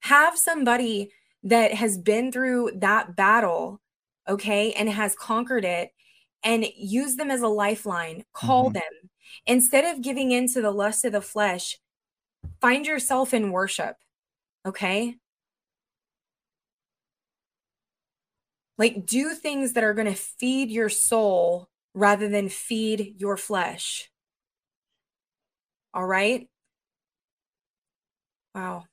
Have somebody that has been through that battle okay and has conquered it and use them as a lifeline. Call mm-hmm. them. Instead of giving in to the lust of the flesh find yourself in worship okay Like, do things that are going to feed your soul rather than feed your flesh. All right. Wow.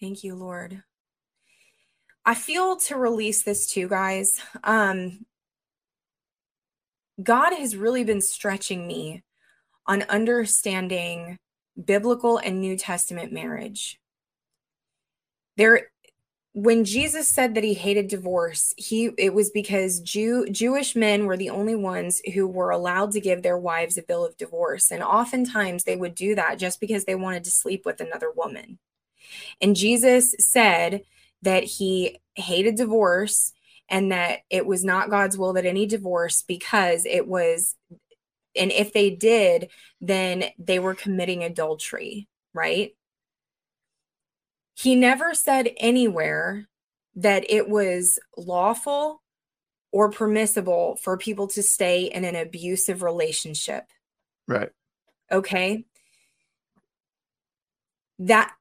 Thank you, Lord. I feel to release this too, guys. Um, God has really been stretching me on understanding biblical and New Testament marriage. There when Jesus said that he hated divorce, he it was because Jew Jewish men were the only ones who were allowed to give their wives a bill of divorce. And oftentimes they would do that just because they wanted to sleep with another woman. And Jesus said that he hated divorce and that it was not God's will that any divorce because it was and if they did, then they were committing adultery, right? He never said anywhere that it was lawful or permissible for people to stay in an abusive relationship. Right. Okay. That,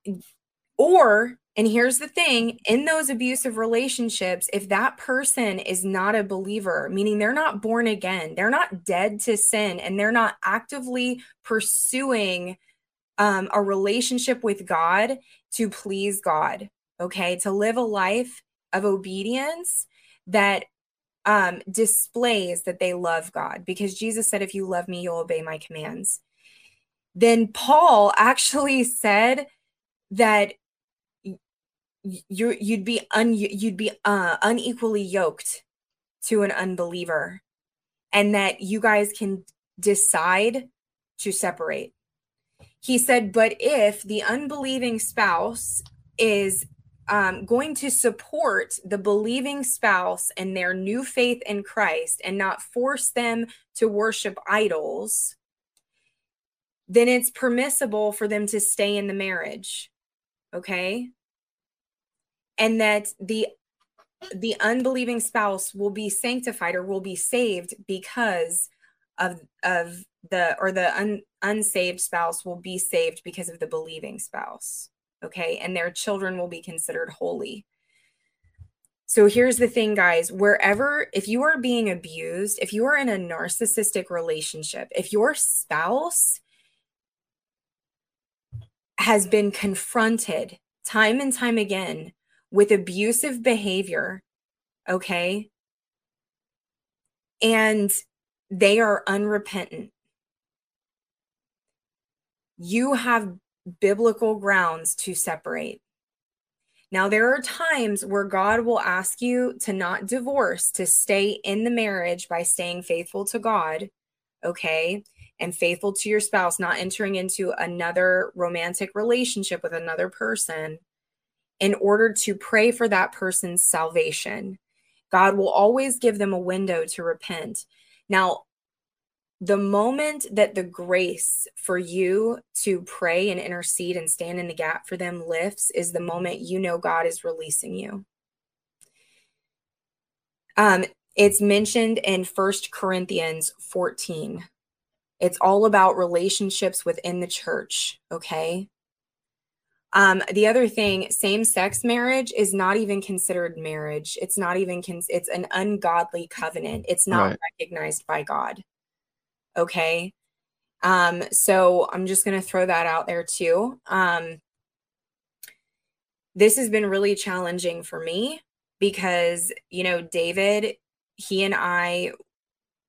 or, and here's the thing in those abusive relationships, if that person is not a believer, meaning they're not born again, they're not dead to sin, and they're not actively pursuing um, a relationship with God to please God, okay? To live a life of obedience that um, displays that they love God because Jesus said, If you love me, you'll obey my commands. Then Paul <laughs> actually said that you you'd be un you'd be uh, unequally yoked to an unbeliever and that you guys can decide to separate he said, but if the unbelieving spouse is um, going to support the believing spouse and their new faith in Christ and not force them to worship idols, then it's permissible for them to stay in the marriage. Okay. And that the the unbelieving spouse will be sanctified or will be saved because of of the or the un, unsaved spouse will be saved because of the believing spouse okay and their children will be considered holy so here's the thing guys wherever if you are being abused if you are in a narcissistic relationship if your spouse has been confronted time and time again with abusive behavior okay and they are unrepentant. You have biblical grounds to separate. Now, there are times where God will ask you to not divorce, to stay in the marriage by staying faithful to God, okay, and faithful to your spouse, not entering into another romantic relationship with another person in order to pray for that person's salvation. God will always give them a window to repent. Now, the moment that the grace for you to pray and intercede and stand in the gap for them lifts is the moment you know God is releasing you. Um, it's mentioned in First Corinthians 14. It's all about relationships within the church, okay? Um, the other thing, same-sex marriage is not even considered marriage. It's not even con- it's an ungodly covenant. It's not right. recognized by God. Okay. Um, so I'm just going to throw that out there too. Um, this has been really challenging for me because, you know, David, he and I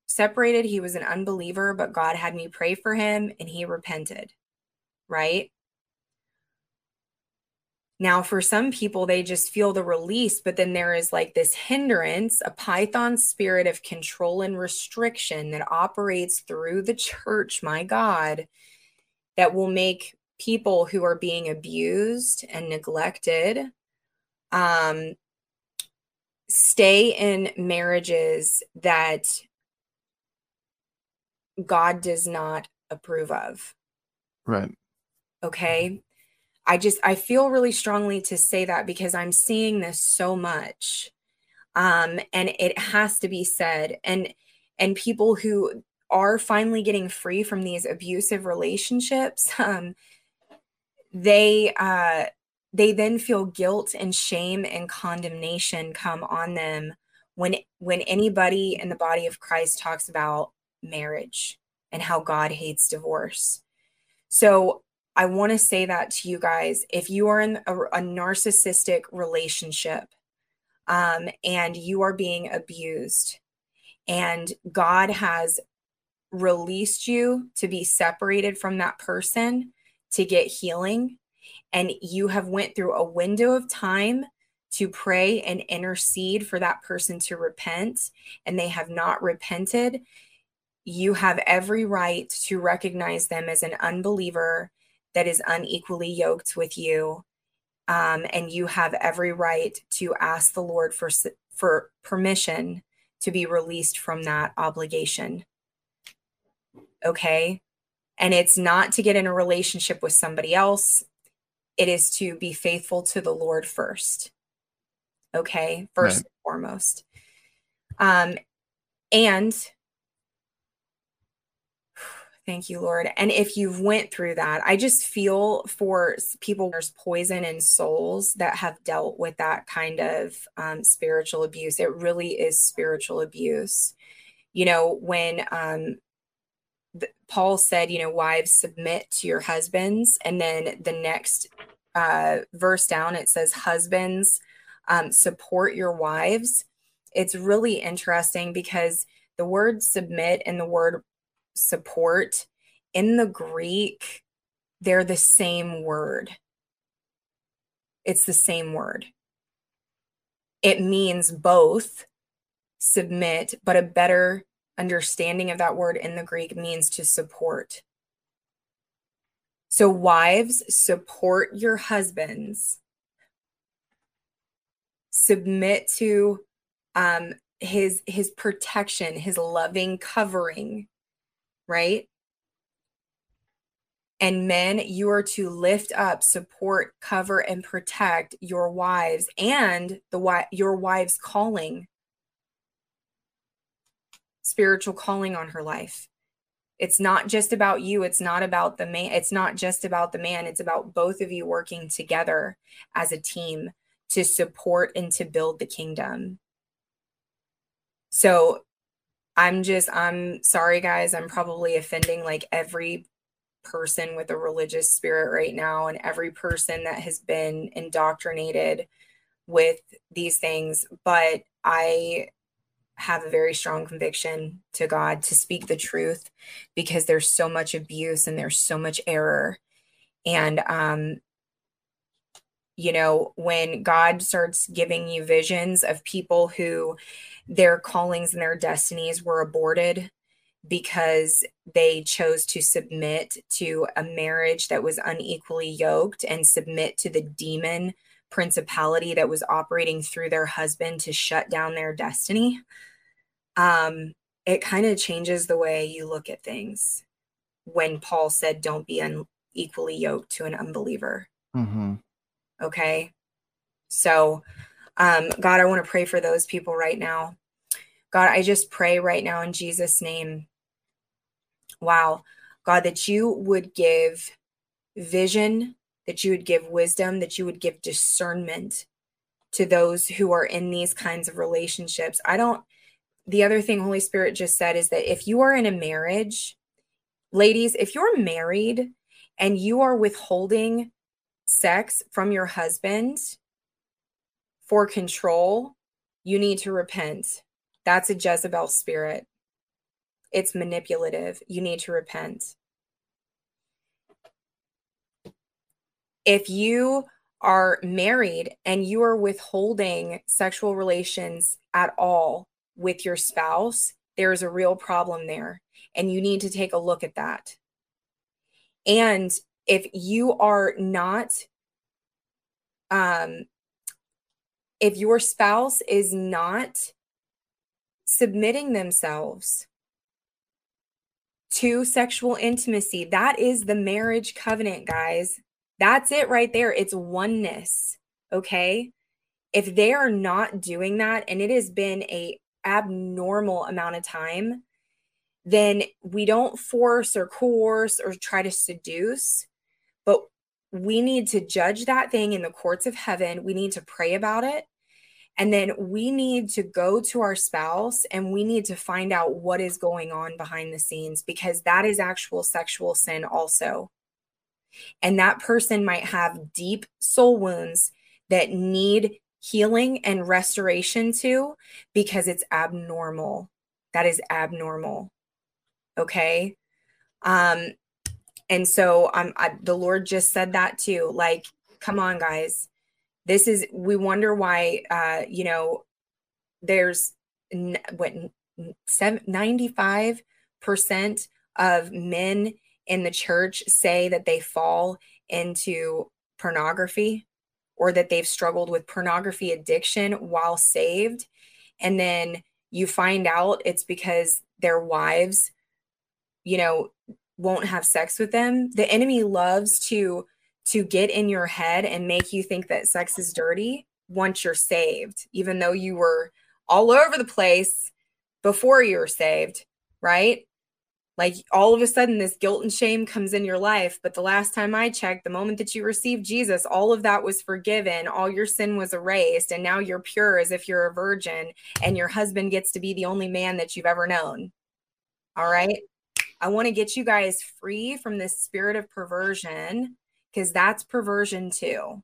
separated. He was an unbeliever, but God had me pray for him and he repented. Right. Now, for some people, they just feel the release, but then there is like this hindrance, a python spirit of control and restriction that operates through the church, my God, that will make people who are being abused and neglected um, stay in marriages that God does not approve of. Right. Okay. I just I feel really strongly to say that because I'm seeing this so much. Um and it has to be said and and people who are finally getting free from these abusive relationships <laughs> um they uh they then feel guilt and shame and condemnation come on them when when anybody in the body of Christ talks about marriage and how God hates divorce. So I want to say that to you guys. If you are in a, a narcissistic relationship um, and you are being abused, and God has released you to be separated from that person to get healing, and you have went through a window of time to pray and intercede for that person to repent and they have not repented you have every right to recognize them as an unbeliever that is unequally yoked with you. Um, and you have every right to ask the Lord for, for permission to be released from that obligation. Okay. And it's not to get in a relationship with somebody else, it is to be faithful to the Lord first. Okay. First right. and foremost. Um, and Thank you, Lord. And if you've went through that, I just feel for people there's poison in souls that have dealt with that kind of um, spiritual abuse. It really is spiritual abuse. You know, when um, the, Paul said, you know, wives submit to your husbands, and then the next uh, verse down it says, husbands um, support your wives. It's really interesting because the word submit and the word support in the Greek, they're the same word. It's the same word. It means both submit, but a better understanding of that word in the Greek means to support. So, wives, support your husbands, submit to um, his his protection, his loving covering, right? And men, you are to lift up, support, cover, and protect your wives and the your wife's calling, spiritual calling on her life. It's not just about you. It's not about the man. It's not just about the man. It's about both of you working together as a team to support and to build the kingdom. So I'm just, I'm sorry, guys. I'm probably offending like every person with a religious spirit right now and every person that has been indoctrinated with these things. But I have a very strong conviction to God to speak the truth because there's so much abuse and there's so much error. And, um, you know, when God starts giving you visions of people who their callings and their destinies were aborted because they chose to submit to a marriage that was unequally yoked and submit to the demon principality that was operating through their husband to shut down their destiny um it kind of changes the way you look at things when paul said don't be unequally yoked to an unbeliever mm-hmm. Okay so um, God, I want to pray for those people right now. God, I just pray right now in Jesus' name. Wow. God, that you would give vision, that you would give wisdom, that you would give discernment to those who are in these kinds of relationships. I don't, the other thing Holy Spirit just said is that if you are in a marriage, ladies, if you're married and you are withholding sex from your husband, for control, you need to repent. That's a Jezebel spirit. It's manipulative. You need to repent. If you are married and you are withholding sexual relations at all with your spouse, there is a real problem there. And you need to take a look at that. And if you are not um, if your spouse is not submitting themselves to sexual intimacy, that is the marriage covenant, guys. That's it right there. It's oneness. Okay. If they are not doing that, and it has been a abnormal amount of time, then we don't force or coerce or try to seduce, but we need to judge that thing in the courts of heaven. We need to pray about it. And then we need to go to our spouse and we need to find out what is going on behind the scenes because that is actual sexual sin, also. And that person might have deep soul wounds that need healing and restoration to because it's abnormal. That is abnormal. Okay. Um, and so I'm I, the Lord just said that too. Like, come on, guys. This is we wonder why uh, you know, there's n- what 95% of men in the church say that they fall into pornography or that they've struggled with pornography addiction while saved. And then you find out it's because their wives, you know, won't have sex with them. The enemy loves to to get in your head and make you think that sex is dirty once you're saved, even though you were all over the place before you were saved, right? like all of a sudden this guilt and shame comes in your life but the last time i checked the moment that you received jesus all of that was forgiven all your sin was erased and now you're pure as if you're a virgin and your husband gets to be the only man that you've ever known all right i want to get you guys free from this spirit of perversion because that's perversion too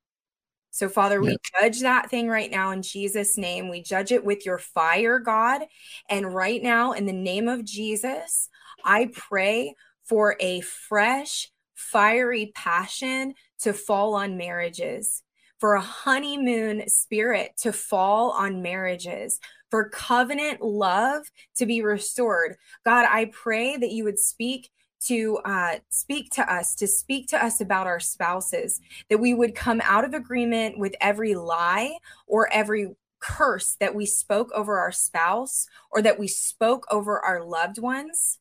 so, Father, we judge that thing right now in Jesus' name. We judge it with your fire, God. And right now, in the name of Jesus, I pray for a fresh, fiery passion to fall on marriages, for a honeymoon spirit to fall on marriages, for covenant love to be restored. God, I pray that you would speak to uh, speak to us, to speak to us about our spouses, that we would come out of agreement with every lie or every curse that we spoke over our spouse or that we spoke over our loved ones.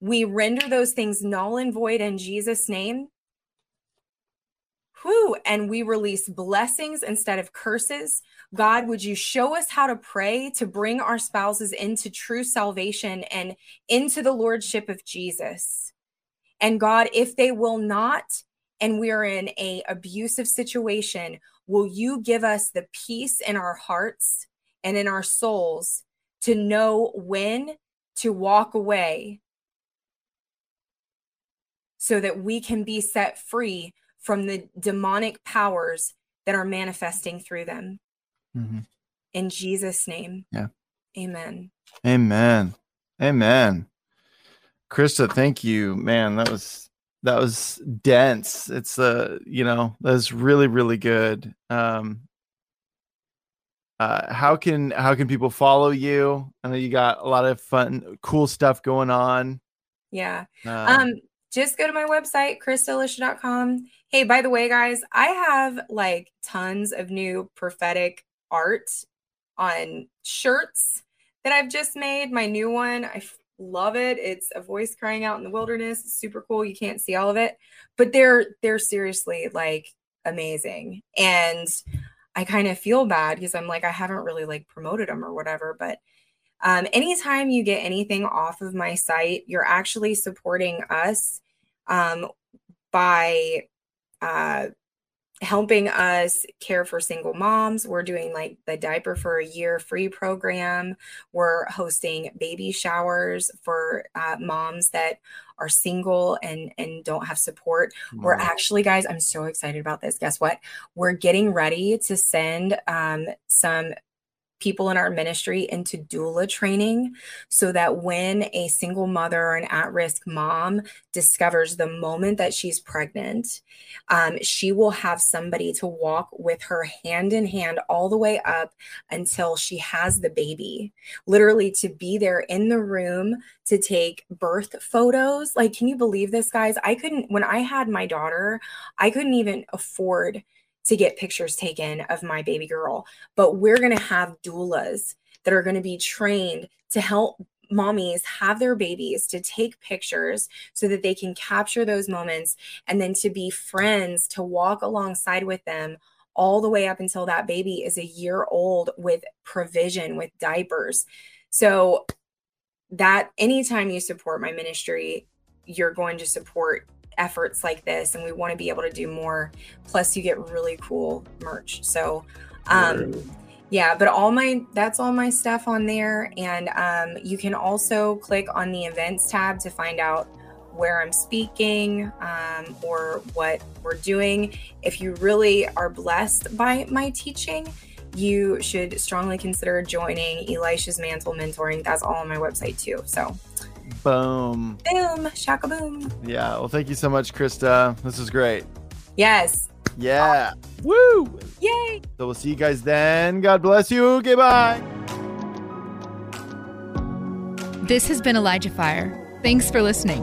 We render those things null and void in Jesus' name. Whew, and we release blessings instead of curses. God, would you show us how to pray to bring our spouses into true salvation and into the lordship of Jesus? And God, if they will not, and we are in a abusive situation, will you give us the peace in our hearts and in our souls to know when to walk away so that we can be set free from the demonic powers that are manifesting through them. Mm-hmm. In Jesus' name. Yeah. Amen. Amen. Amen. Christa, thank you. Man, that was that was dense. It's uh, you know, that was really, really good. Um uh, how can how can people follow you? I know you got a lot of fun, cool stuff going on. Yeah. Um, um just go to my website, christaelisha.com. Hey, by the way, guys, I have like tons of new prophetic art on shirts that I've just made. My new one, I love it. It's a voice crying out in the wilderness. It's super cool. You can't see all of it, but they're they're seriously like amazing. And I kind of feel bad because I'm like I haven't really like promoted them or whatever, but um, anytime you get anything off of my site, you're actually supporting us um, by uh, helping us care for single moms. We're doing like the diaper for a year free program. We're hosting baby showers for uh, moms that are single and and don't have support. Wow. We're actually, guys, I'm so excited about this. Guess what? We're getting ready to send um, some people in our ministry into doula training so that when a single mother or an at risk mom discovers the moment that she's pregnant, um, she will have somebody to walk with her hand in hand all the way up until she has the baby. Literally, to be there in the room to take birth photos. Like, can you believe this, guys? I couldn't, when I had my daughter, I couldn't even afford to get pictures taken of my baby girl. But we're going to have doulas that are going to be trained to help mommies have their babies to take pictures so that they can capture those moments and then to be friends to walk alongside with them all the way up until that baby is a year old with provision with diapers so that anytime you support my ministry you're going to support efforts like this and we want to be able to do more. Plus you get really cool merch so um yeah but all my that's all my stuff on there. And um, you can also click on the events tab to find out where i'm speaking um, or what we're doing. If you really are blessed by my teaching you should strongly consider joining elisha's mantle mentoring. That's all on my website too so boom boom shaka boom yeah well thank you so much christa this is great yes yeah. Woo! Yay! So we'll see you guys then. God bless you. Goodbye. This has been Elijah Fire. Thanks for listening.